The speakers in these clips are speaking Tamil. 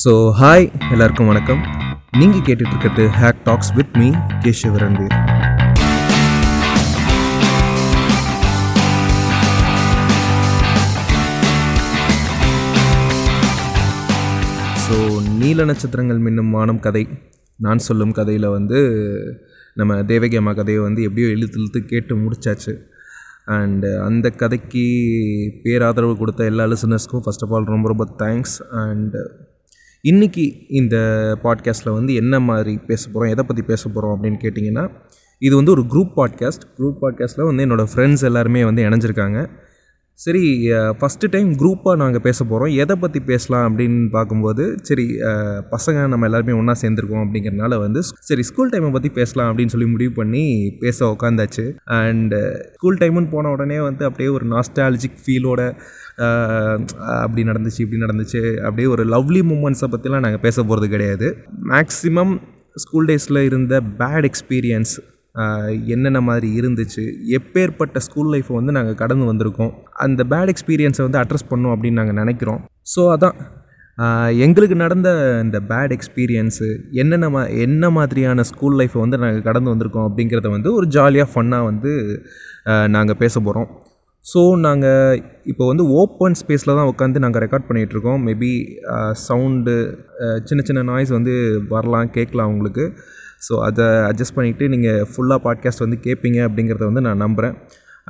ஸோ ஹாய் எல்லாருக்கும் வணக்கம். நீங்கள் கேட்டுட்ருக்கிறது hack talks with me Keshavaranveer so நீல நட்சத்திரங்கள் மின்னும் வானம் கதை. நான் சொல்லும் கதையில் வந்து நம்ம தேவகி அம்மா கதையை வந்து எப்படியோ இழுத்து இழுத்து கேட்டு முடிச்சாச்சு. அண்டு அந்த கதைக்கு பேராதரவு கொடுத்த எல்லா லிசனர்ஸ்க்கும் ஃபஸ்ட் ஆஃப் ஆல் ரொம்ப ரொம்ப தேங்க்ஸ் அண்டு இன்றைக்கி இந்த பாட்காஸ்ட்டில் வந்து என்ன மாதிரி பேச போகிறோம் எதை பற்றி பேச போகிறோம் அப்படின்னு கேட்டிங்கன்னா இது வந்து ஒரு குரூப் பாட்காஸ்ட் குரூப் பாட்காஸ்ட்டில் வந்து என்னோடய ஃப்ரெண்ட்ஸ் எல்லாருமே வந்து இணைஞ்சிருக்காங்க. சரி ஃபஸ்ட்டு டைம் குரூப்பாக நாங்கள் பேச போகிறோம் எதை பற்றி பேசலாம் அப்படின்னு பார்க்கும்போது சரி பசங்க நம்ம எல்லாருமே ஒன்றா சேர்ந்துருக்கோம் அப்படிங்கிறனால வந்து சரி ஸ்கூல் டைமை பற்றி பேசலாம் அப்படின்னு சொல்லி முடிவு பண்ணி பேச உக்காந்தாச்சு. அண்டு ஸ்கூல் டைமுன்னு போன உடனே வந்து அப்படியே ஒரு நாஸ்டாலஜிக் ஃபீலோட அப்படி நடந்துச்சு இப்படி நடந்துச்சு. அப்படியே ஒரு லவ்லி மூமெண்ட்ஸை பற்றிலாம் நாங்கள் பேச போகிறது கிடையாது. மேக்ஸிமம் ஸ்கூல் டேஸில் இருந்த பேட் எக்ஸ்பீரியன்ஸ் என்னென்ன மாதிரி இருந்துச்சு எப்பேற்பட்ட ஸ்கூல் லைஃப்பை வந்து நாங்கள் கடந்து வந்திருக்கோம் அந்த பேட் எக்ஸ்பீரியன்ஸை வந்து அட்ரஸ் பண்ணோம் அப்படின்னு நாங்கள் நினைக்கிறோம். ஸோ அதான். எங்களுக்கு நடந்த இந்த பேட் எக்ஸ்பீரியன்ஸு என்னென்ன மா என்ன மாதிரியான ஸ்கூல் லைஃப்பை வந்து நாங்கள் கடந்து வந்திருக்கோம் அப்படிங்கிறத வந்து ஒரு ஜாலியாக ஃபன்னாக வந்து நாங்கள் பேச போகிறோம் ஸோ நாங்கள் இப்போ வந்து ஓப்பன் ஸ்பேஸில் தான் உட்காந்து நாங்கள் ரெக்கார்ட் பண்ணிகிட்ருக்கோம் மேபி சவுண்டு சின்ன சின்ன நாய்ஸ் வந்து வரலாம் கேட்கலாம் உங்களுக்கு. ஸோ அதை அட்ஜஸ்ட் பண்ணிவிட்டு நீங்கள் ஃபுல்லாக பாட்காஸ்ட் வந்து கேட்பீங்க அப்படிங்கிறத வந்து நான் நம்புகிறேன்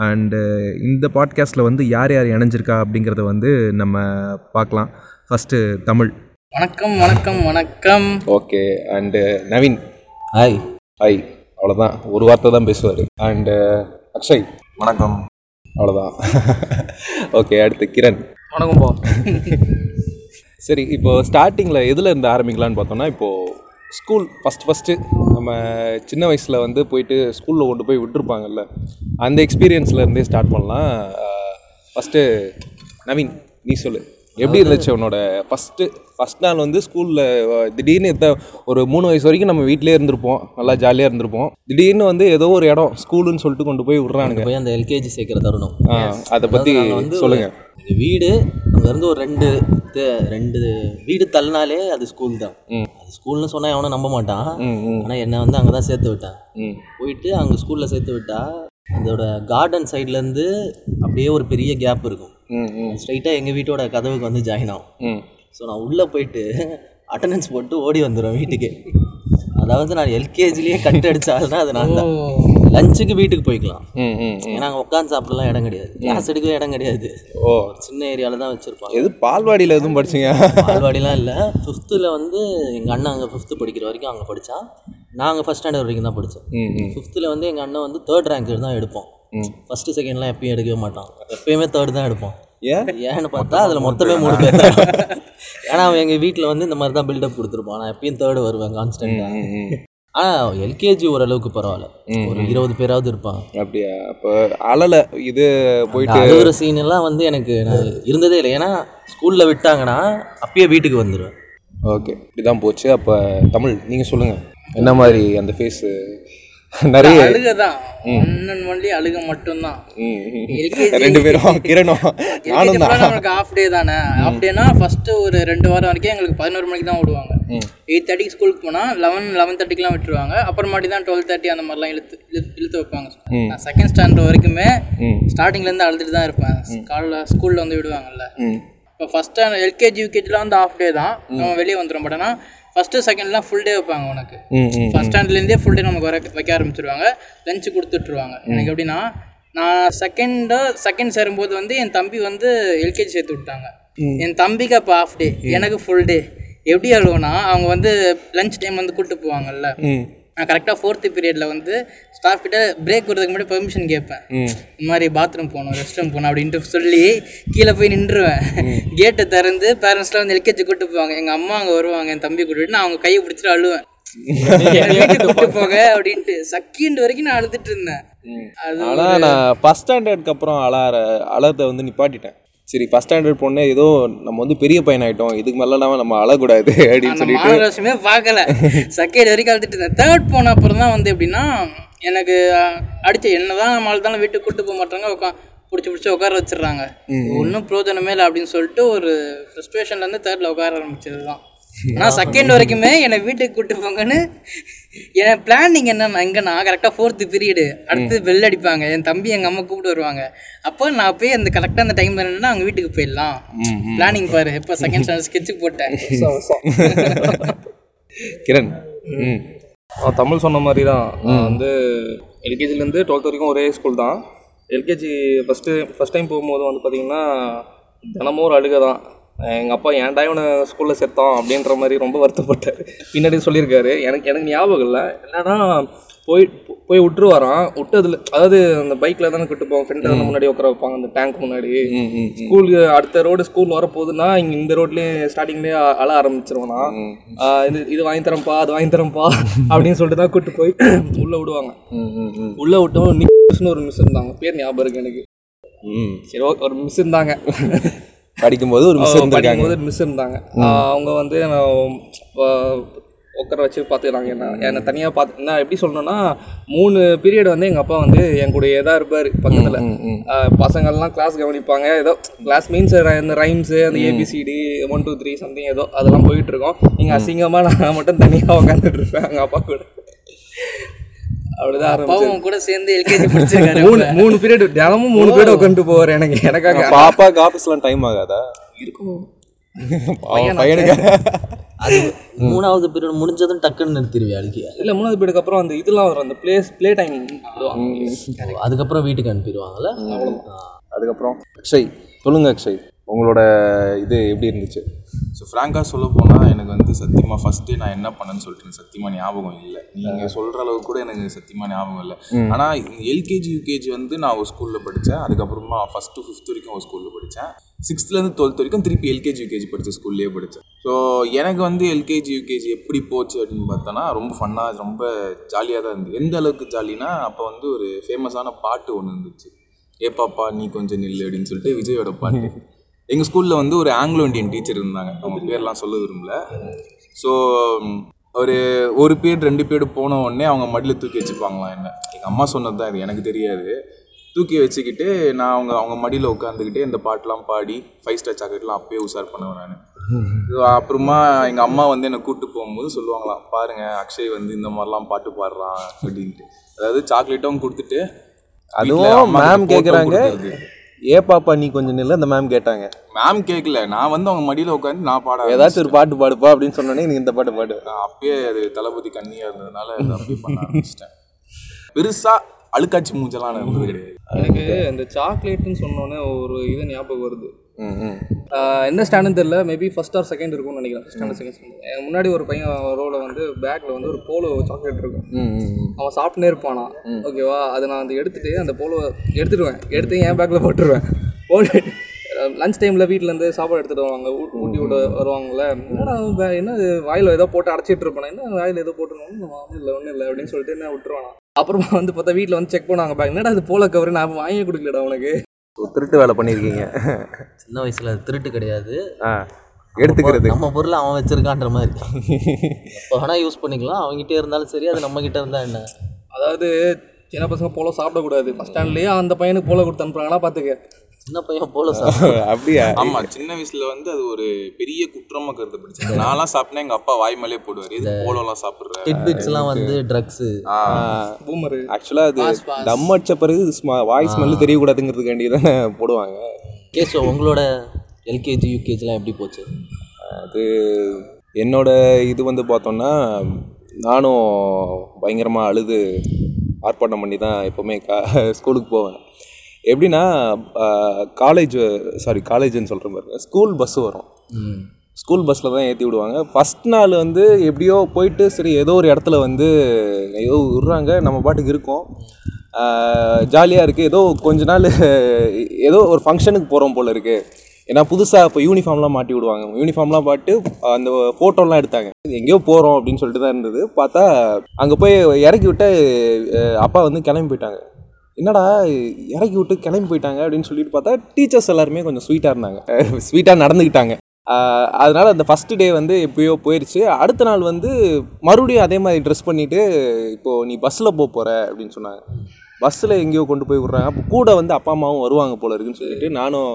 அண்டு இந்த பாட்காஸ்ட்டில் வந்து யார் யார் இணைஞ்சிருக்கா அப்படிங்கிறத வந்து நம்ம பார்க்கலாம். ஃபஸ்ட்டு தமிழ். வணக்கம் வணக்கம் வணக்கம். Okay and Naveen. Hi hi அவ்வளோதான் ஒரு வார்த்தை தான் பேசுவார். அண்டு அக்ஷய். வணக்கம். அவ்வளோதான் ஓகே அடுத்து கிரண். வணக்கம் பா. சரி இப்போ ஸ்டார்டிங்கில் எதில் இருந்து ஆரம்பிக்கலான்னு பார்த்தோம்னா இப்போது ஸ்கூல் ஃபஸ்ட் ஃபஸ்ட்டு நம்ம சின்ன வயசில் வந்து போயிட்டு ஸ்கூலில் கொண்டு போய் விட்டுருப்பாங்கல்ல அந்த எக்ஸ்பீரியன்ஸில் இருந்தே ஸ்டார்ட் பண்ணலாம். ஃபஸ்ட்டு நவீன் நீ சொல்லு. எப்படி இருந்துச்சு உன்னோட ஃபஸ்ட்டு ஃபஸ்ட் நாள் வந்து ஸ்கூலில் திடீர்னு எத்த ஒரு மூணு வயசு வரைக்கும் நம்ம வீட்டிலே இருந்திருப்போம். நல்லா ஜாலியாக இருந்திருப்போம். திடீர்னு வந்து ஏதோ ஒரு இடம் ஸ்கூலுன்னு சொல்லிட்டு கொண்டு போய் விட்றானுங்க. போய் அந்த எல்கேஜி சேர்க்குற தருணம். அதை பற்றி சொல்லுங்கள் வீடு அங்கேருந்து ஒரு ரெண்டு ரெண்டு வீடு தள்ளினாலே அது ஸ்கூல் தான். அது ஸ்கூல்னு சொன்னால் எவனும் நம்ப மாட்டான். ஆனால் என்னை வந்து அங்கே தான் சேர்த்து விட்டான் போயிட்டு அங்கே ஸ்கூலில் சேர்த்து விட்டா அதோட கார்டன் சைட்லேருந்து அப்படியே ஒரு பெரிய கேப் இருக்கும். ஸ்ட்ரைட்டாக எங்கள் வீட்டோட கதவுக்கு வந்து ஜாயின் ஆகும். ஸோ நான் உள்ளே போயிட்டு அட்டண்டன்ஸ் போட்டு ஓடி வந்துடுவேன் வீட்டுக்கு. அதாவது நான் எல்கேஜிலேயே கட் அடிச்சாலும் அது நான் தான். லஞ்சுக்கு வீட்டுக்கு போய்க்கலாம். ஏன்னா அங்கே உட்காந்து சாப்பிடலாம் இடம் கிடையாது. கிளாஸ் எடுக்கவே இடம் கிடையாது. ஓ. சின்ன ஏரியாவில் தான் வச்சுருப்பாங்க. எது பால்வாடியில் எதுவும் படிச்சீங்க? பால்வாடிலாம் இல்லை. ஃபிஃப்த்தில் வந்து எங்கள் அண்ணன் அங்கே ஃபிஃப்த்து படிக்கிற வரைக்கும் அங்கே படித்தான் நாங்கள் ஃபஸ்ட் ஸ்டாண்டர்ட் வரைக்கும் தான் படித்தோம் ஃபிஃப்த்தில் வந்து எங்கள் அண்ணன் வந்து தேர்ட் ரேங்க் தான் எடுப்போம் ஃபஸ்ட்டு செகண்ட்லாம் எப்பயும் எடுக்கவே மாட்டான். எப்பயுமே தேர்ட் தான் எடுப்போம் ஏன்? ஏன்னு பார்த்தா அதில் மொத்தமே மூணு பேர் தான். ஏன்னா அவன் எங்கள் வீட்டில் வந்து இந்த மாதிரி தான் பில்டப் கொடுத்துருப்பான். நான் எப்பயும் தேர்டு வருவேன் கான்ஸ்டண்ட்டாக ஆனால் எல்கேஜி ஓரளவுக்கு பரவாயில்ல. ஒரு இருபது பேராவது இருப்பாங்க அப்படியா? அப்போ அழலை இது போயிட்டு அழுகுற சீன் எல்லாம் வந்து எனக்கு இருந்ததே இல்லை. ஏன்னா ஸ்கூலில் விட்டாங்கன்னா அப்பயே வீட்டுக்கு வந்துடுவேன் ஓகே. இப்படிதான் போச்சு. அப்போ தமிழ் நீங்கள் சொல்லுங்கள் என்ன மாதிரி அந்த ஃபேஸு நிறைய அழுக தான் ஒன் ஒன்லி அழுக மட்டும்தான். ரெண்டு பேரும் கிரணும். நானும் தான். நம்மளுக்கு ஆஃப் டே தானே? ஆஃப் டேனா ஃபர்ஸ்ட் ஒரு ரெண்டு வாரம் வரைக்கும் எங்களுக்கு பதினோரு மணிக்கு தான் விடுவாங்க எயிட் தேர்ட்டிக்கு ஸ்கூலுக்கு போனால் லெவன் லெவன் தேர்ட்டிக்குலாம் விட்டுருவாங்க. அப்புறமாட்டி தான் டுவெல் தேர்ட்டி அந்த மாதிரிலாம் இழுத்து இழுத்து வைப்பாங்க. நான் செகண்ட் ஸ்டாண்டர்ட் வரைக்குமே. ஸ்டார்டிங்லேருந்து அழுதுட்டு தான் இருப்பேன். காலைல ஸ்கூலில் வந்து விடுவாங்கல்ல. இப்போ ஃபஸ்ட் ஸ்டாண்டர்ட் எல்கேஜி யூகேஜிலாம் வந்து ஆஃப் டே தான். நம்ம வெளியே வந்துடும் பட் ஆனால் ஃபஸ்ட்டு செகண்ட்லாம் ஃபுல் டே வைப்பாங்க உனக்கு. ஃபஸ்ட் ஸ்டாண்டர்ட்லேருந்தே ஃபுல் டே நமக்கு வர வைக்க ஆரம்பிச்சிருவாங்க. லஞ்சு கொடுத்துட்ருவாங்க எனக்கு எப்படின்னா நான் செகண்டோ செகண்ட் சேரும்போது வந்து என் தம்பி வந்து எல்கேஜி சேர்த்து விட்டாங்க. என் தம்பிக்கு அப்போ ஆஃப் டே எனக்கு ஃபுல் டே எப்படி ஆகும்னா அவங்க வந்து லஞ்ச் டைம் வந்து கூப்பிட்டு போவாங்கல்ல. நான் கரெக்டாக ஃபோர்த்து பீரியடில் வந்து ஸ்டாஃப் கிட்ட பிரேக் வரதுக்கு முன்னாடி பெர்மிஷன் கேட்பேன். இந்த மாதிரி பாத்ரூம் போகணும் ரெஸ்ட் ரூம் போகணும் அப்படின்ட்டு சொல்லி கீழே போய் நின்றுவேன். கேட்டை திறந்து பேரண்ட்ஸ்லாம் வந்து எல்கேஜி கூட்டு போவாங்க. எங்கள் அம்மா அங்கே வருவாங்க என் தம்பி கூட்டிட்டு நான் அவங்க கையை பிடிச்சிட்டு அழுவேன். கூட்டு போங்க அப்படின்ட்டு செகண்ட் வரைக்கும் நான் அழுதுட்டு இருந்தேன். ஆனால் நான் ஃபஸ்ட் ஸ்டாண்டர்டுக்கு அப்புறம் அழற அழறதை வந்து நிப்பாட்டிட்டேன். சரி ஃபஸ்ட் ஸ்டாண்டர்ட் பொண்ணு ஏதோ நம்ம வந்து பெரிய பையன் ஆகிட்டோம் இதுக்கு மேலாம் நம்ம அழக்கூடாது அப்படின்னு சொல்லிட்டு. மாநகராட்சியுமே பார்க்கல. செகண்ட் வரைக்கும் அழுதுட்டு இருந்தேன். தேர்ட் போன அப்புறம் தான் வந்து எப்படின்னா எனக்கு அடிச்ச என்னதான் நம்ம அழுதாலும் வீட்டுக்கு கூட்டு போக மாட்டாங்க உட்கா பிடிச்சி பிடிச்சி உட்கார வச்சிடுறாங்க. ஒன்றும் பிரோஜனமே இல்லை அப்படின்னு சொல்லிட்டு ஒரு ஃப்ரஸ்ட்ரேஷன்லேருந்து தேர்டில் உட்கார ஆரம்பிச்சது தான் நான் செகண்ட் வரைக்குமே என்னை வீட்டுக்கு கூட்டு போங்கன்னு என் பிளானிங் என்னன்னா இங்கே நான் கரெக்டாக ஃபோர்த்து பீரியடு அடுத்து பெல் அடிப்பாங்க. என் தம்பி எங்கள் அம்மா கூப்பிட்டு வருவாங்க. அப்போ நான் போய் அந்த கரெக்டாக அந்த டைம் என்னன்னா அவங்க வீட்டுக்கு போயிடலாம். பிளானிங் பாரு இப்போ செகண்ட் ஸ்டாண்டர்ட் ஸ்கெட்சு போட்டேன். கிரண் தமிழ் சொன்ன மாதிரி தான் வந்து எல்கேஜிலேருந்து டுவெல்த் வரைக்கும் ஒரே ஸ்கூல் தான். எல்கேஜி ஃபஸ்ட்டு ஃபஸ்ட் டைம் போகும்போது வந்து பார்த்திங்கன்னா தினமும் ஒரு அழுகை தான் எங்கள் அப்பா ஏன்டா இவனை ஸ்கூலில் சேர்த்தோம் அப்படின்ற மாதிரி ரொம்ப வருத்தப்பட்டார். பின்னாடி சொல்லியிருக்காரு. எனக்கு எனக்கு ஞாபகம் இல்லை. என்னன்னா போய் போய் விட்டுருவாராம். விட்டதுல அதாவது அந்த பைக்கில் தானே கூட்டு போவோம். ஃப்ரெண்டு முன்னாடி உட்கார வைப்பாங்க. அந்த டேங்க் முன்னாடி. ஸ்கூலுக்கு அடுத்த ரோடு ஸ்கூல் வரப்போகுதுன்னா இங்கே இந்த ரோட்லேயே ஸ்டார்டிங்லேயே அழ ஆரம்பிச்சிருவானா? இது இது வாங்கி தரேன்ப்பா அது வாங்கி தரேன்ப்பா அப்படின்னு சொல்லிட்டு தான் கூட்டு போய் உள்ளே விடுவாங்க. உள்ளே விட்டோம் நிக்ஸ்னு ஒரு மிஸ் இருந்தாங்க. பேர் ஞாபகம் இருக்கு எனக்கு. ம். சரி ஓ- ஒரு மிஸ் இருந்தாங்க. படிக்கும்போது ஒரு மிஸ் இருந்திருக்காங்க. படிக்கும்போது மிஸ் இருந்தாங்க. அவங்க வந்து உட்கார வச்சு பார்த்துக்கிறாங்க என்ன என்னை தனியாக பார்த்து நான் எப்படி சொல்லணும்னா மூணு பீரியட் வந்து எங்கள் அப்பா வந்து என் கூடயே தான் இருப்பார் பக்கத்தில். பசங்கள்லாம் கிளாஸ் கவனிப்பாங்க. ஏதோ கிளாஸ் மீன்ஸ் இந்த ரைம்ஸு அந்த ABCD one two three something ஏதோ அதெல்லாம் போயிட்டு இருக்கோம். இங்கே அசிங்கமாக நான் மட்டும் தனியாக உட்காந்துட்டு இருப்பேன். எங்கள் அப்பா கூட. அப்படிதான் ஆரம்பிச்சு அப்பாவும் கூட சேர்ந்து எல்கேஜி படிச்சிருக்காரு மூணு மூணு பீரியட் தினமும் மூணு பீரியட் உட்காந்துட்டு போவார் எனக்கு எனக்காக பாப்பாக்கு ஆஃபீஸ்லாம் டைம் ஆகாதா? இருக்கும். பையனுக்கு. அது மூணாவது பீரியட் முடிஞ்சதும் டக்குன்னு நிறுத்திடுவியா அழுகிய இல்ல மூணாவது பீரியடுக்கு அப்புறம் அந்த இதெல்லாம் வரும் அந்த பிளேஸ் ப்ளே டைம் அதுக்கப்புறம் வீட்டுக்கு அனுப்பிடுவாங்கல்ல? அதுக்கப்புறம். அக்ஷய் சொல்லுங்க அக்ஷய். உங்களோட இது எப்படி இருந்துச்சு? ஸோ ஃப்ராங்காக சொல்ல போனால் எனக்கு வந்து சத்தியமாக ஃபஸ்ட்டே நான் என்ன பண்ணேன்னு சொல்லிட்டு எனக்கு சத்தியமாக ஞாபகம் இல்லை. நீங்கள் சொல்கிற அளவுக்கு கூட எனக்கு சத்தியமாக ஞாபகம் இல்லை. ஆனால் எல்கேஜி யூகேஜி வந்து நான் ஒரு ஸ்கூலில் படித்தேன். அதுக்கப்புறமா ஃபஸ்ட்டு ஃபிஃப்த் வரைக்கும் ஒரு ஸ்கூலில் படித்தேன். சிக்ஸ்த்லேருந்து டுவெல்த் வரைக்கும் திருப்பி எல்கேஜி யூகேஜி படித்த ஸ்கூல்லேயே படித்தேன். ஸோ எனக்கு வந்து எல்கேஜி யூகேஜி எப்படி போச்சு அப்படின்னு பார்த்தோன்னா ரொம்ப ஃபன்னாக ரொம்ப ஜாலியாக தான் இருந்தது. எந்த அளவுக்கு ஜாலினா அப்போ வந்து ஒரு ஃபேமஸான பாட்டு ஒன்று இருந்துச்சு. ஏ பாப்பா நீ கொஞ்சம் நில்லு அப்படின்னு சொல்லிட்டு விஜயோட பாட்டு. எங்கள் ஸ்கூலில் வந்து ஒரு ஆங்கிலோ இந்தியன் டீச்சர் இருந்தாங்க. அவங்க பேர்லாம் சொல்ல விரும்பல. ஸோ ஒரு ஒரு பீரியட் ரெண்டு பீரியட் போன உடனே அவங்க மடியில் தூக்கி வச்சுப்பாங்களாம் என்ன? எங்கள் அம்மா சொன்னது தான் இது. எனக்கு தெரியாது. தூக்கி வச்சுக்கிட்டு நான் அவங்க அவங்க மடியில் உட்காந்துக்கிட்டு இந்த பாட்டெலாம் பாடி ஃபைவ் ஸ்டார் சாக்லேட்லாம் அப்பயே உஷார் பண்ணுவேன் நான். ஸோ அப்புறமா எங்கள் அம்மா வந்து என்னை கூப்பிட்டு போகும்போது சொல்லுவாங்களாம் பாருங்க அக்ஷய் வந்து இந்த மாதிரிலாம் பாட்டு பாடுறான் அப்படின்ட்டு. அதாவது சாக்லேட்டும் கொடுத்துட்டு அதுவும் மேம் கேட்குறாங்க. ஏ பாப்பா நீ கொஞ்சம் நில்லு அந்த மேம் கேட்டாங்க. மேம் கேட்கல நான் வந்து அவங்க மடியில் உட்காந்து நான் பாட ஏதாச்சும் ஒரு பாட்டு பாடுப்பா அப்படின்னு சொன்னோன்னே நீ இந்த பாட்டு பாடு. நான் அப்பயே அது தளபதி கண்ணியாக இருந்ததுனால அதை அப்பயே பண்ண ஆரம்பிச்சிட்டேன். பெருசாக அழுக்காச்சி மூஞ்செல்லாம் நான் இருந்தது கிடையாது. எனக்கு இந்த சாக்லேட்னு சொன்னோன்னே ஒரு இது ஞாபகம் வருது. ம் ம். ஆஹ் எந்த ஸ்டாண்டுன்னு தெரியல. மேபி ஃபர்ஸ்ட் ஆர் செகண்ட் இருக்கும்னு நினைக்கிறேன். ஸ்டாண்டர்ட் செகண்ட் முன்னாடி ஒரு பையன் ரோல வந்து பேக்கில் வந்து ஒரு போலோ சாக்லேட் இருக்கும். அவன் சாப்பிட்டுனே இருப்பானா? ஓகேவா அதை நான் வந்து எடுத்துட்டு அந்த போலோ எடுத்துடுவேன். எடுத்து என் பேக்கில் போட்டுருவேன். போட்டு லஞ்ச் டைமில் வீட்டிலேருந்து சாப்பாடு எடுத்துகிட்டு வருவாங்க. ஊட்டி விட பே- என்ன இது? வாயில் ஏதோ போட்டு அடைச்சிட்டு இருப்பானே? என்ன வாயில் ஏதோ ஒன்றும் இல்லை ஒன்றும் இல்லை அப்படின்னு சொல்லிட்டு என்ன விட்டுருவானா? அப்புறமா வந்து பார்த்தா வீட்டில் வந்து செக் பண்ணுவாங்க பேக் என்னடா இது போல கவர் நான் வாங்கி கொடுக்கலடா உனக்கு. திருட்டு வேலை பண்ணியிருக்கீங்க சின்ன வயசுல அது திருட்டு கிடையாது. ஆ எடுத்துக்கிறது. நம்ம பொருளை அவன் வச்சிருக்கான்ற மாதிரி. எப்போ வேணா யூஸ் பண்ணிக்கலாம். அவங்ககிட்ட இருந்தாலும் சரி அது நம்ம கிட்ட இருந்தா என்ன? அதாவது சின்ன பசங்க போலோ சாப்பிடக்கூடாது. பஸ் ஸ்டாண்ட்லேயே அந்த பையனுக்கு போலோ கொடுத்து அனுப்புறாங்கன்னா பார்த்துக்க சின்ன பையன் போல அப்படியா? ஆமா சின்ன வயசுல வந்து அது ஒரு பெரிய குற்றமா கருதப்படுச்சு நான்லாம் சாப்பிட்டேன் எங்க அப்பா வாய் மேலே போடுவார். எது போலோலாம் சாப்பிடுற? டிட்பிட்ஸ்லாம் வந்து ட்ரக்ஸு பூமரு. ஆக்சுவலாக அது தம் அடிச்ச பிறகு வாய்ஸ் ஸ்மெல்லு தெரியக்கூடாதுங்கிறதுக்காண்டி தானே போடுவாங்க. ஸோ உங்களோட எல்கேஜி யூகேஜிலாம் எப்படி போச்சு? அது என்னோட இது வந்து பார்த்தோன்னா நானும் பயங்கரமாக அழுது ஆர்ப்பாட்டம் பண்ணி தான் எப்போவுமே கா ஸ்கூலுக்கு போவேன். எப்படின்னா காலேஜ் சாரி காலேஜ்னு சொல்கிற பாருங்க. ஸ்கூல் பஸ் வரும். ஸ்கூல் பஸ்ஸில் தான் ஏற்றி விடுவாங்க. ஃபஸ்ட் நாள் வந்து எப்படியோ போயிட்டு சரி ஏதோ ஒரு இடத்துல வந்து ஏதோ விட்றாங்க நம்ம பாட்டுக்கு இருக்கோம். ஜாலியாக இருக்குது ஏதோ கொஞ்ச நாள் ஏதோ ஒரு ஃபங்க்ஷனுக்கு போகிறோம் போல் இருக்குது ஏன்னா புதுசாக இப்போ யூனிஃபார்ம்லாம் மாட்டி விடுவாங்க. யூனிஃபார்ம்லாம் பாட்டு அந்த ஃபோட்டோலாம் எடுத்தாங்க. எங்கேயோ போகிறோம் அப்படின்னு சொல்லிட்டு தான் இருந்தது. பார்த்தா அங்கே போய் இறக்கி விட்டு அஹ், அப்பா வந்து கிளம்பி போயிட்டாங்க. என்னடா இறக்கி விட்டு கிளம்பி போயிட்டாங்க அப்படின்னு சொல்லிட்டு பார்த்தா டீச்சர்ஸ் எல்லாருமே கொஞ்சம் ஸ்வீட்டாக இருந்தாங்க. ஸ்வீட்டாக நடந்துக்கிட்டாங்க அதனால் அந்த ஃபஸ்ட்டு டே வந்து எப்பயோ போயிடுச்சு அடுத்த நாள் வந்து மறுபடியும் அதே மாதிரி ட்ரெஸ் பண்ணிவிட்டு இப்போது நீ பஸ்ஸில் போக போகிற அப்படின்னு சொன்னாங்க. பஸ்ஸில் எங்கேயோ கொண்டு போய் விட்றாங்க. அப்போ கூட வந்து அப்பா அம்மாவும் வருவாங்க போல இருக்குன்னு சொல்லிட்டு நானும்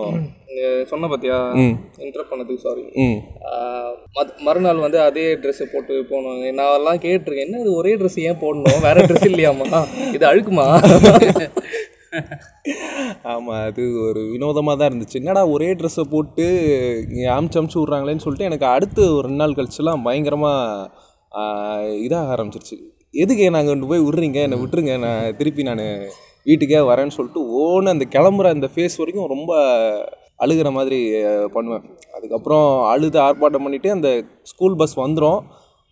சொன்ன பார்த்தியா ம். இன்டர் பண்ணதுக்கு சாரி மறுநாள் வந்து அதே ட்ரெஸ்ஸை போட்டு போகணும் நான் எல்லாம் கேட்டிருக்கேன் என்ன இது ஒரே ட்ரெஸ் ஏன் போடணும்? வேற ட்ரெஸ் இல்லையாம்மா? இது அழுக்குமா? ஆமாம் அது ஒரு வினோதமாக தான் இருந்துச்சு. என்னடா ஒரே ட்ரெஸ்ஸை போட்டு அமுச்சு அமுச்சு விட்றாங்களேன்னு சொல்லிட்டு எனக்கு அடுத்து ஒரு ரெண்டு நாள் கழிச்சுலாம் பயங்கரமாக இதாக ஆரம்பிச்சிருச்சு. எதுக்கு நாங்கள் கொண்டு போய் விட்றீங்க? என்னை விட்டுருங்க. நான் திருப்பி நான் வீட்டுக்கே வரேன்னு சொல்லிட்டு ஓன்னு அந்த கிளம்புற அந்த ஃபேஸ் வரைக்கும் ரொம்ப அழுகிற மாதிரி பண்ணுவேன். அதுக்கப்புறம் அழுது ஆர்ப்பாட்டம் பண்ணிவிட்டு அந்த ஸ்கூல் பஸ் வந்துடும்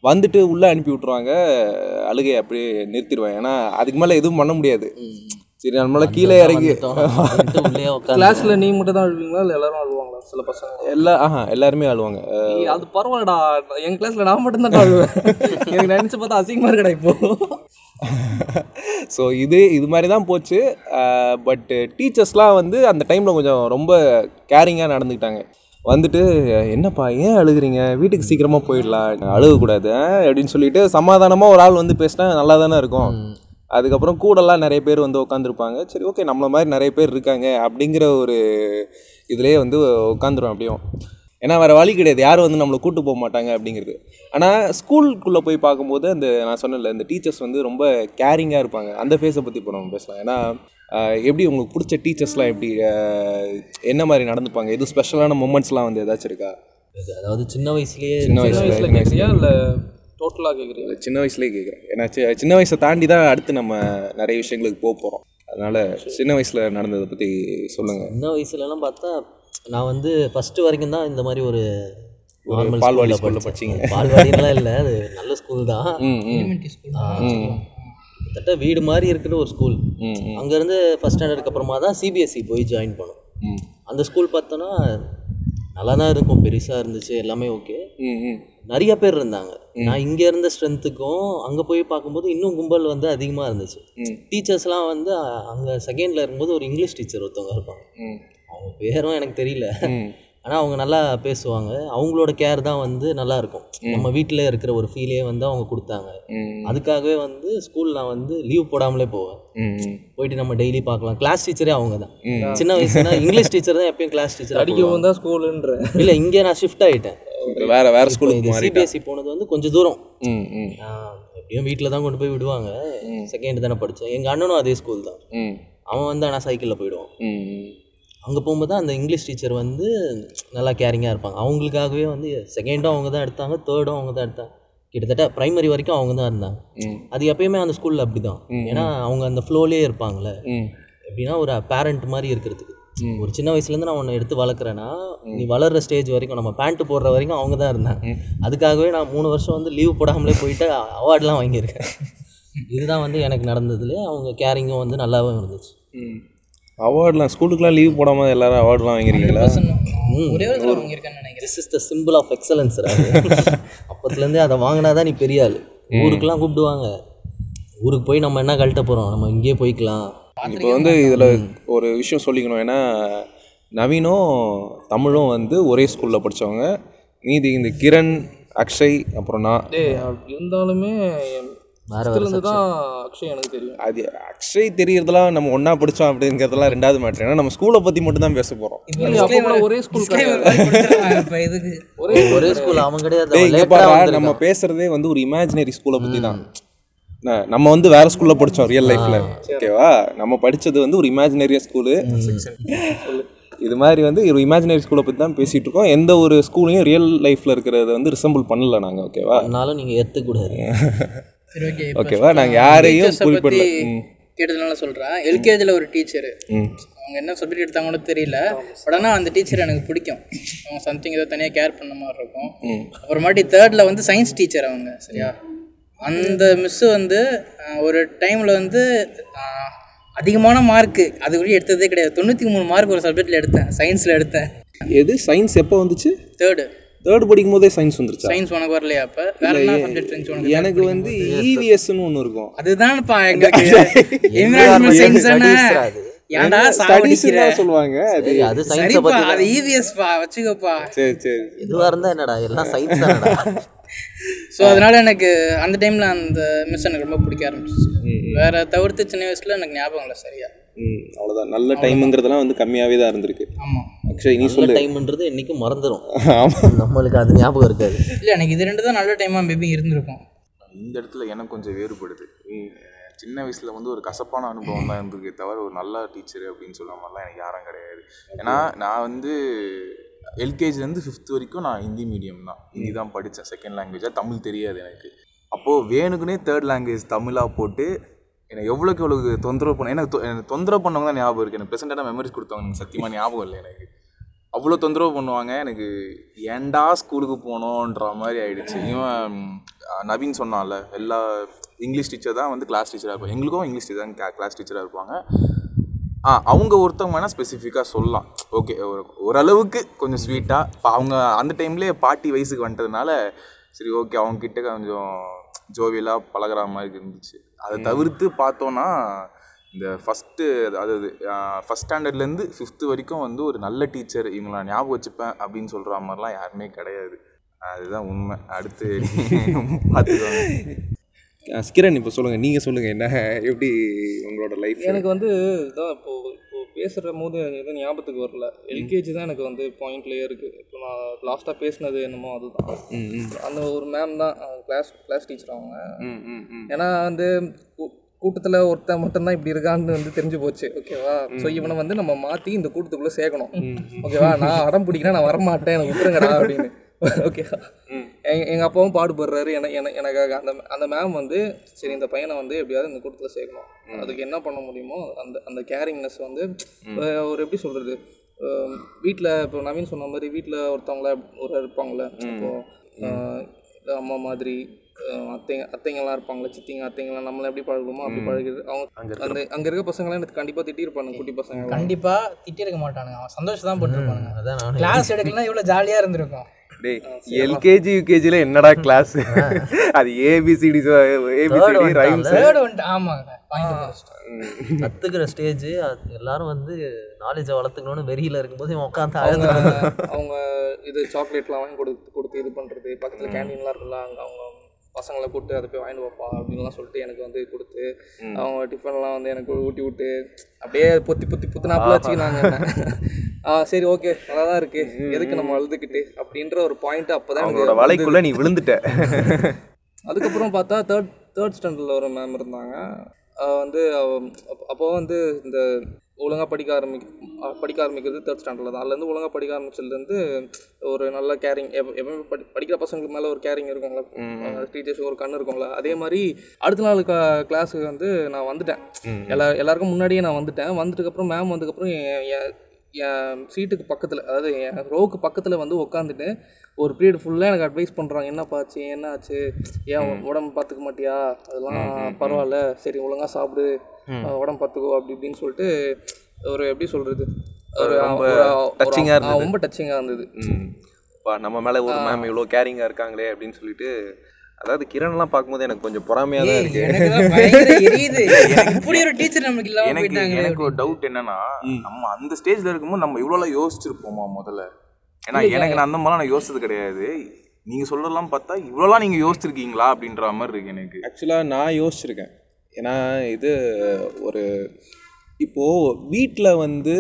வந்துட்டு உள்ளே அனுப்பி விட்ருவாங்க அழுகையை அப்படியே நிறுத்திடுவேன். ஏன்னா அதுக்கு மேலே எதுவும் பண்ண முடியாது. சரி நம்மளால கீழே இறங்கி. கிளாஸ்ல நீ மட்டும் தான் அழுவீங்களா? இல்லை எல்லாரும் அழுவாங்களா? சில பசங்க? எல்லா ஆஹா எல்லாருமே அழுவாங்க. அது பரவாயில்லடா. என் கிளாஸ்ல நான் மட்டும் தான் அழுவேன். எனக்கு நினைச்சு பார்த்தா அசிங்கமா இருக்கடா இப்போ. ஸோ இது இது மாதிரி தான் போச்சு பட் டீச்சர்ஸ்லாம் வந்து அந்த டைமில் கொஞ்சம் ரொம்ப கேரிங்காக நடந்துக்கிட்டாங்க. வந்துட்டு என்னப்பா ஏன் அழுகுறீங்க? வீட்டுக்கு சீக்கிரமாக போயிடலாம். அழுகக்கூடாது ஆ?" அப்படின்னு சொல்லிட்டு சமாதானமாக ஒரு ஆள் வந்து பேசினா நல்லா தானே இருக்கும். அதுக்கப்புறம் கூடலாம் நிறைய பேர் வந்து உட்காந்துருப்பாங்க சரி ஓகே நம்மள மாதிரி நிறைய பேர் இருக்காங்க அப்படிங்கிற ஒரு இதுலேயே வந்து உட்காந்துருவேன் அப்படியும். ஏன்னா வேறு வழி கிடையாது. யாரும் வந்து நம்மளை கூட்டு போக மாட்டாங்க அப்படிங்கிறது. ஆனால் ஸ்கூலுக்குள்ளே போய் பார்க்கும்போது அந்த நான் சொன்னேன்ல இந்த டீச்சர்ஸ் வந்து ரொம்ப கேரிங்காக இருப்பாங்க. அந்த ஃபேஸை பற்றி இப்போ நம்ம பேசலாம். ஏன்னா எப்படி உங்களுக்கு பிடிச்ச டீச்சர்ஸ்லாம் எப்படி என்ன மாதிரி நடந்துப்பாங்க? எதுவும் ஸ்பெஷலான மூமெண்ட்ஸ்லாம் வந்து ஏதாச்சும் இருக்கா? அதாவது சின்ன வயசுலயே சின்ன வயசுல இல்லை டோட்டலாக கேட்குறியா இல்ல, சின்ன வயசுலேயே கேட்குறேன் ஏன்னா சின்ன வயசை தாண்டி தான் அடுத்து நம்ம நிறைய விஷயங்களுக்கு போக போகிறோம் அதனால் சின்ன வயசில் நடந்ததை பற்றி சொல்லுங்கள் சின்ன வயசுலலாம் பார்த்தா நான் வந்து ஃபஸ்ட்டு வரைக்கும் தான் இந்த மாதிரி ஒரு நார்மல் பால்வாடி ஸ்கூலில் படிச்சீங்க. பால்வாடிலாம் இல்லை அது நல்ல ஸ்கூல் தான். கிட்டத்தட்ட வீடு மாதிரி இருக்கிற ஒரு ஸ்கூல் அங்கேருந்து ஃபஸ்ட் ஸ்டாண்டர்டுக்கு அப்புறமா தான் சிபிஎஸ்சி போய் ஜாயின் பண்ணோம். அந்த ஸ்கூல் பார்த்தோன்னா நல்லா தான் இருக்கும். பெருசாக இருந்துச்சு. எல்லாமே ஓகே நிறைய பேர் இருந்தாங்க. நான் இங்கே இருந்த ஸ்ட்ரென்த்துக்கும் அங்கே போய் பார்க்கும்போது இன்னும் கும்பல் வந்து அதிகமாக இருந்துச்சு. டீச்சர்ஸ்லாம் வந்து அங்கே செகண்டில் இருக்கும்போது ஒரு இங்கிலீஷ் டீச்சர் ஒருத்தவங்க இருப்பாங்க. அவங்க பேரும் எனக்கு தெரியல. ஆனால் அவங்க நல்லா பேசுவாங்க. அவங்களோட கேர் தான் வந்து நல்லா இருக்கும். நம்ம வீட்டில் இருக்கிற ஒரு ஃபீலே வந்து அவங்க கொடுத்தாங்க. அதுக்காகவே வந்து ஸ்கூல் நான் வந்து லீவ் போடாமலே போவேன். போயிட்டு நம்ம டெய்லி பார்க்கலாம். கிளாஸ் டீச்சரே அவங்க தான். சின்ன வயசுனா இங்கிலீஷ் டீச்சர் தான் எப்பயும் கிளாஸ் டீச்சர் அடிக்கவும் தான் ஸ்கூலுன்ற. இல்லை இங்கே நான் ஷிஃப்ட் ஆகிட்டேன் வேற வேற ஸ்கூலுக்கு சிபிஎஸ்சி போனது வந்து கொஞ்சம் தூரம். எப்படியும் வீட்டில் தான் கொண்டு போய் விடுவாங்க. செகண்ட் தானே படித்தேன் எங்கள் அண்ணனும் அதே ஸ்கூல் தான். அவன் வந்து ஆனால் சைக்கிளில் போயிடுவான். அங்கே போகும்போது தான் அந்த இங்கிலீஷ் டீச்சர் வந்து நல்லா கேரிங்காக இருப்பாங்க. அவங்களுக்காகவே வந்து செகண்டும் அவங்க தான் எடுத்தாங்க தேர்டும் அவங்க தான் எடுத்தாங்க. கிட்டத்தட்ட ப்ரைமரி வரைக்கும் அவங்க தான் இருந்தாங்க. அது எப்பயுமே அந்த ஸ்கூலில் அப்படி தான் ஏன்னா அவங்க அந்த ஃப்ளோலேயே இருப்பாங்கள்ல ம். எப்படின்னா ஒரு பேரண்ட் மாதிரி இருக்கிறதுக்கு. ஒரு சின்ன வயசுலேருந்து நான் உன்னை எடுத்து வளர்க்குறேன்னா நீ வளர்கிற ஸ்டேஜ் வரைக்கும் நம்ம பேண்ட்டு போடுற வரைக்கும் அவங்க தான் இருந்தாங்க. அதுக்காகவே நான் மூணு வருஷம் வந்து லீவ் போடாமலே போயிட்டு அவார்ட்லாம் வாங்கியிருக்கேன். இதுதான் வந்து எனக்கு நடந்ததுலேயே அவங்க கேரிங்கும் வந்து நல்லாவே இருந்துச்சு. அவார்ட்லாம் ஸ்கூலுக்குலாம் லீவ் போடாமல் எல்லாரும் அவார்ட்லாம் வாங்கிருக்கீங்களா? ஒரே ஒரு வாங்கியிருக்கேன்னு நினைக்கிறேன். This is the symbol of excellence அப்பத்துலேருந்தே அதை வாங்கினா தான் நீ பெரிய ஆள். ஊருக்கெல்லாம் கூப்பிடுவாங்க. ஊருக்கு போய் நம்ம என்ன கழட்ட போகிறோம் நம்ம இங்கேயே போய்க்கலாம். இப்போ வந்து இதில் ஒரு விஷயம் சொல்லிக்கணும். ஏன்னா நவீனும் தமிழும் வந்து ஒரே ஸ்கூலில் படித்தவங்க மீதி இந்த கிரண் அக்ஷய் அப்புறம் நான். இருந்தாலுமே இருந்து தான் அக்ஷய் எனக்கு தெரியும். அது அக்ஷய் தெரியறதெல்லாம் நம்ம ஒன்றா படித்தோம் அப்படிங்கிறதெல்லாம் ரெண்டாவது மேட்ரு ஏன்னா நம்ம ஸ்கூலை பற்றி மட்டும் தான் பேச போகிறோம் ஒரே ஸ்கூல் ஒரே ஒரே ஸ்கூல் அவன் கிடையாது. நம்ம பேசுறதே வந்து ஒரு இமேஜினரி ஸ்கூலை பற்றி தான். நம்ம வந்து வேற ஸ்கூல்ல படித்தோம் ரியல் லைஃப்ல ஓகேவா? நம்ம படிச்சது வந்து ஒரு இமேஜினரி ஸ்கூலு இது மாதிரி வந்து ஒரு இமேஜினரி ஸ்கூலை பற்றி தான் பேசிட்டு இருக்கோம். எந்த ஒரு ஸ்கூலையும் ரியல் லைஃப்ல இருக்கிறத வந்து ரிசம்பிள் பண்ணல நாங்கள் ஓகேவா? அதனாலும் நீங்கள் ஏற்றுக்கூடாது ஓகேவா நாங்க யாரையும் குறிப்பிடல. கேட்டதுனால சொல்கிறேன் எல்கேஜியில் ஒரு டீச்சரு அவங்க என்ன சப்ஜெக்ட் எடுத்தாங்கன்னு தெரியல. பட் ஆனால் அந்த டீச்சர் எனக்கு பிடிக்கும். அவங்க சம்திங் ஏதோ தனியாக கேர் பண்ண மாதிரி இருக்கும். அப்புறமாட்டி தேர்டில் வந்து சயின்ஸ் டீச்சர் அவங்க சரியா? அந்த மிஸ்ஸு வந்து ஒரு டைமில் வந்து அதிகமான மார்க்கு அது கூட எடுத்ததே கிடையாது. தொண்ணூற்றி மூணு மார்க் ஒரு சப்ஜெக்டில் எடுத்தேன். சயின்ஸில் எடுத்தேன். எது? சயின்ஸ் எப்போ வந்துச்சு? தேர்டு தேர்ட் படிக்கும் போதே சயின்ஸ் வந்துருச்சா? சயின்ஸ் உனக்கு வரலையா அப்போ? வேற என்ன சப்ஜெக்ட் இருந்துச்சு உனக்கு எனக்கு வந்து இவிஎஸ்ன்னு ஒன்று இருக்கும். அதுதான்ப்பா எங்களுக்கு. என்விரான்மெண்ட் சயின்ஸ் ஏன்டா ஸ்டடீஸ் சொல்லுவாங்க? அது சரி, அது சயின்ஸை அது இவிஎஸ் பா வச்சுக்கோப்பா. சரி சரி. எதுவாக இருந்தால் என்னடா எல்லாம் சயின்ஸ் தானடா. ஸோ அதனால எனக்கு அந்த டைமில் அந்த மிஸ் எனக்கு ரொம்ப பிடிக்க ஆரம்பிச்சிச்சு. வேற தவிர்த்து சின்ன வயசுல எனக்கு ஞாபகம் இல்லை சரியா. ம் அவ்வளோதான் நல்ல டைமுங்கிறதெல்லாம் வந்து கம்மியாகவே தான் இருந்திருக்கு. ஆமாம் அக்ஷய் நீ சொல்லு. டைம்ன்றது என்றைக்கும் மறந்துடும் ஆமாம் நம்மளுக்கு அது ஞாபகம் இருக்காது. இல்லை எனக்கு இது ரெண்டு தான் நல்ல டைமாக மேபி இருந்திருக்கும். இந்த இடத்துல எனக்கு கொஞ்சம் வேறுபடுது. சின்ன வயசில் வந்து ஒரு கசப்பான அனுபவம் தான் இருந்திருக்கே தவிர ஒரு நல்ல டீச்சர் அப்படின்னு சொல்ல மாதிரிலாம் எனக்கு யாரும் கிடையாது. ஏன்னா நான் வந்து எல்கேஜிலேருந்து ஃபிஃப்த் வரைக்கும் நான் ஹிந்தி மீடியம் தான். ஹிந்தி தான் படித்தேன் செகண்ட் லாங்குவேஜாக தமிழ் தெரியாது எனக்கு. அப்போது வேணுக்குனே தேர்ட் லாங்குவேஜ் தமிழாக போட்டு என்னை எவ்வளோக்கு எவ்வளோ தொந்தரவு பண்ண எனக்கு தொந்தரவு பண்ணவங்க தான் ஞாபகம் இருக்குது எனக்கு ப்ரெசென்ட்டாக மெமரிஸ் கொடுத்தவங்க எனக்கு சத்தியமாக ஞாபகம் இல்லை எனக்கு. அவ்வளோ தொந்தரவு பண்ணுவாங்க. எனக்கு ஏன்டா ஸ்கூலுக்கு போனோன்ற மாதிரி ஆயிடுச்சு. இவன் நவீன் சொன்னான்ல எல்லா இங்கிலீஷ் டீச்சர் தான் வந்து கிளாஸ் டீச்சராக இருப்பாங்க. எங்களுக்கும் இங்கிலீஷ் டீச்சர் தான் கிளாஸ் டீச்சராக இருப்பாங்க. ஆ அவங்க ஒருத்தவங்க வேணால் ஸ்பெசிஃபிக்காக சொல்லலாம். ஓகே ஒரு ஓரளவுக்கு கொஞ்சம் ஸ்வீட்டாக இப்போ அவங்க அந்த டைம்லேயே பாட்டி வயசுக்கு வந்துட்டதுனால சரி ஓகே அவங்க கிட்ட கொஞ்சம் ஜோவியலாக பழகுற மாதிரி இருந்துச்சு. அதை தவிர்த்து பார்த்தோன்னா இந்த ஃபஸ்ட்டு அதாவது ஃபஸ்ட் ஸ்டாண்டர்ட்லேருந்து ஃபிஃப்த்து வரைக்கும் வந்து ஒரு நல்ல டீச்சர் இவங்களை நான் ஞாபகம் வச்சுப்பேன் அப்படின்னு சொல்கிற மாதிரிலாம் யாருமே கிடையாது. அதுதான் உண்மை. அடுத்து பார்த்துக்கோங்க. கிரண் இப்போ சொல்லுங்கள் நீங்கள் சொல்லுங்கள் என்ன எப்படி உங்களோட லைஃப் எனக்கு வந்து இதான் இப்போ இப்போ பேசுகிற போது எனக்கு எதுவும் ஞாபகத்துக்கு வரல. எல்கேஜி தான் எனக்கு வந்து பாயிண்ட்லேயே இருக்குது இப்போ நான் லாஸ்ட்டாக பேசினது என்னமோ அதுதான். அந்த ஒரு மேம் தான் கிளாஸ் கிளாஸ் டீச்சர் அவங்க. ஏன்னா வந்து கூட்டத்தில் ஒருத்தன் மட்டும்தான் இப்படி இருக்கான்னு வந்து தெரிஞ்சு போச்சு ஓகேவா ஸோ இவனை வந்து நம்ம மாற்றி இந்த கூட்டத்துக்குள்ளே சேர்க்கணும். ஓகேவா நான் அடம் பிடிக்கிறேன் நான் வரமாட்டேன் எனக்கு விட்டுருங்கடா அப்படின்னு. ஓகேவா எங்க எங்கள் அப்பாவும் பாடுபடுறாரு என என- எனக்காக அந்த அந்த மேம் வந்து சரி இந்த பையனை வந்து எப்படியாவது இந்த கூட்டத்தில் சேர்க்கணும். அதுக்கு என்ன பண்ண முடியுமோ அந்த அந்த கேரிங்னஸ் வந்து ஒரு எப்படி சொல்கிறது வீட்டில் இப்போ நவீன் சொன்ன மாதிரி வீட்டில் ஒருத்தவங்கள ஒரு இருப்பாங்களே இப்போ அம்மா மாதிரி அத்தைங்க அத்தைங்கெல்லாம் இருப்பாங்களே சித்திங்க அத்தைங்கெல்லாம் நம்மளை எப்படி பழகுமோ அப்படி பழகுது அவங்க அந்த அங்கே இருக்க பசங்களாம் எனக்கு கண்டிப்பாக திட்டிருப்பானுங்க குட்டி பசங்க. கண்டிப்பா திட்டிருக்க மாட்டானுங்க. அவன் சந்தோஷம் தான் பட்டிருப்பானுங்க. அதான் கிளாஸ் எடுக்கலாம் இவ்வளோ ஜாலியாக இருந்திருக்கும். டேய் எல்கேஜி யூகேஜியில் என்னடா கிளாஸ் அது ஏபிசிடி ஏபிசிடி ரைம்ஸ் தேர்ட் வந்துட்டு ஆமாங்க. கற்றுக்கிற ஸ்டேஜ் எல்லாரும் வந்து நாலேஜை வளர்த்துக்கணும்னு வெறியில் இருக்கும்போது இவன் உட்காந்து அழுது அவங்க இது சாக்லேட்லாம் வாங்கி கொடுத்து கொடுத்து இது பண்ணுறது பக்கத்தில் கேண்டீன்லாம் இருக்குல்ல அங்கே அவங்க பசங்களை கூப்பிட்டு அதை போய் வாங்கிட்டு வாப்பா அப்படின்லாம் சொல்லிட்டு எனக்கு வந்து கொடுத்து அவங்க டிஃபன்லாம் வந்து எனக்கு ஊட்டி விட்டு அப்படியே பொத்தி பொத்தி புத்துனாப்புல வச்சுக்கினாங்க. ஆ சரி ஓகே நல்லா தான் இருக்கு எதுக்கு நம்ம அழுதுகிட்டு? அப்படின்ற ஒரு பாயிண்ட் அப்போ தான் அவங்களோட வலைக்குள்ள நீ விழுந்துட்ட. அதுக்கப்புறம் பார்த்தா தேர்ட் தேர்ட் ஸ்டாண்டர்டில் ஒரு மேம் இருந்தாங்க. வந்து அப்போ வந்து இந்த ஒழுங்காக படிக்க ஆரம்பிக்க அஹ் படிக்க ஆரம்பிக்கிறது தேர்ட் ஸ்டாண்டர்டில் தான். அதுலேருந்து ஒழுங்காக படிக்க ஆரம்பிச்சதுலேருந்து ஒரு நல்ல கேரிங் எப்பவுமே படி படிக்கிற பசங்களுக்கு மேலே ஒரு கேரிங் இருக்கும்ல. டீச்சர்ஸுக்கு ஒரு கண் இருக்கும்ல. அதே மாதிரி அடுத்த நாள் க கிளாஸுக்கு வந்து நான் வந்துட்டேன். எல்லா எல்லாருக்கும் முன்னாடியே நான் வந்துட்டேன். வந்துட்டுக்கப்புறம் மேம் வந்ததுக்கப்புறம் என் என் சீட்டுக்கு பக்கத்தில் அதாவது என் ரோவுக்கு பக்கத்தில் வந்து உட்காந்துட்டு ஒரு பீரியட் ஃபுல்லாக எனக்கு அட்வைஸ் பண்ணுறாங்க என்னப்பா ஆச்சு என்ன ஆச்சு? ஏன் உடம்பு பார்த்துக்க மாட்டியா? அதெல்லாம் பரவாயில்ல. சரி ஒழுங்காக சாப்பிடு. உடம்பு பார்த்துக்கோ அப்படி இப்படின்னு சொல்லிட்டு ஒரு எப்படி சொல்கிறது ஒரு இருந்தது. ரொம்ப டச்சிங்காக இருந்தது. நம்ம மேலே ஒரு மேம் இவ்வளோ கேரிங்காக இருக்காங்களே அப்படின்னு சொல்லிட்டு அதாவது கிரண்லாம் பார்க்கும்போது எனக்கு கொஞ்சம் பொறாமையாக தான் இருக்கு. எனக்கு எனக்கு ஒரு டவுட் என்னன்னா நம்ம அந்த ஸ்டேஜ்ல இருக்கும்போது நம்ம இவ்வளோலாம் யோசிச்சிருப்போமா முதல்ல? ஏன்னா எனக்கு நான் அந்த மாதிரிலாம் நான் யோசிச்சது கிடையாது. நீங்க சொல்றதெல்லாம் பார்த்தா இவ்வளோலாம் நீங்க யோசிச்சிருக்கீங்களா அப்படின்ற மாதிரி இருக்கு எனக்கு. ஆக்சுவலாக நான் யோசிச்சிருக்கேன். ஏன்னா இது ஒரு இப்போது வீட்டில் வந்து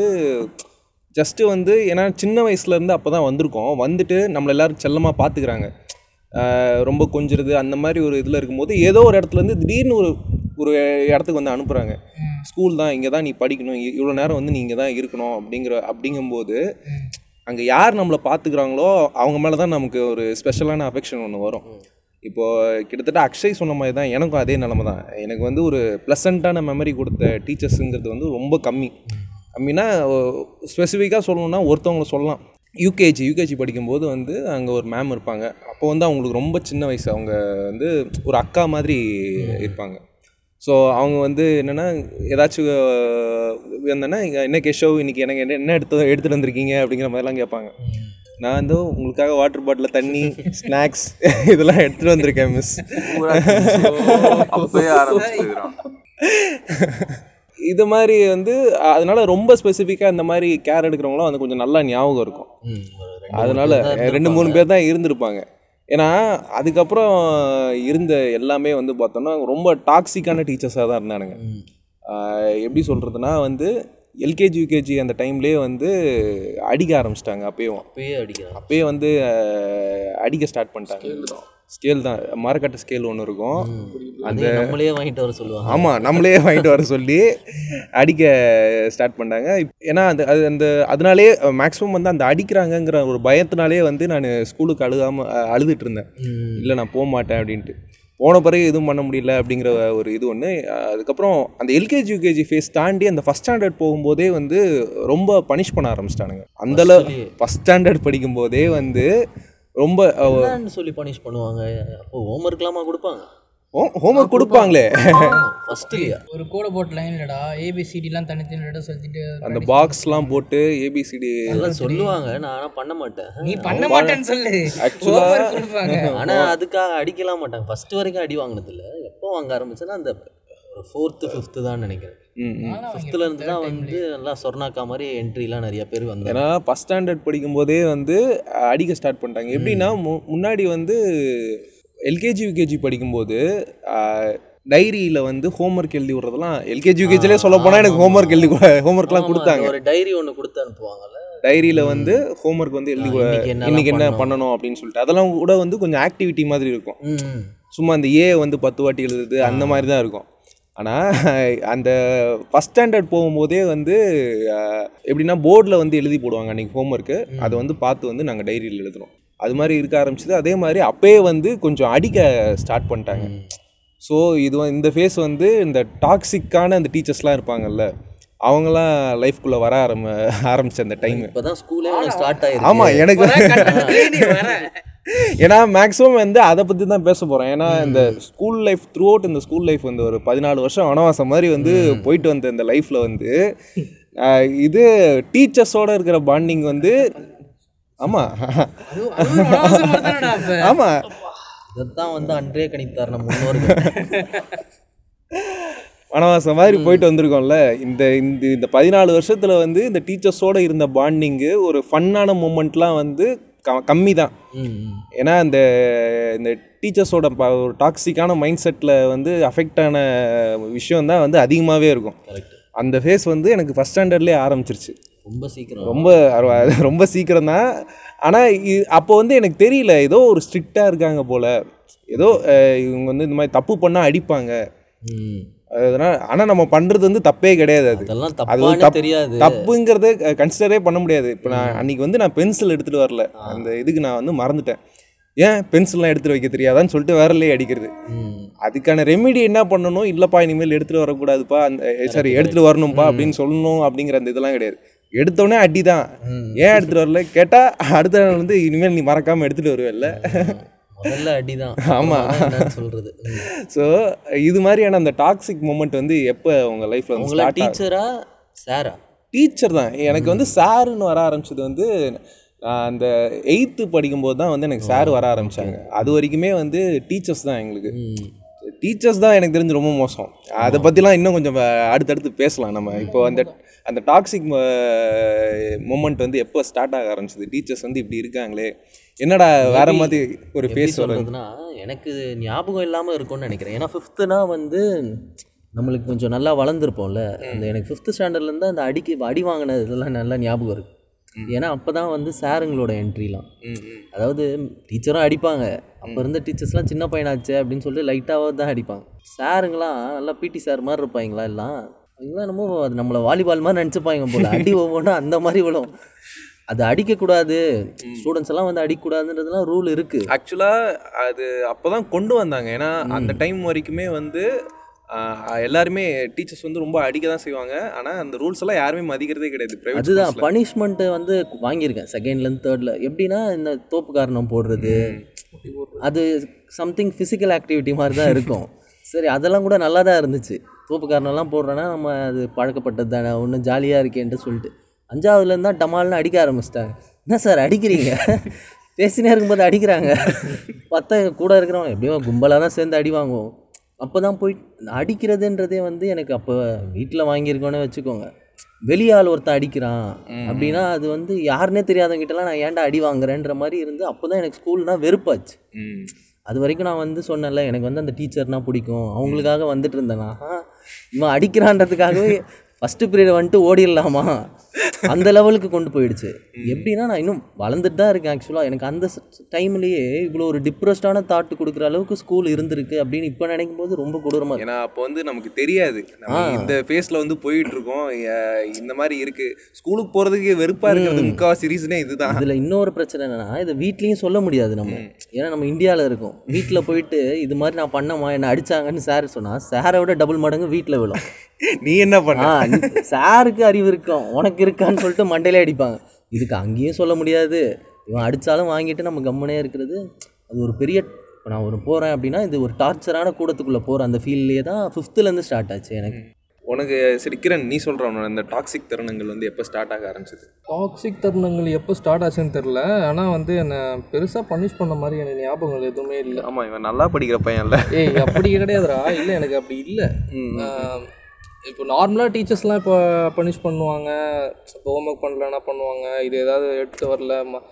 ஜஸ்ட்டு வந்து ஏன்னா சின்ன வயசுலேருந்து அப்போ தான் வந்திருக்கோம். வந்துட்டு நம்மளை எல்லாரும் செல்லமாக பார்த்துக்கிறாங்க ரொம்ப கொஞ்சிறது அந்த மாதிரி ஒரு இதில் இருக்கும்போது ஏதோ ஒரு இடத்துலேருந்து திடீர்னு ஒரு ஒரு இடத்துக்கு வந்து அனுப்புகிறாங்க ஸ்கூல் தான் இங்கே தான் நீ படிக்கணும். இவ்வளோ நேரம் வந்து நீ இங்கே தான் இருக்கணும் அப்படிங்கிற அப்படிங்கும்போது அங்கே யார் நம்மளை பார்த்துக்கிறாங்களோ அவங்க மேலே தான் நமக்கு ஒரு ஸ்பெஷலான அஃபெக்ஷன் ஒன்று வரும். இப்போது கிட்டத்தட்ட அக்ஷய் சொன்ன மாதிரி தான் எனக்கும் அதே நிலமை தான் எனக்கு வந்து ஒரு ப்ளசண்ட்டான மெமரி கொடுத்த டீச்சர்ஸுங்கிறது வந்து ரொம்ப கம்மி. கம்மினா ஸ்பெசிஃபிக்காக சொல்லணும்னா ஒருத்தவங்கள சொல்லலாம். யூகேஜி யூகேஜி படிக்கும்போது வந்து அங்கே ஒரு மேம் இருப்பாங்க. அப்போ வந்து அவங்களுக்கு ரொம்ப சின்ன வயசு. அவங்க வந்து ஒரு அக்கா மாதிரி இருப்பாங்க. ஸோ அவங்க வந்து என்னென்னா ஏதாச்சும் வந்தேன்னா என்ன கேஷவ் இன்னைக்கு எனக்கு என்ன என்ன எடுத்து எடுத்துகிட்டு வந்திருக்கீங்க அப்படிங்கிற மாதிரிலாம் கேட்பாங்க. நான் வந்து உங்களுக்காக வாட்டர் பாட்டிலில் தண்ணி ஸ்நாக்ஸ் இதெல்லாம் எடுத்துகிட்டு வந்திருக்கேன் மிஸ் இது மாதிரி வந்து அதனால ரொம்ப ஸ்பெசிஃபிக்காக இந்த மாதிரி கேர் எடுக்கிறவங்களும் வந்து கொஞ்சம் நல்லா ஞாபகம் இருக்கும். அதனால ரெண்டு மூணு பேர் தான் இருந்திருப்பாங்க. ஏன்னா அதுக்கப்புறம் இருந்த எல்லாமே வந்து பார்த்தோன்னா ரொம்ப டாக்ஸிக்கான டீச்சர்ஸாக தான் இருந்தானுங்க. எப்படி சொல்கிறதுனா வந்து எல்கேஜி யூகேஜி அந்த டைம்லேயே வந்து அடிக்க ஆரம்பிச்சிட்டாங்க அப்பயும். அப்பயே அடிக்கிறான் அப்பயே வந்து அடிக்க ஸ்டார்ட் பண்ணிட்டாங்க. ஸ்கேல் தான். மரக்கட்டை ஸ்கேல் ஒன்று இருக்கும். அந்த நம்மளே வாங்கிட்டு வர சொல்லுவாங்க. ஆமாம் நம்மளே வாங்கிட்டு வர சொல்லி அடிக்க ஸ்டார்ட் பண்ணாங்க இப்- ஏன்னா அந்த அது அந்த அதனாலே மேக்ஸிமம் வந்து அந்த அடிக்கிறாங்கங்கிற ஒரு பயத்தினாலே வந்து நான் ஸ்கூலுக்கு அழுகாம அஹ், அழுதுட்டு இருந்தேன். இல்லை நான் போக மாட்டேன் அப்படின்ட்டு. போன பிறகு எதுவும் பண்ண முடியல அப்படிங்கிற ஒரு இது ஒன்று அதுக்கப்புறம் அந்த எல்கேஜி யூகேஜி ஃபேஸ் தாண்டி அந்த ஃபஸ்ட் ஸ்டாண்டர்ட் போகும்போதே வந்து ரொம்ப பனிஷ் பண்ண ஆரம்பிச்சிட்டானுங்க. அந்தளவு ஃபஸ்ட் ஸ்டாண்டர்ட் படிக்கும்போதே வந்து ரொம்ப சொல்லி பனிஷ் பண்ணுவாங்க? அப்போ ஹோம்ஒர்க்லாமா கொடுப்பாங்க. ஹோம்ஒர்க் கொடுப்பாங்களே. ஃபர்ஸ்ட்லயா ஒரு கூட போட்ட லைன் இல்லடா ஏபிசிடிலாம் தனித்தனி லெட்டர் சொல்லிட்டு அந்த பாக்ஸ்லாம் போட்டு ஏபிசிடி அதெல்லாம் சொல்லுவாங்க நான் ஆனா பண்ண மாட்டேன். நீ பண்ண மாட்டேன்னு சொல்லு. கொடுப்பாங்க. ஆனா அதுக்காக அடிக்கலாம் மாட்டாங்க. ஃபர்ஸ்ட் வரைக்கும் அடி வாங்கினது இல்ல எப்போ வாங்க ஆரம்பிச்சேன்னா அந்த ஒரு ஃபோர்த்து ஃபிஃப்த்து தான் நினைக்கிறேன். ஃபிஃப்த்தில் இருந்து தான் வந்து நல்லா சொர்ணாக்கா மாதிரி என்ட்ரிலாம் நிறைய பேர் வந்தாங்க. ஏன்னா ஃபஸ்ட் ஸ்டாண்டர்ட் படிக்கும்போதே வந்து அடிக்க ஸ்டார்ட் பண்ணிட்டாங்க. எப்படின்னா மு- முன்னாடி வந்து எல்கேஜி யூகேஜி படிக்கும்போது டைரியில் வந்து ஹோம்ஒர்க் எழுதி விடுறதெல்லாம் எல்கேஜி யூகேஜிலே சொல்ல போனால் எனக்கு ஹோம்ஒர்க் எழுதி ஹோம்ஒர்க்லாம் கொடுத்தாங்க. ஒரு டைரி ஒன்று கொடுத்து அனுப்புவாங்கல்ல? டைரியில் வந்து ஹோம்ஒர்க் வந்து எழுதி இன்னைக்கு என்ன பண்ணணும். அப்படின்னு சொல்லிட்டு அதெல்லாம் கூட வந்து கொஞ்சம் ஆக்டிவிட்டி மாதிரி இருக்கும். சும்மா அந்த ஏ வந்து பத்து வாட்டி எழுதுது அந்த மாதிரி தான் இருக்கும். ஆனால் அந்த ஃபஸ்ட் ஸ்டாண்டர்ட் போகும்போதே வந்து எப்படின்னா போர்டில் வந்து எழுதி போடுவாங்க அன்றைக்கி ஹோம்ஒர்க்கு அதை வந்து பார்த்து வந்து நாங்கள் டைரியில் எழுதுறோம். அது மாதிரி இருக்க ஆரம்பிச்சது. அதே மாதிரி அப்பயே வந்து கொஞ்சம் அடிக்க ஸ்டார்ட் பண்ணிட்டாங்க. ஸோ இது வந்து- இந்த ஃபேஸ் வந்து இந்த டாக்ஸிக்கான அந்த டீச்சர்ஸ்லாம் இருப்பாங்கல்ல அவங்களாம் லைஃப்குள்ளே வர ஆரம்ப ஆரம்பிச்ச அந்த டைம் இப்போதான் ஸ்கூலே உனக்கு ஸ்டார்ட் ஆயிருக்கு. ஆமாம் எனக்கு ஏன்னா மேக்ஸிமம் வந்து அதை பற்றி தான் பேச போகிறேன் ஏன்னா இந்த ஸ்கூல் லைஃப் த்ரூ அவுட் இந்த ஸ்கூல் லைஃப் வந்து ஒரு பதினாலு வருஷம் வனவாசம் மாதிரி வந்து போயிட்டு வந்த இந்த லைஃப்பில் வந்து இது டீச்சர்ஸோட இருக்கிற பாண்டிங் வந்து ஆமாம் ஆமாம் இதைத்தான் வந்து அன்றே கணித்தார் நம்ம முன்னோர்கள். வனவாசம் மாதிரி போயிட்டு வந்திருக்கோம்ல. இந்த இந்த இந்த பதினாலு வருஷத்தில் வந்து இந்த டீச்சர்ஸோட இருந்த பாண்டிங்கு ஒரு ஃபன்னான மூமெண்ட்லாம் வந்து க கம்மி தான். ஏன்னா இந்த இந்த டீச்சர்ஸோட ப- ஒரு டாக்ஸிக்கான மைண்ட் செட்டில் வந்து அஃபெக்ட் ஆன விஷயம் தான் வந்து அதிகமாகவே இருக்கும். அந்த ஃபேஸ் வந்து எனக்கு ஃபஸ்ட் ஸ்டாண்டர்ட்லேயே ஆரம்பிச்சிருச்சு. ரொம்ப சீக்கிரம். ரொம்ப ரொம்ப சீக்கிரம் தான் ஆனால் அப்போ வந்து எனக்கு தெரியல ஏதோ ஒரு ஸ்ட்ரிக்டாக இருக்காங்க போல். ஏதோ இவங்க வந்து இந்த மாதிரி தப்பு பண்ணால் அடிப்பாங்க. அதனால் ஆனால் நம்ம பண்ணுறது வந்து தப்பே கிடையாது அது. அதெல்லாம் தெரியாது. தப்புங்கிறத கன்சிடரே பண்ண முடியாது. இப்போ நான் அன்னைக்கு வந்து நான் பென்சில் எடுத்துகிட்டு வரல. அந்த இதுக்கு நான் வந்து மறந்துட்டேன். ஏன்? பென்சில்லாம் எடுத்துகிட்டு வைக்க தெரியாதான்னு சொல்லிட்டு விரல்லே அடிக்கிறது. அதுக்கான ரெமெடி என்ன பண்ணணும்? இல்லைப்பா இனிமேல் எடுத்துகிட்டு வரக்கூடாதுப்பா. அந்த சாரி எடுத்துகிட்டு வரணும்ப்பா அப்படின்னு சொல்லணும் அப்படிங்கிற அந்த இதெல்லாம் கிடையாது. எடுத்தோடனே அடி தான். ஏன் எடுத்துகிட்டு வரல? கேட்டால் அடுத்த நாள் வந்து இனிமேல் நீ மறக்காமல் எடுத்துகிட்டு வருவேல்ல. முதல்ல. அப்புறமா தான். என்னன்னு சொல்றது. ம். ஸோ இது மாதிரியான அந்த டாக்ஸிக் மூமெண்ட் வந்து எப்போ உங்கள் லைஃப்பில் வந்து உங்களை டீச்சரா சாரா டீச்சர் தான். எனக்கு வந்து சாருன்னு வர ஆரம்பிச்சது வந்து அந்த எயித்து படிக்கும்போது தான் வந்து எனக்கு சார் வர ஆரம்பிச்சாங்க. அது வரைக்குமே வந்து டீச்சர்ஸ் தான் எங்களுக்கு. டீச்சர்ஸ் தான் எனக்கு தெரிஞ்சு ரொம்ப மோசம். அதை பற்றிலாம் இன்னும் கொஞ்சம் அடுத்தடுத்து பேசலாம் நம்ம. இப்போ அந்த அந்த டாக்ஸிக் மூமெண்ட் வந்து எப்போ ஸ்டார்ட் ஆக ஆரம்பிச்சது? டீச்சர்ஸ் வந்து இப்படி இருக்காங்களே. என்னடா வேற மாதிரி ஒரு ஃபேஸ் சொல்றதுன்னா எனக்கு ஞாபகம் இல்லாமல் இருக்கும்னு நினைக்கிறேன். ஏன்னா ஃபிஃப்த்துனா வந்து நம்மளுக்கு கொஞ்சம் நல்லா வளர்ந்துருப்போம்ல. அந்த எனக்கு ஃபிஃப்த்து ஸ்டாண்டர்ட்லேருந்து அந்த அடிக்கு அடி வாங்கினது இதெல்லாம் நல்லா ஞாபகம் இருக்கு. ஏன்னா அப்போ தான் வந்து சாருங்களோட என்ட்ரிலாம் அதாவது டீச்சரும் அடிப்பாங்க. அப்போ இருந்த டீச்சர்ஸ்லாம் சின்ன பையனாச்சே அப்படின்னு சொல்லிட்டு லைட்டாக தான் அடிப்பாங்க. சாருங்களாம் நல்லா பிடி சார் மாதிரி இருப்பாங்களா எல்லாம்? அவங்களாம் என்னமோ அது நம்மளை வாலிபால் மாதிரி நினச்சிப்பாங்க போல. அடி ஒவ்வொன்றும் அந்த மாதிரி விழும். அது அடிக்கக்கூடாது. ஸ்டூடெண்ட்ஸ் எல்லாம் வந்து அடிக்கக்கூடாதுன்றதுலாம் ரூல் இருக்குது ஆக்சுவலாக அது அப்போ தான் கொண்டு வந்தாங்க. ஏன்னா அந்த டைம் வரைக்குமே வந்து எல்லாருமே டீச்சர்ஸ் வந்து ரொம்ப அடிக்க தான் செய்வாங்க. ஆனால் அந்த ரூல்ஸ் எல்லாம் யாருமே மதிக்கிறதே கிடையாது. அதுதான் பனிஷ்மெண்ட்டு வந்து வாங்கியிருக்கேன். செகண்ட்லேருந்து தேர்டில் எப்படின்னா இந்த தோப்பு காரணம் போடுறது அது சம்திங் ஃபிசிக்கல் ஆக்டிவிட்டி மாதிரி தான் இருக்கும். சரி அதெல்லாம் கூட நல்லா தான் இருந்துச்சு. தோப்பு காரணம்லாம் போடுறோன்னா நம்ம அது பழக்கப்பட்டது தானே ஒன்றும் ஜாலியாக இருக்கேன்ட்டு சொல்லிட்டு. அஞ்சாவதுலேருந்து தான் டமால்னு அடிக்க ஆரம்பிச்சிட்டாங்க. என்ன சார் அடிக்கிறீங்க? பேசினே இருக்கும்போது அடிக்கிறாங்க. பார்த்தா கூட இருக்கிறவங்க எப்படியும் கும்பலாக தான் சேர்ந்து அடி வாங்குவோம். அப்போ தான் போய் அடிக்கிறதுன்றதே வந்து எனக்கு அப்போ வீட்டில் வாங்கியிருக்கோன்னே வச்சுக்கோங்க. வெளியாள் ஒருத்தன் அடிக்கிறான் அப்படின்னா அது வந்து யாருன்னே தெரியாதவங்கிட்டலாம் நான் ஏன்டா அடி வாங்குறேன்ற மாதிரி இருந்து அப்போ தான் எனக்கு ஸ்கூல்னா வெறுப்பாச்சு. அது வரைக்கும் நான் வந்து சொன்னேன்ல எனக்கு வந்து அந்த டீச்சர்னா பிடிக்கும். அவங்களுக்காக வந்துட்டு இருந்தேனா. இவன் அடிக்கிறான்றதுக்காகவே ஃபஸ்ட்டு பீரியட் வந்துட்டு ஓடிடலாமா? அந்த லெவலுக்கு கொண்டு போயிடுச்சு. எப்படின்னா நான் இன்னும் வளர்ந்துட்டு தான் இருக்கேன் ஆக்சுவலாக எனக்கு அந்த டைம்லேயே இவ்வளோ ஒரு டிப்ரெஸ்டான தாட்டு கொடுக்குற அளவுக்கு ஸ்கூல் இருந்திருக்கு அப்படின்னு இப்போ நினைக்கும் போது ரொம்ப கொடூரமாக ஏன்னா அப்போ வந்து நமக்கு தெரியாது. இந்த ஃபேஸில் வந்து போயிட்டு இருக்கோம் இந்த மாதிரி இருக்கு. ஸ்கூலுக்கு போகிறதுக்கு வெறுப்பாக இருக்கிறது முக்கால்வாசி ரீசனே இதுதான். இதில் இன்னொரு பிரச்சனை என்னன்னா இதை வீட்லேயும் சொல்ல முடியாது நம்ம. ஏன்னா நம்ம இந்தியாவில் இருக்கோம். வீட்டில் போயிட்டு இது மாதிரி நான் பண்ணமா என்னை அடிச்சாங்கன்னு சார் சொன்னால் சாரை விட டபுள் மடங்கு வீட்டில் விழும். நீ என்ன பண்ண? சாருக்கு அறிவு இருக்கும். உனக்கு இருக்கான்னு சொல்லிட்டு மண்டையிலே அடிப்பாங்க. இதுக்கு அங்கேயும் சொல்ல முடியாது. இவன் அடித்தாலும் வாங்கிட்டு நம்ம கம்மனே இருக்கிறது. அது ஒரு பெரிய இப்போ நான் ஒரு போகிறேன் அப்படின்னா இது ஒரு டார்ச்சரான கூடத்துக்குள்ளே போகிற அந்த ஃபீல்ட்லேயே தான் ஃபிஃப்த்துலேருந்து ஸ்டார்ட் ஆச்சு எனக்கு. உனக்கு சரி கிரண் நீ சொல்கிற இந்த டாக்ஸிக் தருணங்கள் வந்து எப்போ ஸ்டார்ட் ஆக ஆரம்பிச்சது? டாக்ஸிக் தருணங்கள் எப்போ ஸ்டார்ட் ஆச்சுன்னு தெரில ஆனால் வந்து என்னை பெருசாக பனிஷ் பண்ண மாதிரி எனக்கு ஞாபகங்கள் எதுவுமே இல்லை. ஆமாம் இவன் நல்லா படிக்கிற பையன்ல. ஏய் அப்படி கிடையாதுடா. இல்லை எனக்கு அப்படி இல்லை. இப்போ நார்மலாக டீச்சர்ஸ்லாம் இப்போ பனிஷ் பண்ணுவாங்க. இப்போ ஹோம்ஒர்க் பண்ணலன்னா பண்ணுவாங்க. இது ஏதாவது எடுத்து வரல ம-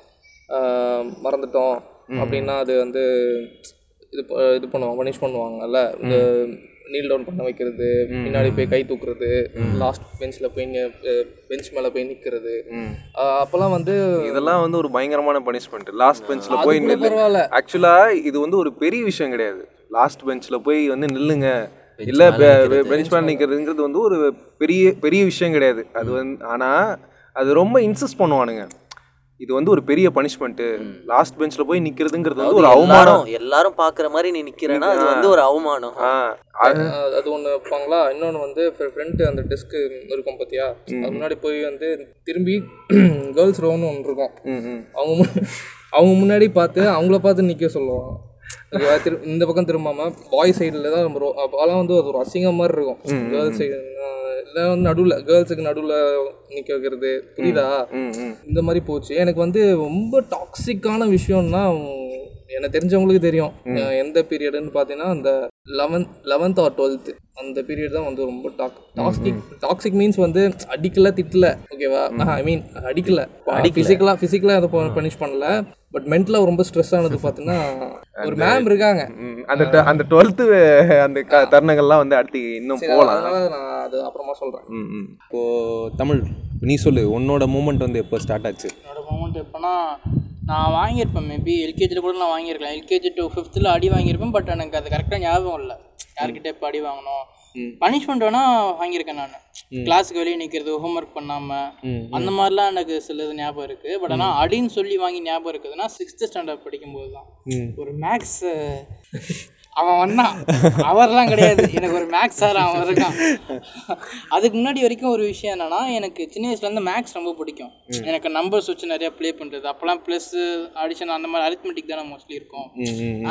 மறந்துட்டோம் அப்படின்னா அது வந்து இது இது பண்ணுவாங்க பனிஷ் பண்ணுவாங்கல்ல. இந்த நீல் டவுன் பண்ண வைக்கிறது பின்னாடி போய் கை தூக்குறது லாஸ்ட் பெஞ்சில் போய் பெஞ்ச் மேலே போய் நிற்கிறது அப்போல்லாம் வந்து இதெல்லாம் வந்து ஒரு பயங்கரமான பனிஷ்மெண்ட் லாஸ்ட் பெஞ்சில் போய் பரவாயில்ல. ஆக்சுவலாக இது வந்து ஒரு பெரிய விஷயம் கிடையாது. லாஸ்ட் பெஞ்சில் போய் வந்து நில்லுங்க. இல்லை பெஞ்ச் மேலே நிற்கிறதுங்கிறது வந்து ஒரு பெரிய பெரிய விஷயம் கிடையாது. அது வந்து ஆனால் அது ரொம்ப இன்சிஸ்ட் பண்ணுவானுங்க. இது வந்து ஒரு பெரிய பனிஷ்மெண்ட்டு லாஸ்ட் பெஞ்சில் போய் நிற்கிறதுங்கிறது வந்து ஒரு அவமானம். எல்லாரும் பார்க்குற மாதிரி நீ நிற்கிறேன்னா அது வந்து ஒரு அவமானம். அது அது ஒன்று வைப்பாங்களா? இன்னொன்று வந்து ஃப்ரண்ட்டு அந்த டெஸ்க்கு இருக்கும் பார்த்தியா அது முன்னாடி போய் வந்து திரும்பி கேர்ள்ஸ் ரோன்னு ஒன்று இருக்கும். அவங்க அவங்க முன்னாடி பார்த்து அவங்கள பார்த்து நிற்க சொல்லுவாங்க. ஓகேவா? திரு இந்த பக்கம் திரும்பாம பாய் சைடில் தான் நம்ம ரோ அப்போலாம் வந்து அது ஒரு அசிங்கம் மாதிரி இருக்கும். கேர்ள்ஸ் சைடு இல்லை வந்து நடுவில் கேர்ள்ஸுக்கு நடுவில் நிற்க வைக்கிறது புரியுதா? இந்த மாதிரி போச்சு. எனக்கு வந்து ரொம்ப டாக்ஸிக்கான விஷயம்னா எனக்கு தெரிஞ்சவங்களுக்கு தெரியும். எந்த பீரியடுன்னு பார்த்தீங்கன்னா அந்த லெவன்த் லெவன்த் ஆர் டுவெல்த்து அந்த பீரியட் தான் வந்து ரொம்ப டாக் டாக்ஸிக் டாக்ஸிக் மீன்ஸ் வந்து அடிக்கல திட்டல ஓகேவா ஐ மீன் அடிக்கல. ஃபிசிக்கலாக ஃபிசிக்கலாக அதை பனிஷ் பண்ணல. பட் மென்டலாக ரொம்ப ஸ்ட்ரெஸ் ஆனது பார்த்தீங்கன்னா ஒரு மேம் இருக்காங்க. ம், அந்த அந்த டுவெல்த்து அந்த க தருணங்கள்லாம் வந்து அடுத்து இன்னும் போகலாம். அதனால நான் அது அப்புறமா சொல்கிறேன் ம் ம். இப்போ தமிழ் நீ சொல்லு உன்னோட மூமெண்ட் வந்து எப்போ ஸ்டார்ட் ஆச்சு? என்னோட மூமெண்ட் எப்போனா நான் வாங்கியிருப்பேன் மேபி எல்கேஜியில் கூட நான் வாங்கியிருக்கலாம். எல்கேஜி டு ஃபிஃப்த்தில் அடி வாங்கியிருப்பேன் பட் எனக்கு அது கரெக்டாக ஞாபகம் இல்லை. யார்கிட்ட எப்போ அடி வாங்கணும்? பனிஷ்மெண்ட் வேணால் வாங்கியிருக்கேன் நான். கிளாஸுக்கு வெளியே நிற்கிறது ஹோம்ஒர்க் பண்ணாமல் அந்த மாதிரிலாம் எனக்கு சிலது ஞாபகம் இருக்குது பட் ஆனால் அடின்னு சொல்லி வாங்கி ஞாபகம் இருக்குதுன்னா சிக்ஸ்த்து ஸ்டாண்டர்ட் படிக்கும்போது தான் ஒரு மேக்ஸ் அவன் வந்தான் அவர்லாம் கிடையாது. எனக்கு ஒரு மேக்ஸ் சார் அவன் இருக்கான். அதுக்கு முன்னாடி வரைக்கும் ஒரு விஷயம் என்னன்னா எனக்கு சின்ன வயசுலேருந்து மேக்ஸ் ரொம்ப பிடிக்கும். எனக்கு நம்பர்ஸ் வச்சு நிறைய ப்ளே பண்ணுறது அப்போல்லாம் ப்ளஸ் அடிஷன் அந்த மாதிரி அரித்மெட்டிக் தானே மோஸ்ட்லி இருக்கும்.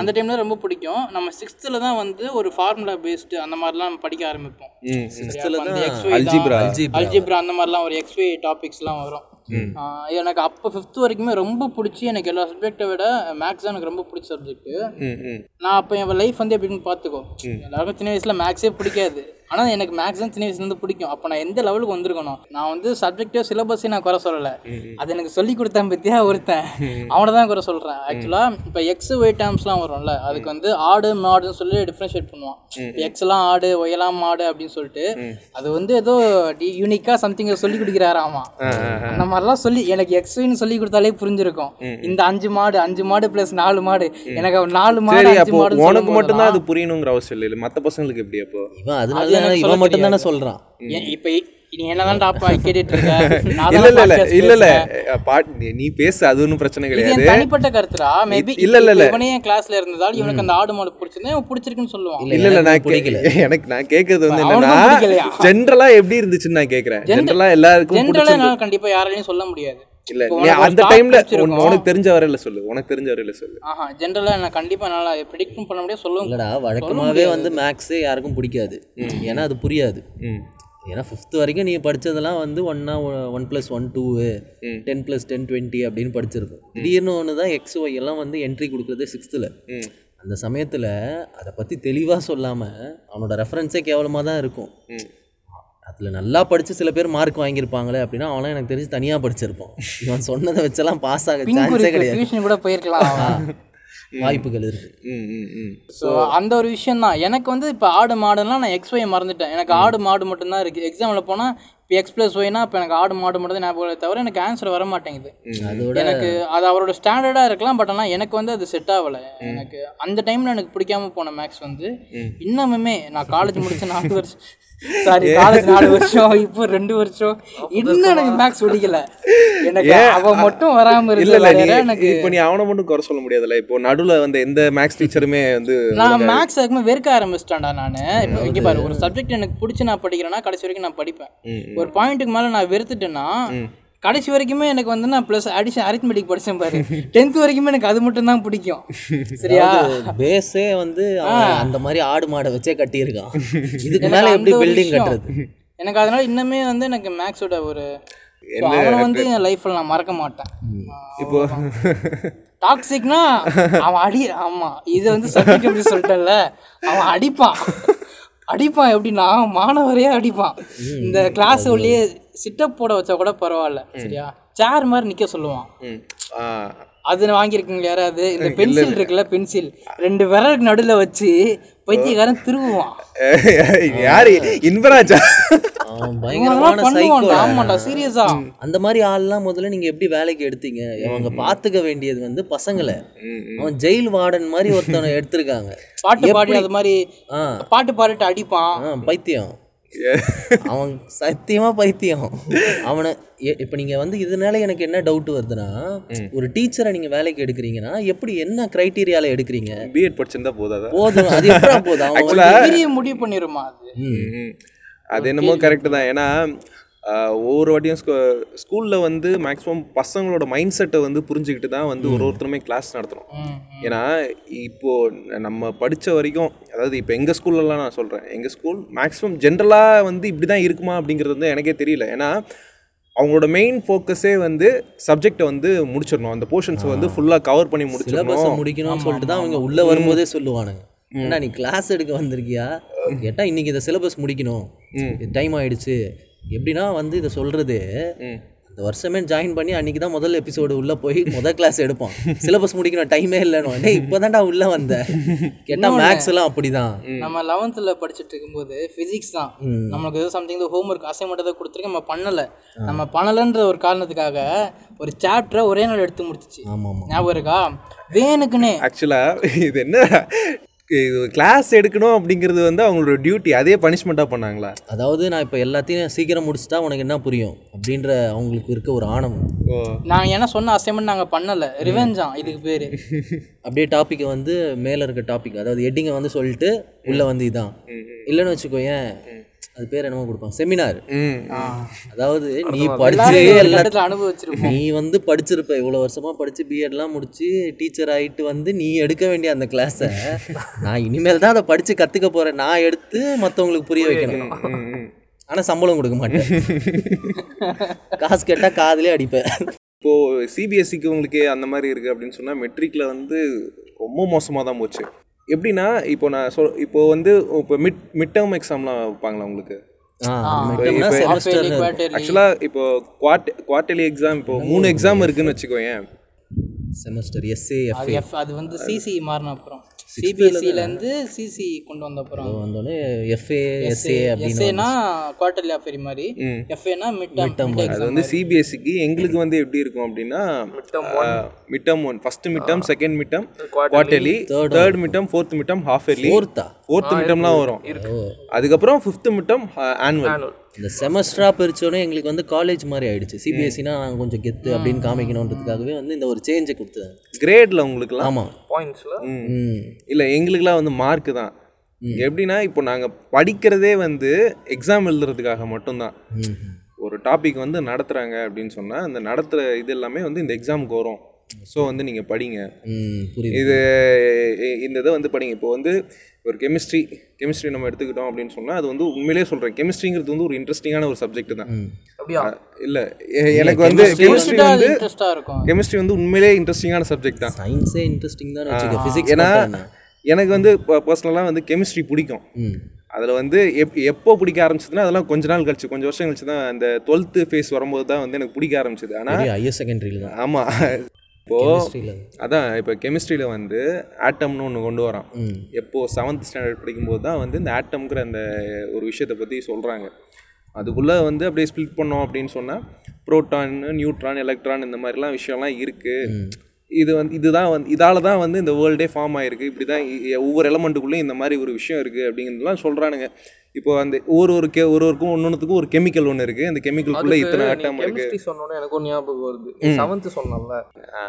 அந்த டைமில் ரொம்ப பிடிக்கும். நம்ம சிக்ஸ்த்தில் தான் வந்து ஒரு ஃபார்முலா பேஸ்டு அந்த மாதிரிலாம் நம்ம படிக்க ஆரம்பிப்போம். Algebra. அல்ஜிப்ரா அந்த மாதிரிலாம் ஒரு எக்ஸ்வே டாபிக்ஸ்லாம் வரும். எனக்கு அப்போ ஃபிஃப்த் வரைக்குமே ரொம்ப பிடிச்சி எனக்கு எல்லா சப்ஜெக்டை விட மேக்ஸ் தான் எனக்கு ரொம்ப பிடிச்ச சப்ஜெக்ட் நான் அப்போ என் லைஃப் வந்து எப்படின்னு பார்த்துக்கோ. எல்லாருக்கும் சின்ன வயசில் மேக்ஸே பிடிக்காது. ஆனால் எனக்கு மேக்ஸ் தான் சின்ன வயசுலேருந்து பிடிக்கும். அப்போ நான் எந்த லெவலுக்கு வந்திருக்கணும் நான் வந்து சப்ஜெக்டோ சிலபஸையும் நான் குறை சொல்லலை. அது எனக்கு சொல்லி கொடுத்தேன் பற்றியா ஒருத்தன். அவனை தான் குறை சொல்கிறேன் ஆக்சுவலாக இப்போ எக்ஸ் ஒய் டேர்ம்ஸ்லாம் வரும்ல அதுக்கு வந்து ஆடு மாடுன்னு சொல்லி டிஃப்ரென்ஷியேட் பண்ணுவான். எக்ஸ்லாம் ஆடு ஒயலாம் மாடு அப்படின்னு சொல்லிட்டு அது வந்து ஏதோ யூனிக்காக சம்திங் சொல்லி கொடுக்குறாராமா அந்த மாதிரிலாம் சொல்லி எனக்கு எக்ஸ்ன்னு சொல்லி கொடுத்தாலே புரிஞ்சிருக்கும். இந்த அஞ்சு மாடு அஞ்சு மாடு ப்ளஸ் நாலு மாடு எனக்கு நாலு மாடு சரி அஞ்சு மாடுன்னு உனக்கு மட்டும்தான் அது புரியணுங்கிற அவசியம் இல்லை மற்ற பசங்களுக்கு எப்படி அப்போ? இவன் அதனால எனக்கு இவன் சொல்ல மட்டும் தானே ஏன் இப்ப நீ என்னதான் டாப்பா கேட்டுட்டு இருக்க? இல்ல இல்ல இல்ல இல்ல இல்ல. நீ பேசு அது ஒன்றும் பிரச்சனை கிடையாது. தனிப்பட்ட கருத்துடா. மேபி இல்ல, இல்ல, இல்ல. இவனே என் கிளாஸ்ல இருந்ததால் இவனுக்கு அந்த ஆடு மாடு பிடிச்சிருந்தா இவன் பிடிச்சிருக்குன்னு சொல்லுவான். இல்ல, இல்ல இல்ல எனக்கு நான் கே- பிடிக்கல. எனக்கு நான் கேக்குறது வந்து என்னன்னா? ஜென்ரலா எப்படி இருந்துச்சுன்னு நான் கேக்குறேன். ஜென்ரலா எல்லாருக்கும் ஜென்ரலா என்னால கண்டிப்பா யாராலையும் சொல்ல முடியாது. இல்ல நீ அந்த டைம்ல. உனக்கு தெரிஞ்ச வரையில சொல்லு உனக்கு தெரிஞ்ச வரையில சொல்லு. ஆஹா ஜென்ரலா நான் கண்டிப்பா என்னால ப்ரிடிக்டும் பண்ண முடியாது சொல்லவும் இல்லடா முடியாது. வந்து மேக்ஸே யாருக்கும் பிடிக்காது. ஏன்னா அது புரியாது. ஏன்னா ஃபிஃப்த் வரைக்கும் நீ படிச்சதெல்லாம் வந்து ஒன்னா one plus one two ten plus ten twenty அப்படின்னு படிச்சிருக்கும். திடீர்னு ஒன்று தான் எக்ஸ் ஒய் எல்லாம் வந்து என்ட்ரி கொடுக்குறது சிக்ஸ்த்தில் அந்த சமயத்தில் அதை பற்றி தெளிவாக சொல்லாமல் அவனோட ரெஃபரன்ஸே கேவலமாக தான் இருக்கும். அதில் நல்லா படித்து சில பேர் மார்க் வாங்கியிருப்பாங்களே அப்படின்னா அவன்லாம் எனக்கு தெரிஞ்சு தனியாக படிச்சிருப்பான். இவன் சொன்னதை வச்செல்லாம் பாஸ் ஆக சான்ஸே கிடையாது. கூட போயிருக்கலாம். வாய்ப்புகள் இருக்கு. ஸோ அந்த ஒரு விஷயம் தான் எனக்கு வந்து இப்போ ஆடு மாடுலாம் நான் எக்ஸ் ஒய் மறந்துட்டேன். எனக்கு ஆடு மாடு மட்டும்தான் இருக்குது எக்ஸாமில் போனால் இப்போ எக்ஸ் ப்ளஸ் ஒய்னா இப்போ எனக்கு ஆடு மாடு மட்டும் தான் ஞாபகம் தவிர எனக்கு ஆன்சர் வர மாட்டேங்குது. அதோட எனக்கு அது அவரோட ஸ்டாண்டர்டாக இருக்கலாம் பட் ஆனால் எனக்கு வந்து அது செட் ஆகலை. எனக்கு அந்த டைமில் எனக்கு பிடிக்காம போன மேக்ஸ் வந்து இன்னமுமே நான் காலேஜ் முடிச்ச நாலு வருஷம் சாரி காலேஜ் நாலு வருஷம் இப்போ ரெண்டு வருஷம். இன்னும் எனக்கு மேக்ஸ் பிடிக்கல. எனக்கு அவன் மட்டும் வராமல் இல்ல எனக்கு இப்போ நீ அவனை மட்டும் குறை சொல்ல முடியாதுல்ல? இப்போ நடுவுல வந்து எந்த மேக்ஸ் டீச்சருமே வந்து நான் மேக்ஸ் அதுக்குமே வெறுக்க ஆரம்பிச்சிட்டேன்டா நான். இப்போ இங்கே பாரு ஒரு சப்ஜெக்ட் எனக்கு பிடிச்சி நான் படிக்கிறேன்னா கடைசி வரைக்கும் நான் படிப்பேன். ஒரு பாயிண்ட்டுக்கு மேலே நான் வெறுத்துட்டேன்னா கடைசி வரைக்குமே எனக்கு வந்து நான் ப்ளஸ் அடிஷன் அரித்மெட்டிக் படித்தேன் பாரு. டென்த் வரைக்குமே எனக்கு அது மட்டும் தான் பிடிக்கும். சரியா? பேஸே வந்து அந்த மாதிரி ஆடு மாடை வச்சே கட்டியிருக்கான். இதுக்கு மேலே எப்படி பில்டிங். கட்டுறது? எனக்கு அதனால இன்னுமே வந்து எனக்கு மேக்ஸோட ஒரு அவனை வந்து என் லைஃப்பில் நான் மறக்க மாட்டேன். இப்போ டாக்ஸிக்னா அவன் அடி ஆமா. இது வந்து சப்ஜெக்ட் எப்படி சொல்லிட்டேன்ல? அவன் அடிப்பான். அடிப்பான் எப்படின்னா மாணவரையே அடிப்பான். இந்த கிளாஸ் உள்ளே சிட்டப் போட வச்சா கூட பரவாயில்ல. சரியா? சேர் மாதிரி நிக்க சொல்லுவான். அது வாங்கியிருக்கீங்க யாராவது? இந்த பென்சில் இருக்குல்ல பென்சில். ரெண்டு விரலுக்கு நடுவில் வச்சு பைத்தியக்காரன் திருவுவான். யாரு? இன்பராஜா ஆமாண்டா சீரியஸா அந்த மாதிரி ஆள்லாம் முதல்ல நீங்க எப்படி வேலைக்கு எடுத்தீங்க? அவங்க பாத்துக்க வேண்டியது வந்து பசங்களை. அவன் ஜெயில் வார்டன் மாதிரி ஒருத்தனை எடுத்திருக்காங்க. பாட்டு பாடி அது மாதிரி பாட்டு பாடிட்டு அடிப்பான். பைத்தியம். அவன் சத்தியமா பைத்தியம். அவனை இப்ப நீங்க வந்து இதனால எனக்கு என்ன டவுட் வருதுன்னா ஒரு டீச்சரை நீங்க வேலைக்கு எடுக்கிறீங்கன்னா எப்படி என்ன கிரைட்டீரியால எடுக்கிறீங்க? பிஎட் படிச்சிருந்தா போதாதா? போதும் அது எப்படா போதும்? அவன் முடிவு பண்ணிருமா அது. அது என்னமோ கரெக்டு தான். ஏன்னா ஒவ்வொரு வாட்டியும் ஸ்கூலில் வந்து மேக்ஸிமம் பசங்களோட மைண்ட் செட்டை வந்து புரிஞ்சுக்கிட்டு தான் வந்து ஒரு ஒருத்தருமே கிளாஸ் நடத்துகிறோம் ஏன்னா இப்போது நம்ம படித்த வரைக்கும் அதாவது இப்போ எங்கள் ஸ்கூல்லலாம் நான் சொல்கிறேன் எங்கள் ஸ்கூல் மேக்ஸிமம் ஜென்ரலாக வந்து இப்படி தான் இருக்குமா அப்படிங்கிறது வந்து எனக்கே தெரியல. ஏன்னா அவங்களோட மெயின் ஃபோக்கஸே வந்து சப்ஜெக்டை வந்து முடிச்சிடணும். அந்த போர்ஷன்ஸை வந்து ஃபுல்லாக கவர் பண்ணி முடிச்சிடணும். முடிக்கணும்னு சொல்லிட்டு தான் அவங்க உள்ள வரும்போதே சொல்லுவானுங்க. ஏன்னா நீ கிளாஸ் எடுக்க வந்திருக்கியா? கேட்டா இன்னைக்கு இந்த சிலபஸ் முடிக்கணும். டைம் ஆயிடுச்சு. எப்படின்னா வந்து இதை சொல்றது அந்த வருஷமே ஜாயின் பண்ணி அன்னைக்கு தான் முதல் எபிசோடு உள்ள போய் முதல் கிளாஸ் எடுப்பான் சிலபஸ் முடிக்கணும் டைமே இல்லைன்னு டேய் இப்போதான்டா உள்ள வந்த. கேட்டா மேக்ஸ் எல்லாம் அப்படிதான். நம்ம லெவன்த்தில் படிச்சுட்டு இருக்கும்போது ஃபிசிக்ஸ் தான். நம்மளுக்கு ஏதோ சம்திங் ஹோம் ஒர்க் அசைன்மெண்ட் ஏதோ கொடுத்துருக்கு நம்ம பண்ணலை. நம்ம பண்ணலைன்ற ஒரு காரணத்துக்காக ஒரு சாப்டரை ஒரே நாள் எடுத்து முடிச்சிச்சு. ஞாபகம் இருக்கா? வேணுக்குன்னே. ஆக்சுவலாக இது என்ன? கிளாஸ் எடுக்கணும் அப்படிங்கிறது வந்து அவங்களோட டியூட்டி அதே பனிஷ்மெண்ட்டாக பண்ணாங்களா? அதாவது நான் இப்போ எல்லாத்தையும் சீக்கிரம் முடிச்சிட்டா உனக்கு என்ன புரியும்? அப்படின்ற அவங்களுக்கு இருக்க ஒரு ஆணவம். நான் என்ன சொன்ன அசைன்மெண்ட் நாங்கள் பண்ணலை. ரிவெஞ்சான் இதுக்கு பேர். அப்படியே டாப்பிக்கை வந்து மேலே இருக்க டாபிக் அதாவது ஹெட்டிங்கை வந்து சொல்லிட்டு உள்ளே வந்து இதான். இல்லைன்னு வச்சுக்கோயேன். அது பேர் என்னமோ கொடுப்பாங்க செமினார் ம். அதாவது நீ படிச்சு எல்லா இடத்துல அனுபவிச்சிருப்போம். நீ வந்து படிச்சிருப்ப. இவ்வளோ வருஷமா படிச்சு பிஎட்லாம் முடிச்சு டீச்சர் ஆயிட்டு வந்து நீ எடுக்க வேண்டிய அந்த கிளாஸை நான் இனிமேல் தான் அதை படிச்சு கற்றுக்க போறேன். நான் எடுத்து மற்றவங்களுக்கு புரிய வைக்கணும். ஆனால் சம்பளம் கொடுக்க மாட்டேன். காசு கேட்டால் காதுலயே அடிப்பேன். இப்போது சிபிஎஸ்சிக்கு உங்களுக்கு அந்த மாதிரி இருக்குது அப்படின்னு சொன்னால் மெட்ரிக்கில் வந்து ரொம்ப மோசமாக தான் போச்சு. எப்படின்னா இப்போ நான் சொல் இப்போ வந்து இப்போ மிட் மிட் டேர்ம் எக்ஸாம்லாம் வைப்பாங்களா உங்களுக்கு? ஆக்சுவலாக இப்போ குவார்ட் குவார்டர்லி எக்ஸாம் இப்போ மூணு எக்ஸாம் இருக்குன்னு வச்சுக்கோயேன். செமஸ்டர் எஸ்ஏ அது எஃப் அது வந்து சிசி மாறின அப்புறம். சிபிஎஸ்சிலேருந்து சிசி கொண்டு வந்த அப்புறம் வந்தோடனே எஃப்ஏ எஸ்ஏ எஸ்ஏனா குவார்டர்லி அஃபேரி மாதிரி. எஃப்ஏனா மிட் டேர்ம் அது வந்து சிபிஎஸ்சிக்கு எங்களுக்கு வந்து எப்படி இருக்கும் அப்படின்னா mid term one first mid term second mid term quarterly third mid term fourth mid term half yearly ஃபோர்த்தா fourth mid டேர்ம்லாம் வரும். அதுக்கப்புறம் ஃபிஃப்த் மிட் டேர்ம் ஆனுவல் இந்த செமஸ்டராக பிரிச்சோடனே எங்களுக்கு வந்து காலேஜ் மாதிரி ஆயிடுச்சு. சிபிஎஸ்சினா நாங்கள் கொஞ்சம் கெத்து அப்படின்னு காமிக்கணுன்றதுக்காகவே வந்து இந்த ஒரு சேஞ்சை கொடுத்தாங்க கிரேடில் உங்களுக்குலாம் ஆமாம் பாயிண்ட்ஸில் ம். இல்லை எங்களுக்குலாம் வந்து மார்க்கு தான். எப்படின்னா இப்போ நாங்கள் படிக்கிறதே வந்து எக்ஸாம் எழுதுறதுக்காக மட்டும்தான். ஒரு டாபிக் வந்து நடத்துகிறாங்க அப்படின்னு சொன்னால் அந்த நடத்துகிற இது எல்லாமே வந்து இந்த எக்ஸாமுக்கு வரும். ஸோ வந்து நீங்கள் படிங்க. இது இந்த இதை வந்து படிங்க. இப்போ வந்து ஒரு கெமிஸ்ட்ரி கெமிஸ்ட்ரி நம்ம எடுத்துக்கிட்டோம் அப்படின்னு சொன்னால் அது வந்து உண்மையிலேயே சொல்கிறேன் கெமிஸ்ட்ரிங்கிறது வந்து ஒரு இன்ட்ரெஸ்டிங்கான ஒரு சப்ஜெக்ட் தான். அப்படியா? இல்லை எனக்கு வந்து கெமிஸ்ட்ரி வந்து கெமிஸ்ட்ரி வந்து உண்மையிலேயே இன்ட்ரெஸ்டிங்கான சப்ஜெக்ட் தான். சயின்ஸே இன்ட்ரெஸ்டிங் தான் ஃபிசிக்ஸ் ஏன்னா எனக்கு வந்து பர்சனலாக வந்து கெமிஸ்ட்ரி பிடிக்கும். அதில் வந்து எப் எப்போ பிடிக்க ஆரம்பிச்சதுன்னா அதெல்லாம் கொஞ்ச நாள் கழிச்சு கொஞ்சம் வருஷம் கழிச்சு தான் அந்த டுவெல்த்து ஃபேஸ் வரும்போது தான் வந்து எனக்கு பிடிக்க ஆரம்பிச்சது. ஆனால் ஹையர் செகண்டரியில் தான். ஆமாம் இப்போ Chemistry-ல. அதான் இப்போ கெமிஸ்ட்ரியில் வந்து ஆட்டம்னு ஒன்று கொண்டு வரான். ம். எப்போ செவன்த் ஸ்டாண்டர்ட் படிக்கும்போது தான் வந்து இந்த ஆட்டம்ங்கிற அந்த ஒரு விஷயத்தை பற்றி சொல்கிறாங்க அதுக்குள்ளே வந்து அப்படியே ஸ்ப்ளிட் பண்ணோம் அப்படின்னு சொன்னால் புரோட்டான் நியூட்ரான் எலக்ட்ரான் இந்த மாதிரிலாம் விஷயம்லாம் இருக்குது இது வந்து இதுதான் வந்து இதால தான் வந்து இந்த வேர்ல்டே ஃபார்ம் ஆயிருக்கு. இப்படி தான் ஒவ்வொரு எலமெண்ட்டுக்குள்ளேயும் இந்த மாதிரி ஒரு விஷயம் இருக்குது அப்படிங்கிறதுலாம் சொல்கிறானுங்க இப்போ அந்த ஒரு ஒரு கே ஒரு ஒருக்கும் ஒன்னொன்றுத்துக்கும் ஒரு கெமிக்கல் ஒன்று இருக்குது அந்த கெமிக்கலுக்குள்ளே இத்தனை ஆட்டம் இருக்குது சொன்னோன்னே எனக்கு ஒரு ஞாபகம் வருது. செவன்த்து சொன்னேன்ல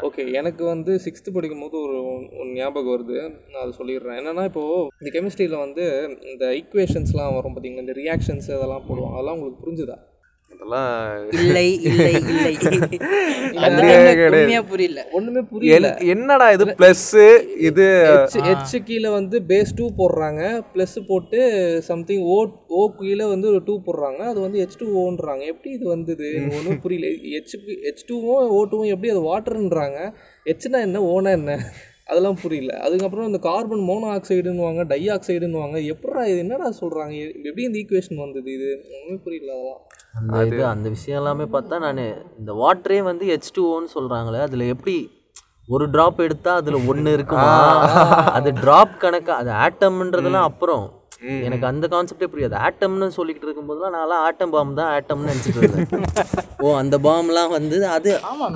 ஓகே எனக்கு வந்து சிக்ஸ்த்து படிக்கும் போது ஒரு ஒரு ஞாபகம் வருது. நான் அதை சொல்லிடுறேன். என்னன்னா இப்போ இந்த கெமிஸ்ட்ரியில் வந்து இந்த ஈக்குவேஷன்ஸ்லாம் வரும் பார்த்தீங்கன்னா இந்த ரியாக்ஷன்ஸ் அதெல்லாம் போடுவாங்க. அதெல்லாம் உங்களுக்கு புரிஞ்சுதா? இல்லை இல்லை இல்லை. உண்மையா புரியல. ஒன்றுமே புரியல. என்- என்னடா இது ப்ளஸ்ஸு இது ஹெச் கீழே வந்து பேஸ் டூ போடுறாங்க. ப்ளஸ் போட்டு சம்திங் ஓ ஓ கீழே வந்து ஒரு டூ போடுறாங்க. அது வந்து ஹெச் டூ ஓன்றாங்க எப்படி இது வந்தது? ஒன்றும் புரியல. ஹெச் ஹெச் டூவும் ஓ டூவும் எப்படி அது வாட்டர்ன்றாங்க ஹெச்னா என்ன? ஓனா என்ன? அதெல்லாம் புரியல. அதுக்கப்புறம் இந்த கார்பன் மோனோ ஆக்சைடுன்னுவாங்க டை ஆக்சைடுன்னுவாங்க எப்படா இது? என்னடா சொல்கிறாங்க எப்படி இந்த ஈக்குவேஷன் வந்தது இது? ஒன்றுமே புரியல அதெல்லாம். அந்த இது அந்த விஷயம் எல்லாமே பார்த்தா நான் இந்த வாட்டரே வந்து ஹெச் டூஓன்னு சொல்கிறாங்களே அதில் எப்படி ஒரு ட்ராப் எடுத்தால் அதில் ஒன்று இருக்குமா? அது ட்ராப் கணக்கா அது ஆட்டம்ன்றதெல்லாம் அப்புறம். எனக்கு அந்த கான்செப்டே புரியாது. ஆட்டம்னு சொல்லிக்கிட்டு இருக்கும்போதெல்லாம் நான்லாம் ஆட்டம் பாம் தான் ஆட்டம்னு நினச்சிட்டு இருந்தேன். ஓ அந்த பாம்லாம் வந்து அது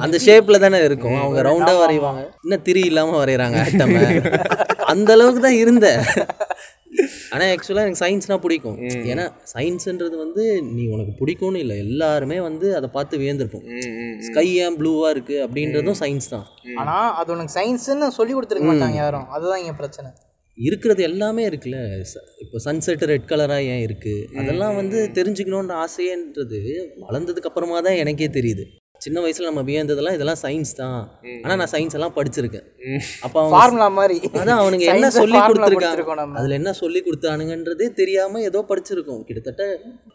அந்த ஷேப்பில் தானே இருக்கும். அவங்க ரவுண்டாக வரைவாங்க. இன்னும் திரி இல்லாமல் வரைகிறாங்க ஆட்டம் அந்த அளவுக்கு தான் இருந்தேன். ஆனால் ஆக்சுவலாக எனக்கு சயின்ஸ்னால் பிடிக்கும். ஏன்னா சயின்ஸுன்றது வந்து நீ உனக்கு பிடிக்கும்னு இல்லை. எல்லாருமே வந்து அதை பார்த்து வியந்திருப்போம் ஸ்கை ஏன் ப்ளூவாக இருக்குது அப்படின்றதும் சயின்ஸ் தான். ஆனா அது உனக்கு சயின்ஸ்ன்னு சொல்லி கொடுத்துருக்க மாட்டாங்க யாரும். அதுதான் இங்க பிரச்சனை. இருக்கிறது எல்லாமே இருக்குல்ல. ச- இப்போ சன்செட் ரெட் கலராக ஏன் இருக்குது அதெல்லாம் வந்து தெரிஞ்சுக்கணுன்ற ஆசையன்றது வளர்ந்ததுக்கு அப்புறமா தான் எனக்கே தெரியுது. சின்ன வயசுல நம்ம வியந்ததெல்லாம் இதெல்லாம் சயின்ஸ் தான். ஆனா நான் சயின்ஸ் எல்லாம் படிச்சிருக்கேன். அப்போ ஃபார்முலா மாதிரி. அதான் அவனுங்க என்ன சொல்லி கொடுத்துருக்காங்க. அதுல என்ன சொல்லி கொடுத்தானுங்கன்றதே தெரியாம ஏதோ படிச்சிருக்கோம். கிட்டத்தட்ட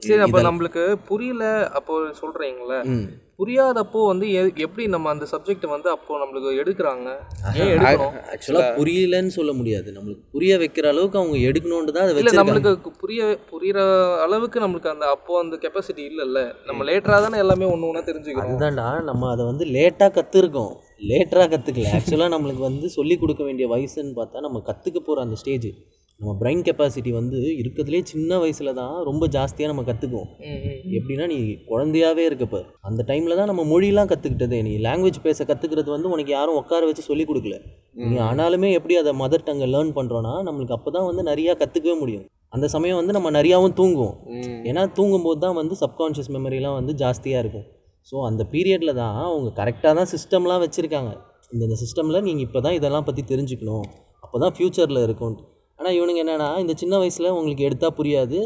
சரி அப்போ நம்மளுக்கு புரியல அப்போ சொல்கிறீங்களே ம். புரியாதப்போ வந்து எப்படி நம்ம அந்த சப்ஜெக்ட் வந்து அப்போ நம்மளுக்கு எடுக்கிறாங்க? ஆக்சுவலாக புரியலன்னு சொல்ல முடியாது. நம்மளுக்கு புரிய வைக்கிற அளவுக்கு அவங்க எடுக்கணும்னு தான் அதை நம்மளுக்கு புரிய புரியுற அளவுக்கு நம்மளுக்கு அந்த அப்போ அந்த கெப்பாசிட்டி இல்லைல்ல. நம்ம லேட்டரா தானே எல்லாமே ஒன்று ஒன்றா தெரிஞ்சுக்கிறோம். அதுதான்டா. நம்ம அதை வந்து லேட்டாக கற்றுருக்கோம் லேட்டராக கற்றுக்கல ஆக்சுவலாக நம்மளுக்கு வந்து சொல்லி கொடுக்க வேண்டிய வயசுன்னு பார்த்தா நம்ம கற்றுக்க போகிற அந்த ஸ்டேஜ் நம்ம பிரெயின் கெப்பாசிட்டி வந்து இருக்கிறதுலே சின்ன வயசில் தான் ரொம்ப ஜாஸ்தியாக நம்ம கற்றுக்குவோம் எப்படின்னா நீ குழந்தையாவே இருக்கப்ப அந்த டைமில் தான் நம்ம மொழிலாம் கற்றுக்கிட்டதே நீ லாங்குவேஜ் பேச கற்றுக்கிறது வந்து உனக்கு யாரும் உட்கார வச்சு சொல்லி கொடுக்கல. நீ ஆனாலுமே எப்படி அதை மதர் டங்கை லேர்ன் பண்ணுறோன்னா நம்மளுக்கு அப்போ தான் வந்து நிறையா கற்றுக்கவே முடியும். அந்த சமயம் வந்து நம்ம நிறையாவும் தூங்குவோம். ஏன்னா தூங்கும்போது தான் வந்து சப்கான்ஷியஸ் மெமரிலாம் வந்து ஜாஸ்தியாக இருக்கும். ஸோ அந்த பீரியடில் தான் அவங்க கரெக்டாக தான் சிஸ்டம்லாம் வச்சுருக்காங்க. இந்த சிஸ்டமில் நீங்கள் இப்போ தான் இதெல்லாம் பற்றி தெரிஞ்சுக்கணும். அப்போ தான் ஃப்யூச்சரில் இருக்கும். ஆனால் இவனுங்க என்னென்னா இந்த சின்ன வயசில் உங்களுக்கு எடுத்தால் புரியாது.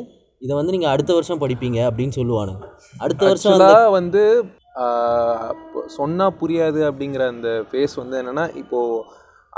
இதை வந்து நீங்கள் அடுத்த வருஷம் படிப்பீங்க அப்படின்னு சொல்லுவானுங்க. அடுத்த வருஷம் வந்து சொன்னால் புரியாது அப்படிங்கிற அந்த ஃபேஸ் வந்து என்னன்னா இப்போ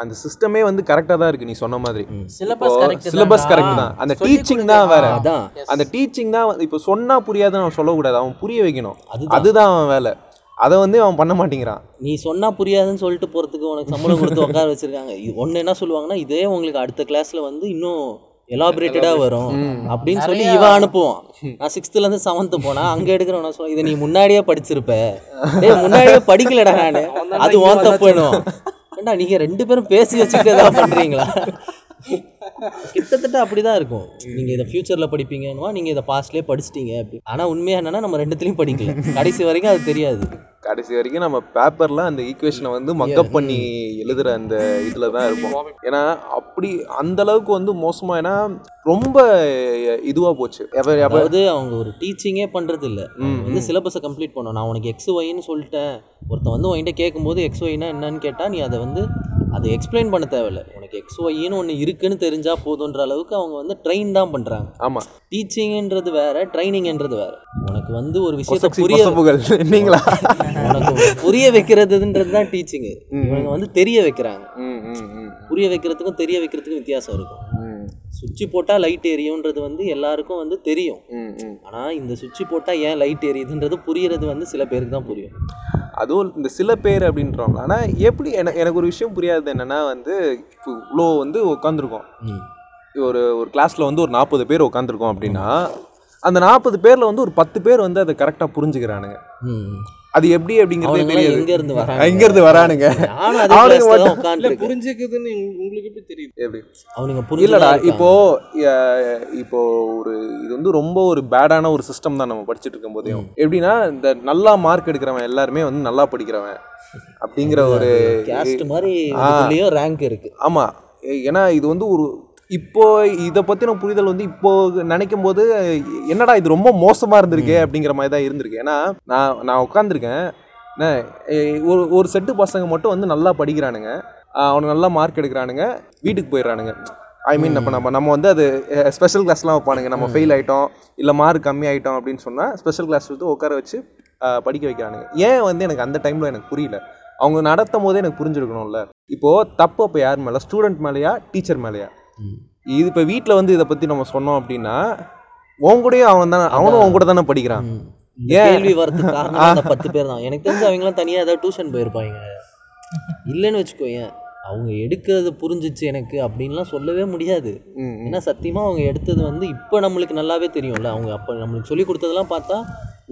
அந்த சிஸ்டமே வந்து கரெக்டாக தான் இருக்கு நீ சொன்ன மாதிரி. சிலபஸ் கரெக்ட் சிலபஸ் கரெக்ட் தான். அந்த டீச்சிங் தான் வேற. அதான். அந்த டீச்சிங் தான் இப்போ சொன்னா புரியாதுன்னு அவன் சொல்லக்கூடாது. அவன் புரிய வைக்கணும். அதுதான் அவன் வேலை. அதை வந்து அவன் பண்ண மாட்டேங்கிறான். நீ சொன்னால் புரியாதுன்னு சொல்லிட்டு போகிறதுக்கு உனக்கு சம்பளம் கொடுத்து உட்கார வச்சுருக்காங்க. ஒன்று என்ன சொல்லுவாங்கன்னா இதே உங்களுக்கு அடுத்த கிளாஸில் வந்து இன்னும் எலாபரேட்டடாக வரும் அப்படின்னு சொல்லி இவன் அனுப்புவான். நான் சிக்ஸ்த்துலேருந்து செவன்த்து போனால் அங்கே எடுக்கிறவன் சொல்ல இதை நீ முன்னாடியே படிச்சிருப்ப. டேய் முன்னாடியே படிக்கலடா நான். அது உன் தப்புணும் ஏண்டா நீங்கள் ரெண்டு பேரும் பேசி வச்சுக்கிட்டு ஏதாவது பண்ணுறீங்களா கிட்டத்தட்ட அப்படிதான் இருக்கும். நீங்க இதை ஃபியூச்சர்ல படிப்பீங்கன்னா நீங்க இதை பாஸ்ட்லயே படிச்சிட்டீங்க அப்படி. ஆனா உண்மையா என்னன்னா நம்ம ரெண்டுத்துலயும் படிக்கல. கடைசி வரைக்கும் அது தெரியாது. கடைசி வரைக்கும் நம்ம பேப்பரில் அந்த ஈக்குவேஷனை வந்து மக்கப் பண்ணி எழுதுகிற அந்த இதில் தான் இருப்போம். ஏன்னா அப்படி அந்த அளவுக்கு வந்து மோசமாக ஏன்னா ரொம்ப இதுவாக போச்சு. அதாவது அவங்க ஒரு டீச்சிங்கே பண்றது இல்ல வந்து சிலபஸை கம்ப்ளீட் பண்ணணும். நான் உனக்கு எக்ஸ் ஒய்ன்னு சொல்லிட்டேன். ஒருத்தன் வந்து உன்கிட்ட கேட்கும்போது எக்ஸ் ஒய்னா என்னன்னு கேட்டா நீ அதை வந்து அதை எக்ஸ்பிளைன் பண்ண தேவையில்ல. உனக்கு எக்ஸ் ஒய்ன்னு ஒன்று இருக்குன்னு தெரிஞ்சா போதுன்ற அளவுக்கு அவங்க வந்து ட்ரெயின் தான் பண்றாங்க. ஆமாம் டீச்சிங்ன்றது வேற ட்ரைனிங்ன்றது வேற. உனக்கு வந்து ஒரு விஷயத்தை புரிய நீங்களா உனக்கு புரிய வைக்கிறதுன்றது தான் டீச்சிங் இவங்க வந்து தெரிய வைக்கிறாங்க. புரிய வைக்கிறதுக்கும் தெரிய வைக்கிறதுக்கும் வித்தியாசம் இருக்கும். சுவிட்ச் போட்டால் லைட் எரியும்ன்றது வந்து எல்லாருக்கும் வந்து தெரியும். ஆனால் இந்த சுவிட்ச் போட்டால் ஏன் லைட் எரியுதுன்றது புரியறது வந்து சில பேருக்கு தான் புரியும். அதுவும் இந்த சில பேர் அப்படின்றவங்க. ஆனால் எப்படி எனக்கு எனக்கு ஒரு விஷயம் புரியாது. என்னன்னா வந்து இப்போ இவ்வளோ வந்து உட்காந்துருக்கோம் ஒரு ஒரு கிளாஸில் வந்து ஒரு நாற்பது பேர் உட்காந்துருக்கோம் அப்படின்னா அந்த நாற்பது பேரில் வந்து ஒரு பத்து பேர் வந்து அதை கரெக்டாக புரிஞ்சுக்கிறானுங்க. ம். அது எப்படி அப்படிங்கிறதே தெரியாது. எங்க இருந்து வராங்க? எங்க இருந்து வரானுங்க. அவனுங்க மட்டும் புரிஞ்சுக்குதுன்னு உங்களுக்கு எப்படி தெரியுது? எப்படி? அவனுங்க இல்லடா புரிஞ்சு இப்போ இப்போ ஒரு இது வந்து ரொம்ப ஒரு பேடான ஒரு சிஸ்டம் தான் நம்ம படிச்சுட்டு இருக்கும் போதையும் எப்படின்னா இந்த நல்லா மார்க் எடுக்கிறவன் எல்லாருமே வந்து நல்லா படிக்கிறவன் அப்படிங்கிற ஒரு மாதிரி ரேங்க் இருக்கு. ஆமா. ஏன்னா இது வந்து ஒரு இப்போ இதை பற்றின புரிதல் வந்து இப்போ நினைக்கும் போது என்னடா இது ரொம்ப மோசமாக இருந்திருக்கே அப்படிங்கிற மாதிரி தான் இருந்திருக்கு. ஏன்னா நான் நான் உட்காந்துருக்கேன் ஒரு ஒரு செட்டு பசங்க மட்டும் வந்து நல்லா படிக்கிறானுங்க. ஆஹ் அவனுங்க நல்லா மார்க் எடுக்கிறானுங்க. வீட்டுக்கு போயிடுறானுங்க. ஐ மீன் இப்போ நம்ம நம்ம வந்து அது ஸ்பெஷல் கிளாஸ்லாம் வைப்பானுங்க. நம்ம ஃபெயில் ஆகிட்டோம் இல்லை மார்க் கம்மி ஆகிட்டோம் அப்படின்னு சொன்னால் ஸ்பெஷல் கிளாஸ் வந்து உட்கார வச்சு படிக்க வைக்கிறானுங்க. ஏன் வந்து எனக்கு அந்த டைமில் எனக்கு புரியல. அவங்க நடத்தும் போதே எனக்கு புரிஞ்சிருக்கணும்ல. இப்போது தப்பு அப்போ யார் மேலே? ஸ்டூடெண்ட் மேலேயா டீச்சர் மேலேயா? இது இப்போ வீட்டில் வந்து இதை பற்றி நம்ம சொன்னோம் அப்படின்னா உன் கூடயும் அவன் தானே அவனும் உன் கூட தானே படிக்கிறான். ஏன்? கேள்வி வரதுக்கு பத்து பேர் தான். எனக்கு தெரிஞ்சு அவங்களாம் தனியாக ஏதாவது டியூஷன் போயிருப்பாங்க. இல்லைன்னு வச்சுக்கோயேன் அவங்க எடுக்கிறது புரிஞ்சிச்சு எனக்கு அப்படின்லாம் சொல்லவே முடியாது. ஏன்னா சத்தியமாக அவங்க எடுத்தது வந்து இப்போ நம்மளுக்கு நல்லாவே தெரியும்ல. அவங்க அப்போ நம்மளுக்கு சொல்லி கொடுத்ததெல்லாம் பார்த்தா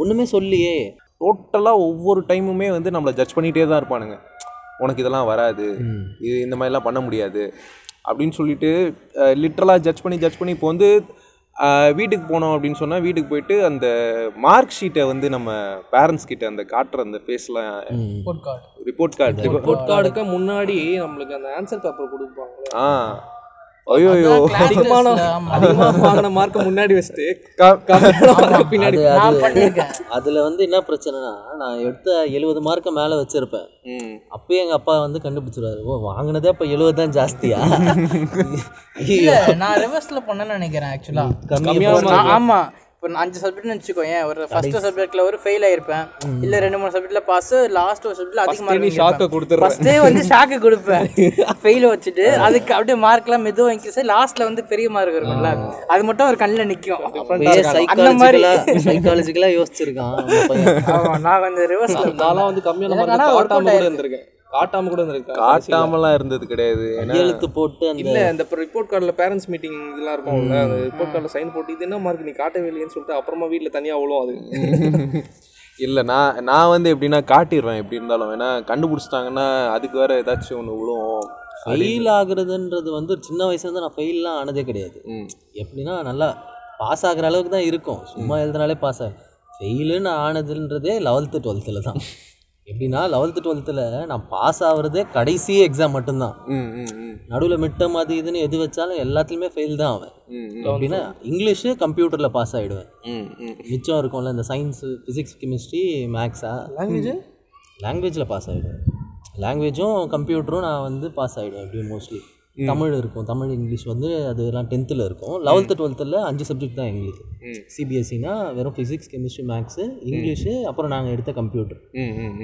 ஒன்றுமே சொல்லியே. டோட்டலாக ஒவ்வொரு டைமுமே வந்து நம்மளை ஜட்ஜ் பண்ணிகிட்டே தான் இருப்பானுங்க. உனக்கு இதெல்லாம் வராது. இது இந்த மாதிரிலாம் பண்ண முடியாது. அப்படின்னு சொல்லிட்டு லிட்ரலாக ஜட்ஜ் பண்ணி ஜட்ஜ் பண்ணி இப்போ வந்து வீட்டுக்கு போனோம் அப்படின்னு சொன்னால் வீட்டுக்கு போயிட்டு அந்த மார்க் ஷீட்டை வந்து நம்ம பேரண்ட்ஸ் கிட்ட அந்த காட்டுற அந்த ஃபேஸ்லாம் report card report card report கார்டுக்கு முன்னாடி நம்மளுக்கு அந்த ஆன்சர் பேப்பர் கொடுப்பாங்க ஆ. ஐயோ அதிகமான வாங்கின மார்க்கை முன்னாடி வச்சுட்டு பின்னாடி அதில் வந்து என்ன பிரச்சனைனா நான் எடுத்த எழுபது மார்க்கை மேலே வச்சிருப்பேன். அப்பயே எங்கள் அப்பா வந்து கண்டுபிடிச்சிருவாரு. ஓ வாங்கினதே அப்போ எழுபது தான் ஜாஸ்தியா? இல்ல நான் ரிவர்ஸ்ல பண்ணேன்னு நினைக்கிறேன் ஆக்சுவலா கம்மியாக ஆமா. இப்போ நான் அஞ்சு சப்ஜெக்ட்னு வச்சுக்கோங்க ஒரு ஃபர்ஸ்ட் சப்ஜெக்ட்ல ஒரு ஃபெயில் ஆயிருப்பேன். இல்ல ரெண்டு மூணு சப்ஜெக்ட்ல பாஸ் லாஸ்ட் ஒரு சப்ஜெக்ட்ல அதிகமா நீ ஷாக்கை கொடுத்துட்ற. ஃபர்ஸ்டே வந்து ஷாக்கு கொடுப்பேன். ஃபெயில் வச்சுட்டு அதுக்கு அப்படியே மார்க்லாம் மெதுவாக இன்க்ரீஸ் லாஸ்ட்ல வந்து பெரிய மார்க் இருக்கும்ல. அது மட்டும் ஒரு கண்ணில் நிற்கும் அந்த மாதிரி. சைக்காலஜிக்கலாக யோசிச்சிருக்கான் நான் கொஞ்சம் ரிவர்ஸ்ல நான்லாம் வந்து கம்மியான மார்க் ஆயிருக்கு. இருந்திருக்கேன். காட்டாம கூட இருந்திருக்கேன் காட்டாமலாம் இருந்தது கிடையாது. ஏன்னா எழுத்து போட்டு அந்த இல்ல இந்த ரிப்போர்ட் கார்டில் பேரண்ட்ஸ் மீட்டிங் இதெல்லாம் இருக்கும்ல அந்த ரிப்போர்ட் கார்டில் சைன் போட்டு இது என்ன மார்க் நீ காட்டவே இல்லையேன்னு சொல்லிட்டு அப்புறமா வீட்டில் தனியாக அவ்வளோ அது. இல்லை நான் நான் வந்து எப்படின்னா காட்டிடுவேன் எப்படி இருந்தாலும். ஏன்னா கண்டுபிடிச்சிட்டாங்கன்னா அதுக்கு வேற ஏதாச்சும் ஒன்று விழுவும் ஃபெயில் ஆகுறதுன்றது வந்து சின்ன வயசுலேருந்து நான் ஃபெயில்லாம் ஆனதே கிடையாது. எப்படின்னா நல்லா பாஸ் ஆகுற அளவுக்கு தான் இருக்கும். சும்மா எழுதினாலே பாஸ் ஆகும் ஃபெயிலுன்னு ஆனதுன்றதே லெவல்த்து டுவெல்த்தில் தான். எப்படின்னா லெவல்த்து டுவெல்த்தில் நான் பாஸ் ஆகுறதே கடைசி எக்ஸாம் மட்டும்தான். ம் ம் ம். நடுவில் மிட்டம் அது இதுன்னு எது வச்சாலும் எல்லாத்துலேயுமே ஃபெயில் தான் அவன். எப்படின்னா இங்கிலீஷு கம்ப்யூட்டரில் பாஸ் ஆகிடுவேன் மிச்சம் இருக்கும்ல இந்த சயின்ஸு ஃபிசிக்ஸ் கெமிஸ்ட்ரி மேக்ஸா லாங்குவேஜ் லாங்குவேஜில் பாஸ் ஆகிடுவேன் லாங்குவேஜும் கம்ப்யூட்டரும் நான் வந்து பாஸ் ஆகிடுவேன் எப்படியும் மோஸ்ட்லி தமிழ் இருக்கும். தமிழ் இங்கிலீஷ் வந்து அதெல்லாம் டென்த்தில் இருக்கும். லெவல்த்து டுவெல்த்தில் அஞ்சு சப்ஜெக்ட் தான் எங்களுக்கு. சிபிஎஸ்சினா வெறும் ஃபிசிக்ஸ் கெமிஸ்ட்ரி மேக்ஸு இங்கிலீஷு அப்புறம் நாங்கள் எடுத்த கம்ப்யூட்டர்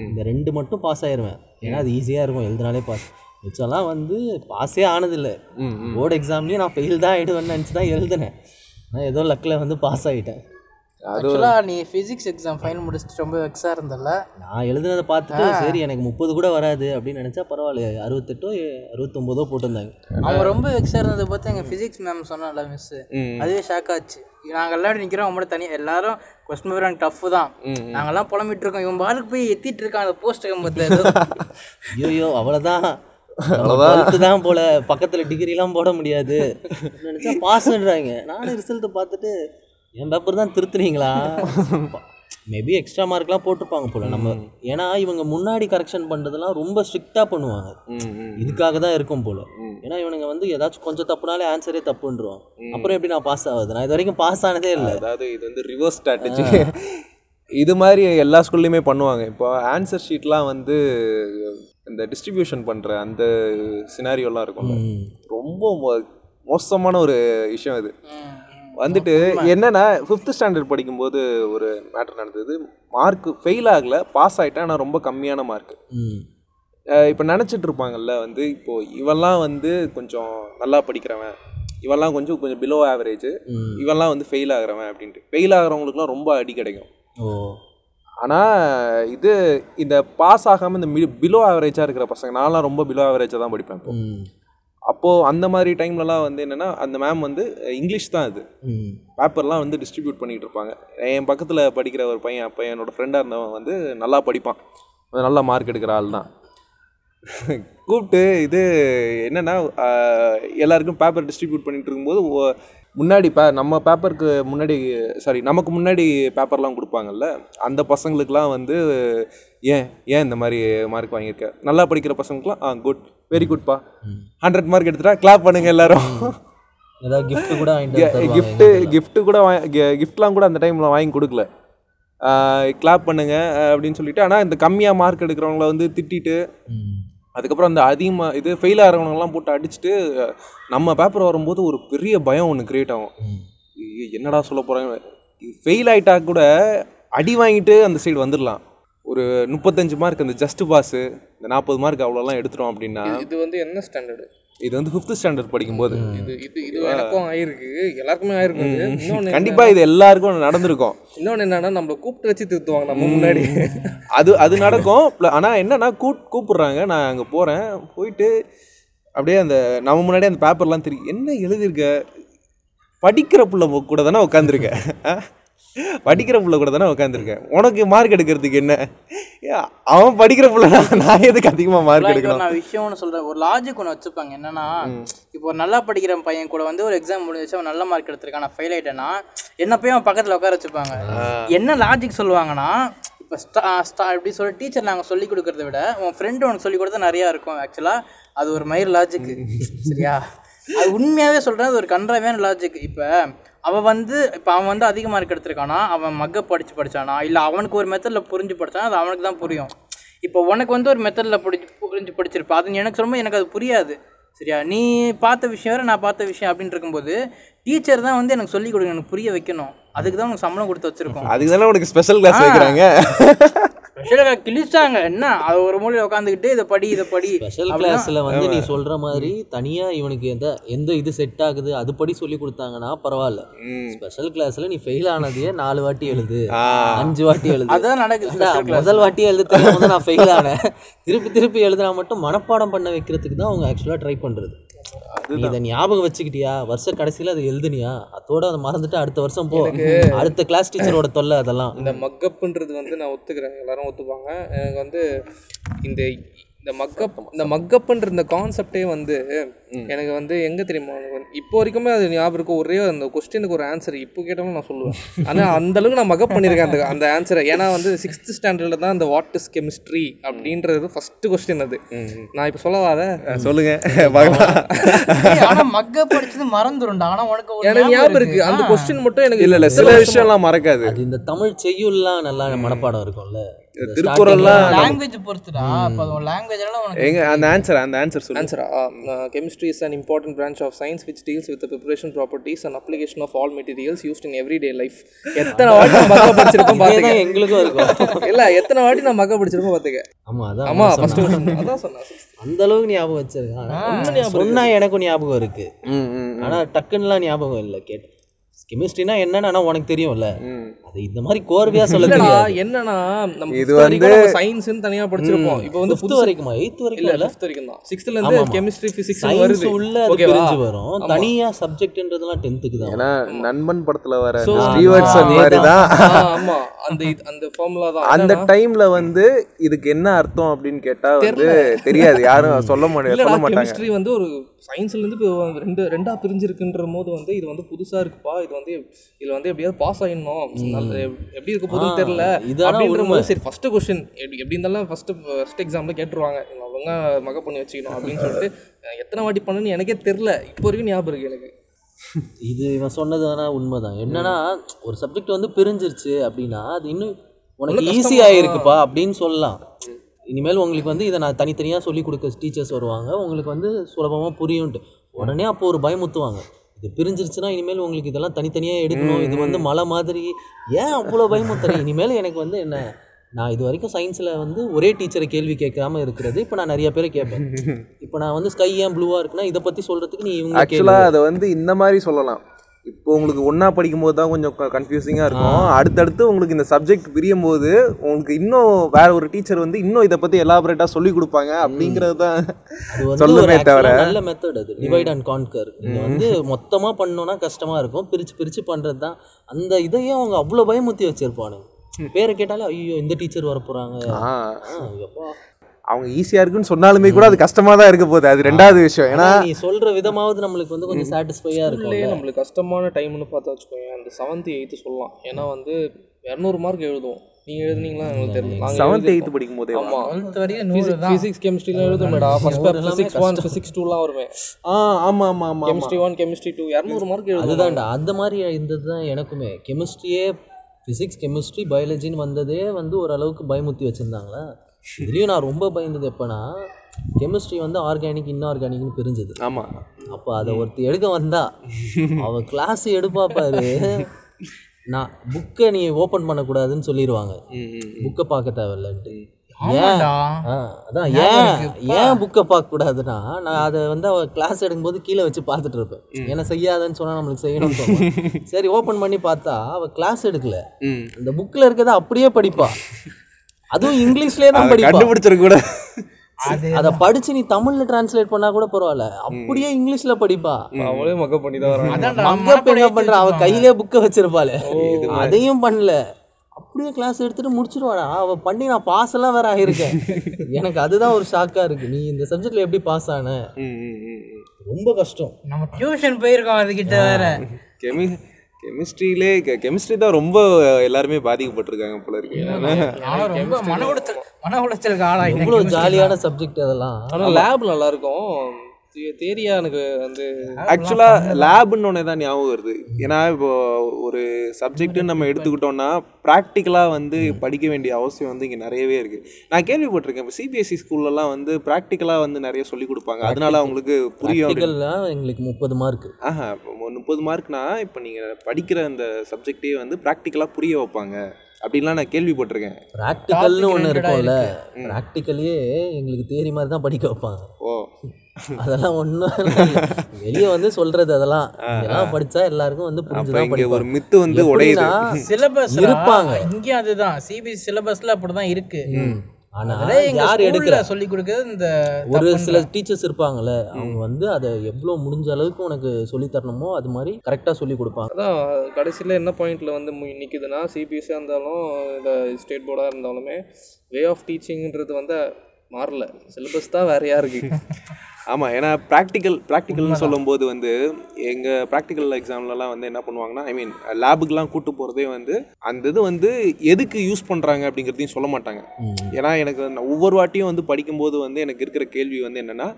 இந்த ரெண்டு மட்டும் பாஸ் ஆயிடுவேன் ஏன்னா அது ஈஸியாக இருக்கும். எழுதினாலே பாஸ் மிச்சம்லாம் வந்து பாஸே ஆனதில்லை. போர்டு எக்ஸாம்லேயும் நான் ஃபெயில் தான் ஆகிடுவேன்னு நினச்சி தான் எழுதினேன். ஆனால் ஏதோ லக்கில் வந்து பாஸ் ஆகிட்டேன் ஆக்சுவலாக நீ ஃபிசிக்ஸ் எக்ஸாம் ஃபைனல் முடிச்சுட்டு ரொம்ப வெக்ஸாக இருந்தல்ல? நான் எழுதுனதை பார்த்துட்டு சரி எனக்கு முப்பது கூட வராது அப்படின்னு நினச்சா பரவாயில்ல அறுபத்தெட்டோ அறுபத்தொம்போதோ போட்டிருந்தாங்க. அவன் ரொம்ப வெக்ஸாக இருந்ததை பார்த்து எங்கள் ஃபிசிக்ஸ் மேம் சொன்னால மிஸ் அதுவே ஷாக் ஆச்சு. நாங்கள் எல்லாரும் நிற்கிறோம் அவங்களோட தனியாக எல்லாரும் கொஸ்டின் பேப்பர் எனக்கு டஃப் தான். நாங்கெல்லாம் புலம்பிட்டு இருக்கோம். இவன் பாலுக்கு போய் எத்திட்டு இருக்கான் அந்த போஸ்ட் பார்த்து ஐயோ அவ்வளோதான் அவ்வளோதான் தான் போல. பக்கத்தில் டிகிரிலாம் போட முடியாது. நினச்சா பாஸ்ன்றாங்க நானும் ரிசல்ட்டை பார்த்துட்டு என் பேப்பர் தான் திருத்துனீங்களா? மேபி எக்ஸ்ட்ரா மார்க்லாம் போட்டிருப்பாங்க போல நம்ம. ஏன்னா இவங்க முன்னாடி கரெக்ஷன் பண்ணுறதெல்லாம் ரொம்ப ஸ்ட்ரிக்டாக பண்ணுவாங்க. இதுக்காக தான் இருக்கும் போல. ஏன்னா இவனுங்க வந்து ஏதாச்சும் கொஞ்சம் தப்புனாலே ஆன்சரே தப்புன்றோம் அப்புறம் எப்படி நான் பாஸ் ஆகுது நான் இது வரைக்கும் பாஸ் ஆனதே இல்லை. அதாவது இது வந்து ரிவர்ஸ் ஸ்ட்ராட்டஜி இது மாதிரி எல்லா ஸ்கூல்லையுமே பண்ணுவாங்க. இப்போ ஆன்சர் ஷீட்லாம் வந்து இந்த டிஸ்ட்ரிபியூஷன் பண்ணுற அந்த சினாரியோலாம் இருக்கும்ல. ரொம்ப மோ- மோசமான ஒரு விஷயம் இது. வந்துட்டு என்னன்னா ஃபிஃப்த் ஸ்டாண்டர்ட் படிக்கும்போது ஒரு மேட்டர் நடந்தது. மார்க் ஃபெயில் ஆகல பாஸ் ஆகிட்டேன் ஆனால் ரொம்ப கம்மியான மார்க் இப்போ நினச்சிட்டு இருப்பாங்கல்ல வந்து இப்போ இவெல்லாம் வந்து கொஞ்சம் நல்லா படிக்கிறவன். இவெல்லாம் கொஞ்சம் கொஞ்சம் பிலோ ஆவரேஜ் இவெல்லாம் வந்து ஃபெயில் ஆகுறவன் அப்படின்ட்டு. ஃபெயில் ஆகுறவங்களுக்குலாம் ரொம்ப அடி கிடைக்கும். ஓ. ஆனால் இது இந்த பாஸ் ஆகாமல் இந்த பிலோ ஆவரேஜாக இருக்கிற பசங்க நான்லாம் ரொம்ப பிலோ ஆவரேஜாக தான் படிப்பேன் இப்போ. அப்போது அந்த மாதிரி டைம்லலாம் வந்து என்னென்னா அந்த மேம் வந்து இங்கிலீஷ் தான் அது பேப்பர்லாம் வந்து டிஸ்ட்ரிபியூட் பண்ணிகிட்டு இருப்பாங்க. என் பக்கத்தில் படிக்கிற ஒரு பையன் அப்போ என்னோட ஃப்ரெண்டாக இருந்தவன் வந்து நல்லா படிப்பான். நல்லா மார்க் எடுக்கிற ஆள் தான். கூப்பிட்டு இது என்னென்னா எல்லாருக்கும் பேப்பர் டிஸ்ட்ரிபியூட் பண்ணிட்டு இருக்கும்போது ஒ- முன்னாடி பே நம்ம பேப்பருக்கு முன்னாடி சாரி நமக்கு முன்னாடி பேப்பர்லாம் கொடுப்பாங்கல்ல அந்த பசங்களுக்குலாம் வந்து ஏன் ஏன் இந்த மாதிரி மார்க் வாங்கியிருக்க? நல்லா படிக்கிற பசங்களுக்குலாம் ஆ குட் வெரி குட்பா ஹண்ட்ரட் மார்க் எடுத்துட்டா கிளாப் பண்ணுங்க எல்லாரும். ஏதாவது gift கூட கிஃப்ட்டு கிஃப்ட்டு கூட கிஃப்ட்லாம் கூட அந்த டைமில் வாங்கி கொடுக்கல. கிளாப் பண்ணுங்க அப்படின்னு சொல்லிட்டு. ஆனால் இந்த கம்மியாக மார்க் எடுக்கிறவங்கள வந்து திட்டிட்டு. அதுக்கப்புறம் அந்த அதிகமாக இது ஃபெயில் ஆகிறவங்கலாம் போட்டு அடிச்சுட்டு நம்ம பேப்பர் வரும்போது ஒரு பெரிய பயம் ஒன்று கிரியேட் ஆகும். என்னடா சொல்ல போகிறாங்க ஃபெயில் ஆகிட்டா கூட அடி வாங்கிட்டு அந்த சைடு வந்துடலாம் ஒரு முப்பத்தஞ்சு மார்க் அந்த ஜஸ்ட் பாஸு இந்த நாற்பது மார்க் அவ்வளோலாம் எடுத்துட்டோம் அப்படின்னா இது வந்து என்ன ஸ்டாண்டர்டு இது வந்து ஃபிஃப்த் ஸ்டாண்டர்ட் படிக்கும்போது. இது இது இது எனக்கும் ஆயிருக்கு எல்லாருக்குமே ஆயிருக்கு இது. இன்னொன்னு கண்டிப்பாக இது எல்லாருக்கும் நடந்திருக்கும். இன்னொன்னு என்னன்னா நம்மள கூப்பிட்டு வச்சு திருத்துவாங்க நம்ம முன்னாடி. அது அது நடக்கும். Pl- ஆனா என்னன்னா கூப் கூப்பிடுறாங்க. நான் அங்க போறேன். போயிட்டு அப்படியே அந்த நம்ம முன்னாடியே அந்த பேப்பர்லாம் திரி என்ன எழுதியிருக்க? படிக்கிற புள்ள கூட தானே உட்காந்துருக்க படிக்கிற புள்ள கூட தானே உட்காந்துருக்க உனக்கு மார்க் எடுக்கிறதுக்கு என்ன? அவன் படிக்கிற புள்ள நான் எதுக்கு அதிகமா மார்க் எடுக்கணும்? நான் விஷயம் ஒன்று சொல்கிறேன் ஒரு லாஜிக் ஒன்று வச்சுப்பாங்க. என்னன்னா இப்போ ஒரு நல்லா படிக்கிற பையன் கூட வந்து ஒரு எக்ஸாம் முடிஞ்சிச்சு அவன் நல்ல மார்க் எடுத்திருக்கான். நான் ஃபெயில் ஆயிட்டேன்னா என்ன போய் அவன் பக்கத்தில் உட்கார வச்சுப்பாங்க. என்ன லாஜிக் சொல்லுவாங்கன்னா இப்போ ஸ்டா ஸ்டா இப்படி சொல்லி டீச்சர் நாங்கள் சொல்லி கொடுக்கறத விட உன் ஃப்ரெண்டு உனக்கு சொல்லி கொடுத்தா நிறையா இருக்கும். ஆக்சுவலாக அது ஒரு மயிர் லாஜிக் சரியா? அது உண்மையாகவே சொல்கிறேன் அது ஒரு கன்றாவியான லாஜிக் இப்போ அவன் வந்து இப்போ அவன் வந்து அதிக மார்க் எடுத்திருக்கானா? அவன் மக்க படித்து படிச்சானா? இல்லை அவனுக்கு ஒரு மெத்தடில் புரிஞ்சு படிச்சானா? அது அவனுக்கு தான் புரியும். இப்போ உனக்கு வந்து ஒரு மெத்தடில் பிடிச்சி புரிஞ்சு படிச்சிருப்பா. அது எனக்கு சொல்லும்போது எனக்கு அது புரியாது. சரியா? நீ பார்த்த விஷயம் வேறு நான் பார்த்த விஷயம் அப்படின்னு இருக்கும்போது டீச்சர் தான் வந்து எனக்கு சொல்லிக் கொடுங்க எனக்கு புரிய வைக்கணும். அதுக்கு தான் உனக்கு சம்பளம் கொடுத்து வச்சிருக்கோம். அதுக்கு தானே உனக்கு ஸ்பெஷல் கிளாஸ் வைக்கிறாங்க? ஸ்பெஷலாக கிழிச்சாங்க. என்ன? அது ஒரு மூலையில் உட்காந்துக்கிட்டு இதை படி இதை படி. ஸ்பெஷல் கிளாஸில் வந்து நீ சொல்ற மாதிரி தனியா இவனுக்கு எந்த எந்த இது செட் ஆகுது அதுபடி சொல்லி கொடுத்தாங்கன்னா பரவாயில்ல. ஸ்பெஷல் கிளாஸ்ல நீ ஃபெயில் ஆனதையே நாலு வாட்டி எழுது. அஞ்சு வாட்டி எழுது. அதான் நடக்குது முதல் வாட்டி எழுத நான் ஃபெயில் ஆனேன். திருப்பி திருப்பி எழுதுனா மட்டும் மனப்பாடம் பண்ண வைக்கிறதுக்கு தான் அவங்க ஆக்சுவலாக ட்ரை பண்றது. நீ இதை ஞாபகம் வச்சுக்கிட்டியா? வருஷ கடைசியில் அதை எழுதுனியா? அதோட அதை மறந்துட்டு அடுத்த வருஷம் போ. அடுத்த கிளாஸ் டீச்சரோட தொல்லை அதெல்லாம். இந்த மக்கப்புன்றது வந்து நான் ஒத்துக்கிறேன். எல்லாரும் ஒத்துப்பாங்க. எனக்கு வந்து இந்த இந்த மக்கப் இந்த மக்கப்புன்ற இந்த கான்செப்டே வந்து எனக்கு வந்து எங்கே தெரியுமா? இப்போ வரைக்குமே அது ஞாபகம் இருக்கும் ஒரே அந்த கொஸ்டினுக்கு ஒரு ஆன்சர் இப்போ கேட்டாலும் நான் சொல்லுவேன். ஆனால் அந்த அளவுக்கு நான் மக்கப் பண்ணியிருக்கேன் அந்த அந்த ஆன்சரை ஏன்னா வந்து சிக்ஸ்த் ஸ்டாண்டர்டில் தான் அந்த வாட் இஸ் கெமிஸ்ட்ரி அப்படின்றது ஃபஸ்ட்டு கொஸ்டின் அது. நான் இப்போ சொல்லவாத சொல்லுங்க. பார்க்கலாம். ஆனா மக்க படிச்சது மறந்துடும்டா ஆனா உனக்கு எனக்கு ஞாபகம் இருக்கு. அந்த. கொஸ்டின் மட்டும் எனக்கு இல்ல இல்ல சில விஷயம்லாம் மறக்காது. இந்த தமிழ் செய்யுள்லாம் நல்லா மனப்பாடம் இருக்கும்ல. திருக்குறள்லாம் லாங்குவேஜ் பொறுத்துடா. அப்போ அது எங்க அந்த ஆன்சர் அந்த ஆன்சர் சொல்லு. ஆன்சரா chemistry is an important branch of science which deals with the preparation properties and application of all materials used in everyday life. எத்தனை வாட்டி மக்க படிச்சிருக்கோம் பாத்துக்க எங்களுக்கும் இருக்கும். இல்ல எத்தனை வாட்டி நான் மக்க படிச்சிருக்கோம் பாத்துக்க ஆமா அதான் ஆமா நான் ஃபர்ஸ்ட் சொன்னேன். அதான் சொன்னேன் அந்த அளவுக்கு ஞாபகம் வச்சிருக்கேன். சொன்னா எனக்கும் ஞாபகம் இருக்கு. ஆனா டக்குன்னுலாம் ஞாபகம் இல்லை கேட்டேன். கெமிஸ்ட்ரினா என்னன்னு ஆனா உனக்கு தெரியும்ல. அது இந்த மாதிரி கோர்வையா சொல்ல என்னன்னா நம்ம இது வந்து வந்து- சயின்ஸ்னு தனியா படிச்சிருப்போம். இப்போ வந்து ஃபிஃப்த் வரைக்குமா? எயித் வரைக்கும் இல்ல ஃபிஃப்த் வரைக்கும் தான். சிக்ஸ்த்ல இருந்து. கெமிஸ்ட்ரி பிசிக்ஸ் சயின்ஸ் வருது. உள்ள பிரிஞ்சு வரும். தனியா சப்ஜெக்ட்ன்றதெல்லாம் டென்த்துக்கு தான். ஏன்னா நண்பன் படத்துல வர அதேதான். மாதிரி தான். ஆ, ஆமா. அந்த அந்த ஃபார்முலா தான். அந்த டைம்ல வந்து இதுக்கு என்ன அர்த்தம் அப்படின்னு கேட்டா வந்து தெரியாது. யாரும் சொல்ல மாட்டாங்க இல்லடா சொல்ல மாட்டாங்க. கெமிஸ்ட்ரி வந்து ஒரு சயின்ஸ்ல இருந்து இப்போ ரெண்டு ரெண்டா பிரிஞ்சிருக்குன்ற போது வந்து இது வந்து புதுசா இருக்குப்பா. இது வந்து இதுல வந்து எப்படியாவது பாஸ் ஆயிடணும். எப்படி இருக்க ஆ, தெரியல இது அப்படின்ற. போது சரி ஃபர்ஸ்ட் கொஸ்டின் எப்படி எப்படி இருந்தாலும் ஃபர்ஸ்ட் ஃபர்ஸ்ட் எக்ஸாம்ல கேட்டுருவாங்க. அவங்க மக பண்ணி வச்சுக்கணும் அப்படின்னு சொல்லிட்டு எத்தனை வாட்டி பண்ணுன்னு எனக்கே தெரியல. இப்போ வரைக்கும் ஞாபகம் இருக்கு எனக்கு. இது இவன் சொன்னது வேணா உண்மைதான். என்னன்னா ஒரு சப்ஜெக்ட் வந்து பிரிஞ்சிருச்சு அப்படின்னா அது இன்னும் உனக்கு இன்னும் ஈஸி கஷ்டமா- ஆயிருக்குப்பா அப்படின்னு சொல்லலாம். இனிமேல் உங்களுக்கு வந்து இதை நான் தனித்தனியாக சொல்லி கொடுக்க டீச்சர்ஸ் வருவாங்க. உங்களுக்கு வந்து சுலபமாக புரியும்ட்டு உடனே அப்போ ஒரு பயமுத்துவாங்க. இது பிரிஞ்சிருச்சுன்னா இனிமேல் உங்களுக்கு இதெல்லாம் தனித்தனியாக எடுக்கணும். இது வந்து மலை மாதிரி. ஏன் அவ்வளோ பயமுத்துறேன் இனிமேல் எனக்கு வந்து என்ன நான் இது வரைக்கும் சயின்ஸில் வந்து ஒரே டீச்சரை கேள்வி கேட்காம இருக்கிறது. இப்போ நான் நிறைய பேரை கேட்பேன். இப்போ நான் வந்து ஸ்கை ஏன் ப்ளூவாக இருக்குன்னா இதை பற்றி சொல்கிறதுக்கு நீ இவங்க ஆக்சுவலாக அதை வந்து இந்த மாதிரி சொல்லலாம். இப்போ உங்களுக்கு ஒன்றா படிக்கும்போது தான் கொஞ்சம் கன்ஃபியூசிங்காக இருக்கும். அடுத்தடுத்து உங்களுக்கு இந்த சப்ஜெக்ட் பிரியும் போது உங்களுக்கு இன்னும் வேற ஒரு டீச்சர் வந்து இன்னும் இதை பற்றி எலாபரேட்டாக சொல்லி கொடுப்பாங்க அப்படிங்கிறது தான் சொல்லுமே தவிர. நல்ல மெத்தட் அது. டிவைட் அண்ட் கான்கர் நீங்க வந்து மொத்தமா பண்ணோம்னா கஷ்டமா இருக்கும். பிரிச்சு பிரிச்சு பண்றது தான். அந்த இதையும் அவங்க அவ்வளோ பயமுத்தி வச்சிருப்பானுங்க. பேரை கேட்டாலே ஐயோ இந்த டீச்சர் வர எப்பா. அவங்க ஈஸியாக இருக்குன்னு சொன்னாலுமே கூட அது கஷ்டமாக தான் இருக்க போகுது. அது ரெண்டாவது விஷயம். ஏன்னா நீ சொல்ற விதமாவது நம்மளுக்கு வந்து கொஞ்சம் சாட்டிஸ்ஃபையா ஸ்கூல்லேயே இருக்கும் நம்மளுக்கு கஷ்டமான டைம்னு பார்த்தா வச்சுக்கோங்க அந்த செவன்த் எயித்து சொல்லலாம். ஏன்னா வந்து இரநூறு மார்க் எழுதுவோம். நீங்கள் எழுதுனீங்களா எங்களுக்கு தெரியல. செவன்த் எயித்து படிக்கும் போதே ஆமாம் டுவெல்த் வரைக்கும் நூறு ஃபிசிக்ஸ் கெமிஸ்ட்ரிலாம் எழுதுமேடா ஃபர்ஸ்ட் பேர் ஃபிசிக்ஸ் ஒன் ஃபிசிக்ஸ் டூலாம் வருவேன் ஆ ஆமாம் ஆமாம் ஆமாம் கெமிஸ்ட்ரி ஒன் கெமிஸ்ட்ரி டூ இரநூறு மார்க் எழுதும் அதுதான்டா. அந்த மாதிரி இருந்தது தான் எனக்குமே. கெமிஸ்ட்ரியே ஃபிசிக்ஸ் கெமிஸ்ட்ரி பயாலஜின்னு வந்ததே வந்து ஓரளவுக்கு பயமுத்தி வச்சுருந்தாங்களா? இதுலேயும் நான் ரொம்ப பயந்தது எப்போனா கெமிஸ்ட்ரி வந்து ஆர்கானிக் இன்ஆர்கானிக்னு பிரிஞ்சது. ஆமாம் அப்போ அதை ஒருத்தி எடுக்க வந்தா அவ கிளாஸ் எடுப்பா பாரு. நான் புக்கை நீ ஓப்பன் பண்ணக்கூடாதுன்னு சொல்லிடுவாங்க புக்கை பார்க்க தேவையில்லன்ட்டு. ஏன்? ஆ, அதான் ஏன்? ஏன் புக்கை பார்க்க கூடாதுன்னா நான் அதை வந்து அவ கிளாஸ் எடுக்கும்போது கீழே வச்சு பார்த்துட்டு இருப்பேன். ஏன்னா செய்யாதன்னு சொன்னா நம்மளுக்கு செய்யணும்னு தோணும் சரி ஓப்பன் பண்ணி பார்த்தா அவ கிளாஸ் எடுக்கல. அந்த புக்கில் இருக்கிறத அப்படியே படிப்பா. அதுவும் இங்கிலீஷ்லயே தான் படிப்பா. கண்டுபிடிச்சிருக்க கூட. அதை படிச்சு நீ தமிழ்ல டிரான்ஸ்லேட் பண்ணா கூட பரவாயில்ல. அப்படியே இங்கிலீஷ்ல படிப்பா. அவளே மக்கப் பண்ணி தான் என்ன பண்றா. அவ கையிலே புக்க வச்சிருப்பாளே. அதையும் பண்ணல. அப்படியே கிளாஸ் எடுத்துட்டு முடிச்சிருவாடா. அவ பண்ணி நான் பாஸ் எல்லாம் வேற ஆயிருக்கேன் எனக்கு அதுதான் ஒரு ஷாக்கா இருக்கு. நீ இந்த சப்ஜெக்ட்ல எப்படி பாஸ் ஆன? ரொம்ப கஷ்டம். நம்ம டியூஷன் போயிருக்கோம் அதுகிட்ட வேற. கெமி கெமிஸ்ட்ரியிலே கெமிஸ்ட்ரி தான் ரொம்ப எல்லாருமே பாதிக்கப்பட்டிருக்காங்க போல இருக்கு. ரொம்ப மன உளைச்சல் மன உளைச்சலுக்கு ஆளாயிட்டேன் இவ்வளவு ஜாலியான சப்ஜெக்ட் அதெல்லாம் ஆனால் லேப் நல்லா இருக்கும். தேரியா எனக்கு வந்து ஆக்சுவலாக லேபுன்னு ஒன்று தான் ஞாபகம் வருது. ஏன்னா இப்போ ஒரு சப்ஜெக்ட்டுன்னு நம்ம எடுத்துக்கிட்டோம்னா ப்ராக்டிக்கலாக வந்து படிக்க வேண்டிய அவசியம் வந்து இங்கே நிறையவே இருக்குது நான் கேள்விப்பட்டிருக்கேன் இப்போ சிபிஎஸ்சி ஸ்கூல்லலாம் வந்து ப்ராக்டிக்கலாக வந்து நிறைய சொல்லி கொடுப்பாங்க. அதனால அவங்களுக்கு புரியும் எங்களுக்கு முப்பது மார்க் ஆஹா இப்போ முப்பது மார்க்னா இப்போ நீங்கள் படிக்கிற அந்த சப்ஜெக்டே வந்து ப்ராக்டிக்கலாக புரிய வைப்பாங்க. அப்படின்லாம் நான் கேள்விப்பட்டிருக்கேன். ப்ராக்டிக்கல்னு ஒன்று இருக்கும்ல. ப்ராக்டிக்கலையே எங்களுக்கு தேரி மாதிரி தான் படிக்க வைப்பாங்க. ஓ. அதெல்லாம் ஒன்றும் வெளியே வந்து சொல்றது அதெல்லாம். இதெல்லாம் படிச்சா எல்லாருக்கும் வந்து புரிஞ்சுதான் இங்கே ஒரு படிப்பாங்க. மித்து வந்து உடையுது. சிலபஸ் இருப்பாங்க. இங்கேயும் அதுதான். சிபிஎஸ்சி சிலபஸ்ல அப்படிதான் இருக்கு. ஆனா யார் எடுக்கிற சொல்லி கொடுக்கிறது இந்த ஒரு சில டீச்சர்ஸ் இருப்பாங்கல்ல அவங்க வந்து அதை எவ்வளோ முடிஞ்ச அளவுக்கு உனக்கு சொல்லி தரணுமோ அது மாதிரி கரெக்டாக சொல்லி கொடுப்பாங்க. அதான் கடைசியில் என்ன பாயிண்ட்ல வந்து நிக்குதுன்னா சிபிஎஸ்சியாக இருந்தாலும் இந்த ஸ்டேட் போர்டாக இருந்தாலுமே வே ஆஃப் டீச்சிங்ன்றது வந்து மாறல. சிலபஸ் தான் வேறையா இருக்கு ஆமாம் ஏன்னா ப்ராக்டிக்கல் ப்ராக்டிக்கல்னு சொல்லும்போது வந்து எங்கள் ப்ராக்டிக்கல் எக்ஸாம்லலாம் வந்து என்ன பண்ணுவாங்கன்னா ஐ மீன் லேபுக்கெலாம் கூட்டு போகிறதே வந்து அந்த இது வந்து எதுக்கு யூஸ் பண்ணுறாங்க அப்படிங்கிறதையும் சொல்ல மாட்டாங்க. ஏன்னா எனக்கு ஒவ்வொரு வாட்டியும் வந்து படிக்கும்போது வந்து எனக்கு இருக்கிற கேள்வி வந்து என்னென்னா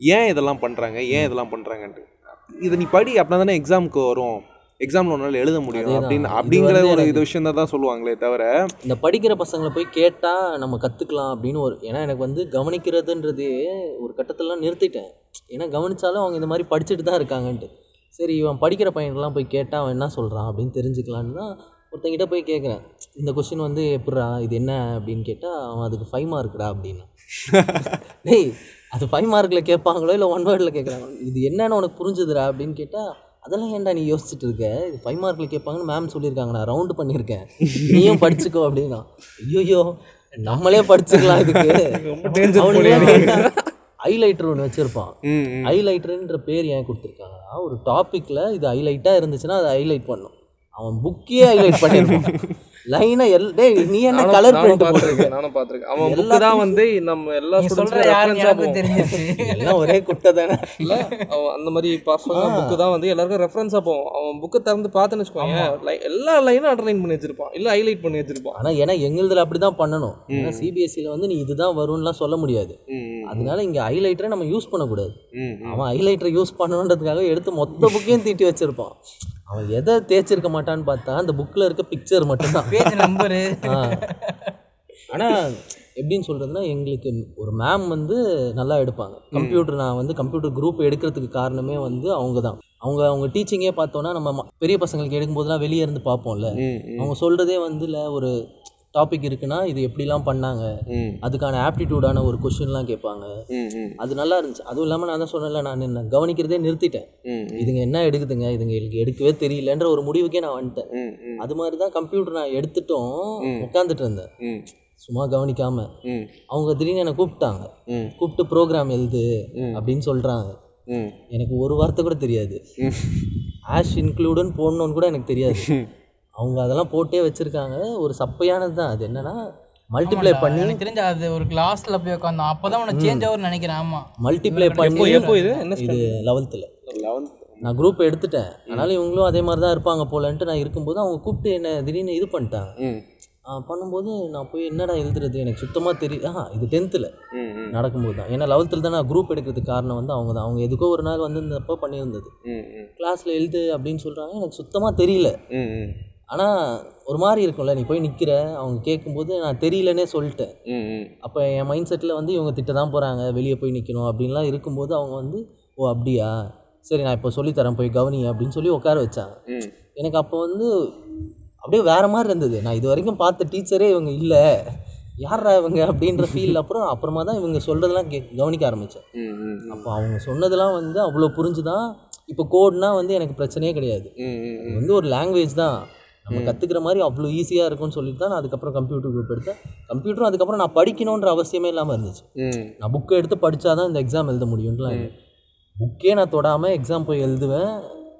ஏன் இதெல்லாம் பண்ணுறாங்க ஏன் இதெல்லாம் பண்ணுறாங்கன்ட்டு இதை நீ படி அப்படின்னா தானே எக்ஸாமுக்கு வரும். எக்ஸாமில் உன்னால் எழுத முடியும். அப்படின்னு அப்படிங்கிற ஒரு இது விஷயம் தான் சொல்லுவாங்களே தவிர இந்த படிக்கிற பசங்களை போய் கேட்டால் நம்ம கற்றுக்கலாம் அப்படின்னு ஒரு ஏன்னா எனக்கு வந்து கவனிக்கிறதுன்றதே ஒரு கட்டத்திலலாம் நிறுத்திட்டேன். ஏன்னா கவனிச்சாலும் அவங்க இந்த மாதிரி படிச்சுட்டு தான் இருக்காங்கன்ட்டு. சரி இவன் படிக்கிற பையன்லாம் போய் கேட்டால் அவன் என்ன சொல்கிறான் அப்படின்னு தெரிஞ்சுக்கலான்னு தான் ஒருத்தங்கிட்ட போய் கேட்குறேன் இந்த கொஸ்டின் வந்து எப்படிடா இது என்ன அப்படின்னு கேட்டால் அவன் அதுக்கு ஃபைவ் மார்க்குடா அப்படின்னா. டேய் அது ஃபைவ் மார்க்கில் கேட்பாங்களோ இல்லை ஒன் வேர்டில் கேட்குறாங்க இது என்னன்னு உனக்கு புரிஞ்சுதுடா அப்படின்னு கேட்டால் அதெல்லாம் ஏன்டா நீ யோசிச்சுட்டு இருக்க? இது ஃபைவ் மார்க்கில் கேட்பாங்கன்னு மேம் சொல்லியிருக்காங்க. நான் ரவுண்டு பண்ணியிருக்கேன். நீயும் படிச்சுக்கோ அப்படின்னா. ஐயோ நம்மளே படிச்சுக்கலாம் இதுக்கு. ஹைலைட்டர் ஒன்று வச்சுருப்பான். ஹைலைட்டருன்ற பேர் ஏன் கொடுத்துருக்காங்கன்னா ஒரு டாப்பிக்கில் இது ஹைலைட்டாக இருந்துச்சுன்னா அதை ஹைலைட் பண்ணும். அவன் புக்கே ஹைலைட் பண்ணியிருப்பான் லைனை எல் டேய் நீ என்ன நானும் கலர் பிரிண்ட் பார்த்துருக்கேன் நானும் பார்த்துருக்கேன். அவன் புக்கு தான் வந்து நம்ம எல்லா எனக்கும் போகும். தெரிஞ்சிருச்சு எல்லாம் ஒரே குட்டை தானே. இல்ல அவன் அந்த மாதிரி பர்சனல் புக்கு தான் வந்து எல்லாருக்கும் ரெஃபரன்ஸாக போகும். அவன் புக்கை திறந்து பார்த்துன்னு வச்சுக்கோங்க லை- எல்லா லைனும் அண்டர்லைன் பண்ணி வச்சிருப்பான். இல்லை ஹைலைட் பண்ணி வச்சிருப்பான். ஆனால் ஏன்னா எங்களுதில் அப்படி தான் பண்ணணும் ஏன்னா சிபிஎஸ்சியில் வந்து நீ இதுதான் வரும்லாம் சொல்ல முடியாது. அதனால இங்கே ஹைலைட்டரை நம்ம யூஸ் பண்ணக்கூடாது. அவன் ஹைலைட்டரை யூஸ் பண்ணணுன்றதுக்காக எடுத்து மொத்த புக்கையும் தீட்டி வச்சிருப்பான். அவன் எதை தேய்ச்சிருக்க மாட்டான்னு பார்த்தா அந்த புக்கில் இருக்க பிக்சர் மட்டும்தான். பேஜ் நம்பரு ஆனால் எப்படின்னு சொல்கிறதுனா எங்களுக்கு ஒரு மேம் வந்து நல்லா எடுப்பாங்க. கம்ப்யூட்டர் நான் வந்து கம்ப்யூட்டர் குரூப் எடுக்கிறதுக்கு காரணமே வந்து அவங்க தான் அவங்க அவங்க டீச்சிங்கே பார்த்தோன்னா நம்ம பெரிய பசங்களுக்கு எடுக்கும்போதெல்லாம் வெளியே இருந்து பார்ப்போம்ல. அவங்க சொல்கிறதே வந்து இல்லை ஒரு டாபிக் இருக்குன்னா இது எப்படிலாம் பண்ணாங்க? அதுக்கான ஆப்டிடியூடான ஒரு கொஷின்லாம் கேட்பாங்க. அது நல்லா இருந்துச்சு. அதுவும் இல்லாமல் நான் தான் சொன்னேன்ல நான் என்ன கவனிக்கிறதே நிறுத்திட்டேன். இதுங்க என்ன எடுக்குதுங்க? இதுங்க எனக்கு எடுக்கவே தெரியலன்ற ஒரு முடிவுக்கே நான் வந்துட்டேன். அது மாதிரி தான் கம்ப்யூட்டர் நான் எடுத்துட்டும் உட்காந்துட்டு இருந்தேன். சும்மா கவனிக்காம. அவங்க திடீர்னு என்னை கூப்பிட்டாங்க. கூப்பிட்டு ப்ரோக்ராம் எழுது அப்படின்னு சொல்கிறாங்க எனக்கு ஒரு வார்த்தை கூட தெரியாது. ஆஷ் இன்க்ளூடுன்னு போடணும்னு கூட எனக்கு தெரியாது. அவங்க அதெல்லாம் போட்டே வச்சுருக்காங்க. ஒரு சப்பையானது தான். அது என்னன்னா மல்டிப்ளை பண்ணி எனக்கு தெரிஞ்சு அது ஒரு கிளாஸ்ல போய் உட்காந்தோம் அப்பதான் உனக்கு சேஞ்ச் ஆகும்னு நினைக்கிறேன். ஆமா. மல்டிப்ளை பண்ணி எப்போ இது? என்ன இது லெவல்த்தில் நான் குரூப் எடுத்துட்டேன். அதனால இவங்களும் அதே மாதிரி தான் இருப்பாங்க போலன்ட்டு நான் இருக்கும்போது அவங்க கூப்பிட்டு என்ன திடீர்னு இது பண்ணிட்டாங்க. பண்ணும்போது நான் போய் என்னடா எழுதுறது? எனக்கு சுத்தமாக தெரியும் ஆ இது டென்த்தில் நடக்கும்போது தான். ஏன்னா லெவல்த்தில் தான் நான் குரூப் எடுக்கிறதுக்கு காரணம் வந்து அவங்க தான். அவங்க எதுக்கோ ஒரு நாள் வந்து இருந்தப்போ பண்ணியிருந்தது கிளாஸில் எழுது அப்படின்னு சொல்கிறாங்க எனக்கு சுத்தமாக தெரியல. ஆனால் ஒரு மாதிரி இருக்கும்ல நீ போய் நிற்கிற அவங்க கேட்கும்போது நான் தெரியலனே சொல்லிட்டேன். அப்போ என் மைண்ட் செட்டில் வந்து இவங்க திட்ட தான் போகிறாங்க வெளியே போய் நிற்கணும் அப்படின்லாம் இருக்கும்போது அவங்க வந்து ஓ அப்படியா? சரி நான் இப்போ சொல்லித்தரேன் போய் கவனி அப்படின்னு சொல்லி உட்கார வச்சாங்க. எனக்கு அப்போ வந்து அப்படியே வேற மாதிரி இருந்தது. நான் இது வரைக்கும் பார்த்த டீச்சரே இவங்க இல்லை. யாரா இவங்க அப்படின்ற ஃபீல் அப்புறம் அப்புறமா தான் இவங்க சொல்கிறதெல்லாம் கே கவனிக்க ஆரம்பித்தேன் அப்போ அவங்க சொன்னதெல்லாம் வந்து அவ்வளோ புரிஞ்சுதான் இப்போ கோட்னா வந்து எனக்கு பிரச்சனையே கிடையாது. வந்து ஒரு லாங்குவேஜ் தான். நம்ம கற்றுக்கிற மாதிரி அவ்வளோ ஈஸியாக இருக்கும்னு சொல்லிட்டு தான் நான் அதுக்கப்புறம் கம்ப்யூட்டர் குரூப் எடுத்தேன். கம்ப்யூட்டரும் அதுக்கப்புறம் நான் படிக்கணுன்ற அவசியமே இல்லாமல் இருந்துச்சு. நான் புக்கை எடுத்து படித்தா தான் இந்த எக்ஸாம் எழுத முடியும்லாம் புக்கே நான் தொடாமல் எக்ஸாம் போய் எழுதுவேன்.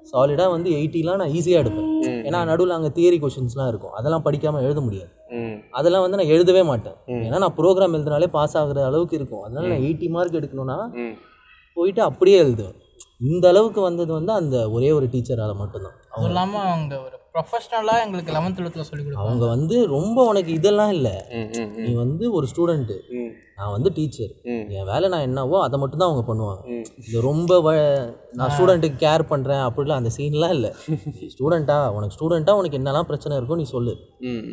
சாலிடாக வந்து எயிட்டிலாம் நான் ஈஸியாக எடுப்பேன். ஏன்னா நடுவில் அங்கே தியரி கொஷின்ஸ்லாம் இருக்கும். அதெல்லாம் படிக்காமல் எழுத முடியாது. அதெல்லாம் வந்து நான் எழுதவே மாட்டேன். ஏன்னா நான் ப்ரோக்ராம் எழுதினாலே பாஸ் ஆகுற அளவுக்கு இருக்கும். அதனால நான் எயிட்டி மார்க் எடுக்கணும்னா போயிட்டு அப்படியே எழுதுவேன். இந்த அளவுக்கு வந்தது வந்து அந்த ஒரே ஒரு டீச்சரால் மட்டும்தான். அதுவும் இல்லாம அவங்க ஒரு ப்ரொஃபஷனலாக எங்களுக்கு லெவன்த் டுவெல்த்தில் சொல்லி கொடுப்பாங்க. அவங்க வந்து ரொம்ப உனக்கு இதெல்லாம் இல்லை. நீ வந்து ஒரு ஸ்டூடெண்ட்டு நான் வந்து டீச்சர் என் வேலை நான் என்னவோ அதை மட்டும் தான் அவங்க பண்ணுவாங்க. இது ரொம்ப வ நான் ஸ்டூடெண்ட்டுக்கு கேர் பண்ணுறேன் அப்படிலாம் அந்த சீன்லாம் இல்லை. ஸ்டூடெண்ட்டா உனக்கு ஸ்டூடெண்ட்டா உனக்கு என்னெல்லாம் பிரச்சனை இருக்கோ நீ சொல்லு.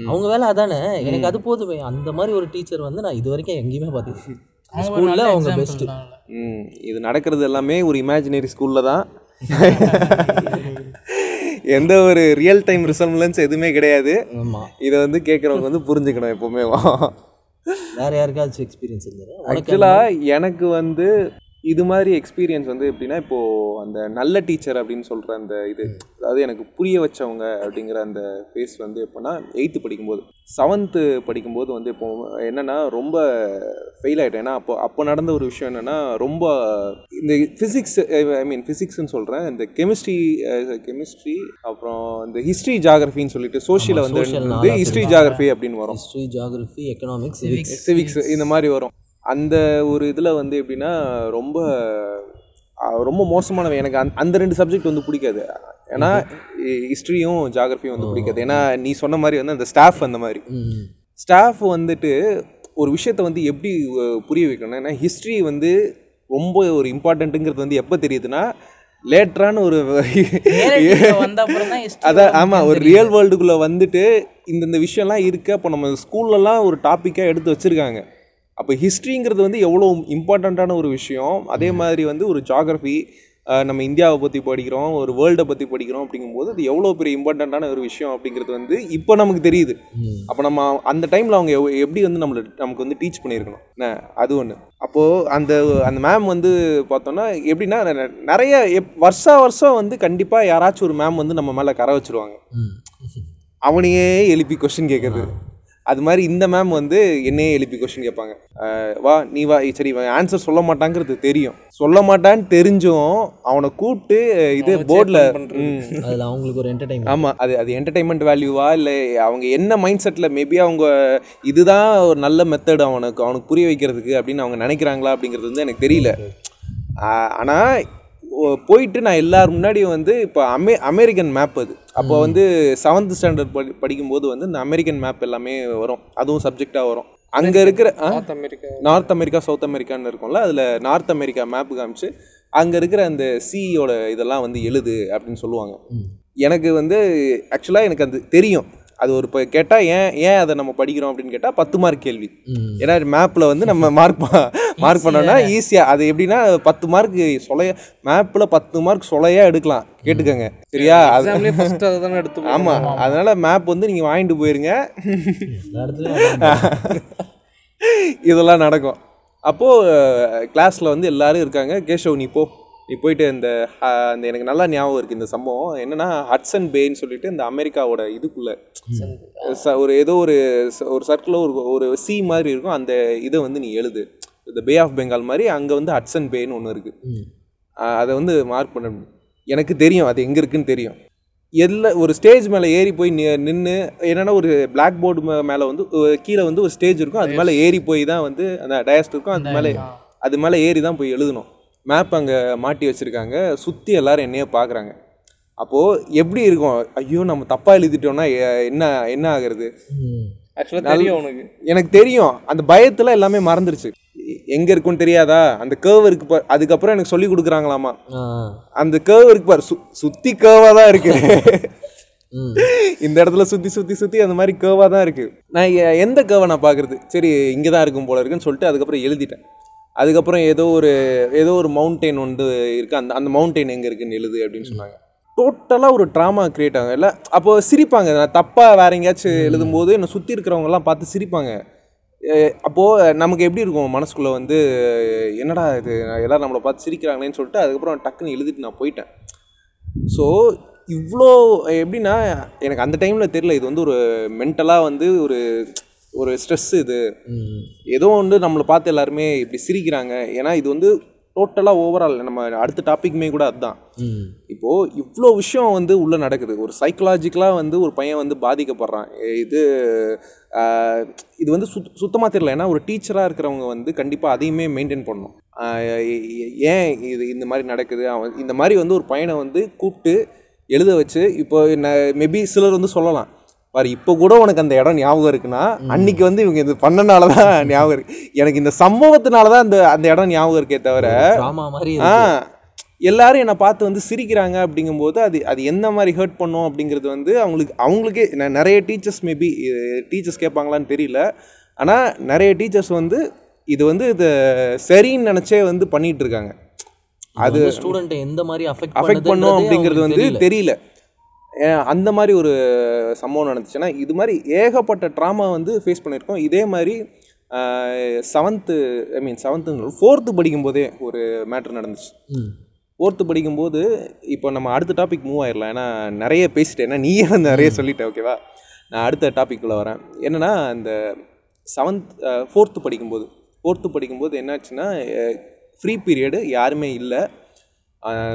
அவங்க வேலை அதானே? எனக்கு அது போதுமே. அந்த மாதிரி ஒரு டீச்சர் வந்து நான் இது வரைக்கும் எங்கேயுமே பார்த்தது ஸ்கூலில் அவங்க பெஸ்ட்டு இது நடக்கிறது எல்லாமே ஒரு இமேஜினரி ஸ்கூலில் தான். எந்த ஒரு ரியல் டைம் ரிசல்மென்ஸ் எதுவுமே கிடையாது. ஆமாம் இதை வந்து கேட்குறவங்க வந்து புரிஞ்சுக்கணும் எப்போவுமே. வேறு யாருக்காச்சும் எக்ஸ்பீரியன்ஸ் உனக்கு ஆக்சுவலாக எனக்கு வந்து இது மாதிரி எக்ஸ்பீரியன்ஸ் வந்து எப்படின்னா இப்போது அந்த நல்ல டீச்சர் அப்படின்னு சொல்கிற அந்த இது அதாவது எனக்கு புரிய வச்சவங்க அப்படிங்கிற அந்த ஃபேஸ் வந்து எப்போனா எயித்து படிக்கும்போது. செவன்த்து படிக்கும்போது வந்து இப்போ என்னென்னா ரொம்ப ஃபெயில் ஆகிட்டேன் ஏன்னா அப்போ அப்போ நடந்த ஒரு விஷயம் என்னென்னா ரொம்ப இந்த ஃபிசிக்ஸ் ஐ மீன் ஃபிசிக்ஸ்னு சொல்கிறேன் இந்த கெமிஸ்ட்ரி கெமிஸ்ட்ரி அப்புறம் இந்த ஹிஸ்ட்ரி ஜாகிரஃபின்னு சொல்லிட்டு சோஷியலில் வந்து ஹிஸ்ட்ரி. ஜாகிரஃபி அப்படின்னு வரும். ஹிஸ்ட்ரி ஜியாகிரஃபி எக்கனாமிக்ஸ் சிவிக்ஸ் இந்த மாதிரி வரும். அந்த ஒரு இதில் வந்து எப்படின்னா ரொம்ப ரொம்ப மோசமானவன் எனக்கு அந்த அந்த ரெண்டு சப்ஜெக்ட் வந்து பிடிக்காது. ஏன்னா ஹிஸ்ட்ரியும் ஜாகிரஃபியும் வந்து பிடிக்காது. ஏன்னா நீ சொன்ன மாதிரி வந்து அந்த ஸ்டாஃப் அந்த மாதிரி. ஸ்டாஃப் வந்துட்டு ஒரு விஷயத்தை வந்து எப்படி புரிய வைக்கணும் ஏன்னா ஹிஸ்ட்ரி வந்து ரொம்ப ஒரு இம்பார்ட்டண்ட்டுங்கிறது வந்து எப்போ தெரியுதுன்னா லேட்டரான ஒரு அதான் ஆமாம் ஒரு ரியல் வேர்ல்டுக்குள்ளே வந்துட்டு இந்தந்த விஷயம்லாம் இருக்குது அப்போ நம்ம ஸ்கூல்லலாம் ஒரு டாப்பிக்காக எடுத்து வச்சுருக்காங்க. அப்போ ஹிஸ்ட்ரிங்கிறது வந்து எவ்வளோ இம்பார்ட்டண்ட்டான ஒரு விஷயம். அதே மாதிரி வந்து ஒரு ஜாகிரஃபி நம்ம இந்தியாவை பற்றி படிக்கிறோம் ஒரு வேர்ல்டை பற்றி படிக்கிறோம் அப்படிங்கும்போது அது எவ்வளோ பெரிய இம்பார்ட்டண்ட்டான ஒரு விஷயம் அப்படிங்கிறது வந்து இப்போ நமக்கு தெரியுது. அப்போ நம்ம அந்த டைமில் அவங்க எப்படி வந்து நம்மளை நமக்கு வந்து டீச் பண்ணியிருக்கணும். என்ன? அது ஒன்று அப்போது அந்த அந்த மேம் வந்து பார்த்தோன்னா எப்படின்னா நிறைய எப் வருஷா வருஷம் வந்து கண்டிப்பாக யாராச்சும் ஒரு மேம் வந்து நம்ம மேலே கரை வச்சிருவாங்க. அவனையே எழுப்பி கொஸ்டின் கேட்குறது அது மாதிரி இந்த மேம் வந்து என்னையே எழுப்பி கொஸ்டின் கேட்பாங்க. வா நீ வா சரி இவன் ஆன்சர் சொல்ல மாட்டாங்கிறது தெரியும். சொல்ல மாட்டான்னு தெரிஞ்சும் அவனை கூப்பிட்டு இது போர்டில் அதில் அவங்களுக்கு ஒரு என்டர்டைன்மெண்ட் ஆமாம் அது அது என்டர்டைன்மெண்ட் வேல்யூவா இல்லை அவங்க என்ன மைண்ட் செட்டில் மேபி அவங்க இதுதான் ஒரு நல்ல மெத்தட் அவனுக்கு அவனுக்கு புரிய வைக்கிறதுக்கு அப்படின்னு அவங்க நினைக்கிறாங்களா அப்படிங்கிறது வந்து எனக்கு தெரியல. ஆனால் போயிட்டு நான் எல்லார் முன்னாடியும் வந்து இப்போ அமெ அமெரிக்கன் மேப் அது. அப்போ வந்து செவன்த் ஸ்டாண்டர்ட் படி படிக்கும்போது வந்து இந்த அமெரிக்கன் மேப் எல்லாமே வரும். அதுவும் சப்ஜெக்டாக வரும். அங்கே இருக்கிற? North America North America South அமெரிக்கான்னு இருக்கும்ல அதில் நார்த் அமெரிக்கா மேப் காமிச்சு அங்கே இருக்கிற அந்த சியோட இதெல்லாம் வந்து எழுது அப்படின்னு சொல்லுவாங்க. எனக்கு வந்து ஆக்சுவலாக எனக்கு அது தெரியும். அது ஒரு இப்போ கேட்டால் ஏன் ஏன் அதை நம்ம படிக்கிறோம் அப்படின்னு கேட்டால் பத்து மார்க் கேள்வி. ஏன்னா மேப்பில் வந்து நம்ம மார்க் மார்க் பண்ணோன்னா ஈஸியாக அது எப்படின்னா பத்து மார்க் சொலைய மேப்பில் பத்து மார்க் சொலையாக எடுக்கலாம். கேட்டுக்கோங்க. சரியா? அது ஆமாம் அதனால் மேப் வந்து நீங்கள் வாங்கிட்டு போயிருங்க. இதெல்லாம் நடக்கும். அப்போது கிளாஸில் வந்து எல்லாரும் இருக்காங்க. கேஷவ் நீ போ. நீ போயிட்டு இந்த அந்த எனக்கு நல்லா ஞாபகம் இருக்குது இந்த சம்பவம். என்னன்னா ஹட்சன் பேன்னு சொல்லிட்டு இந்த அமெரிக்காவோட இதுக்குள்ளே. ச- ஒரு ஏதோ ஒரு ஒரு சர்க்கிளில் ஒரு ஒரு சி மாதிரி இருக்கும். அந்த இதை வந்து நீ எழுது. இந்த பே ஆஃப் பெங்கால் மாதிரி அங்கே வந்து ஹட்சன் பேன்னு ஒன்று இருக்குது அதை வந்து மார்க் பண்ண எனக்கு தெரியும் அது எங்கே இருக்குன்னு தெரியும். எல்லா ஒரு ஸ்டேஜ் மேலே ஏறி போய் நின்று என்னன்னா ஒரு பிளாக் போர்டு மேலே வந்து கீழே வந்து ஒரு ஸ்டேஜ் இருக்கும். அது மேலே ஏறி போய் தான் வந்து அந்த டயஸ்ட் இருக்கும். அது மேலே அது மேலே ஏறி தான் போய் எழுதணும். மேப் அங்கே மாட்டி வச்சுருக்காங்க. சுற்றி எல்லாரும் என்னையே பார்க்குறாங்க அப்போது எப்படி இருக்கும்? ஐயோ நம்ம தப்பாக எழுதிட்டோம்னா என்ன என்ன ஆகுறது? ஆக்சுவலாக தெரியும் உனக்கு. எனக்கு தெரியும். அந்த பயத்தில் எல்லாமே மறந்துருச்சு. எங்கே இருக்குன்னு தெரியாதா? அந்த கேர்வ் இருக்கு பார் அதுக்கப்புறம் எனக்கு சொல்லி கொடுக்குறாங்களாமா. அந்த கேர்வ் இருக்கு பாரு சு சுற்றி கேர்வாக தான் இருக்கு. இந்த இடத்துல சுற்றி சுற்றி சுற்றி அந்த மாதிரி கேர்வாக தான் இருக்கு. நான் எந்த கேர்வை நான் பார்க்குறது? சரி இங்கே தான் இருக்கும் போல இருக்குன்னு சொல்லிட்டு அதுக்கப்புறம் எழுதிட்டேன். அதுக்கப்புறம் ஏதோ ஒரு ஏதோ ஒரு மவுண்டெயின் ஒன்று இருக்குது அந்த அந்த மவுண்டெயின் எங்கே இருக்குன்னு எழுது அப்படின்னு சொன்னாங்க. டோட்டலாக ஒரு ட்ராமா கிரியேட் ஆகும். இல்லை அப்போ சிரிப்பாங்க. நான் தப்பாக வேற எங்கேயாச்சும் எழுதும்போது என்னை சுற்றி இருக்கிறவங்கலாம் பார்த்து சிரிப்பாங்க. அப்போது நமக்கு எப்படி இருக்கும் மனசுக்குள்ளே வந்து என்னடா இது எல்லாரும் நம்மளை பார்த்து சிரிக்கிறாங்களேன்னு சொல்லிட்டு அதுக்கப்புறம் டக்குன்னு எழுதிட்டு நான் போயிட்டேன். ஸோ இவ்வளோ எப்படின்னா எனக்கு அந்த டைமில் தெரியல இது வந்து ஒரு மென்டலாக வந்து ஒரு ஒரு ஸ்ட்ரெஸ் இது. ஏதோ ஒன்று நம்மளை பார்த்து எல்லாருமே இப்படி சிரிக்கிறாங்க. ஏன்னா இது வந்து டோட்டலாக ஓவரால் நம்ம அடுத்த டாபிக்மே கூட அதுதான் இப்போது இவ்வளோ விஷயம் வந்து உள்ளே நடக்குது. ஒரு சைக்கலாஜிக்கலாக வந்து ஒரு பையன் வந்து பாதிக்கப்படுறான். இது இது வந்து சுத் சுத்தமாக தெரியல. ஏன்னா ஒரு டீச்சராக இருக்கிறவங்க வந்து கண்டிப்பாக அதையுமே மெயின்டைன் பண்ணணும். ஏன் இது இந்த மாதிரி நடக்குது? அவன் இந்த மாதிரி வந்து ஒரு பையனை வந்து கூப்பிட்டு எழுத வச்சு இப்போ மேபி சிலர் வந்து சொல்லலாம். பாரு இப்போ கூட உனக்கு அந்த இடம் ஞாபகம் இருக்குன்னா அன்னைக்கு வந்து இவங்க இது பண்ணனால தான் ஞாபகம் இருக்கு. எனக்கு இந்த சம்பவத்தினால தான் அந்த அந்த இடம் ஞாபகம் இருக்கே தவிர ஆ எல்லாரும் என்னை பார்த்து வந்து சிரிக்கிறாங்க அப்படிங்கும்போது அது அது எந்த மாதிரி ஹர்ட் பண்ணும் அப்படிங்கிறது வந்து அவங்களுக்கு அவங்களுக்கே நெ- நிறைய டீச்சர்ஸ் மேபி டீச்சர்ஸ் கேட்பாங்களான்னு தெரியல. ஆனால் நிறைய டீச்சர்ஸ் வந்து இது வந்து இது சரின்னு நினச்சே வந்து பண்ணிட்டு இருக்காங்க. அது ஸ்டூடெண்ட்டை எந்த மாதிரி அஃபெக்ட் பண்ணும் அப்படிங்கிறது வந்து தெரியல. அந்த மாதிரி ஒரு சம்பவம் நடந்துச்சுன்னா இது மாதிரி ஏகப்பட்ட ட்ராமா வந்து ஃபேஸ் பண்ணியிருக்கோம். இதே மாதிரி seventh I mean seventh fourth படிக்கும்போதே ஒரு மேட்ரு நடந்துச்சு. ஃபோர்த்து படிக்கும்போது இப்போ நம்ம அடுத்த டாபிக் மூவ் ஆயிடலாம் ஏன்னா நிறைய பேசிட்டேன். ஏன்னா நீயே நிறைய சொல்லிட்ட ஓகேவா நான் அடுத்த டாபிக்குள்ளே வரேன். என்னென்னா அந்த செவன்த் ஃபோர்த்து படிக்கும்போது ஃபோர்த்து படிக்கும்போது என்னாச்சுன்னா ஃப்ரீ பீரியடு யாருமே இல்லை.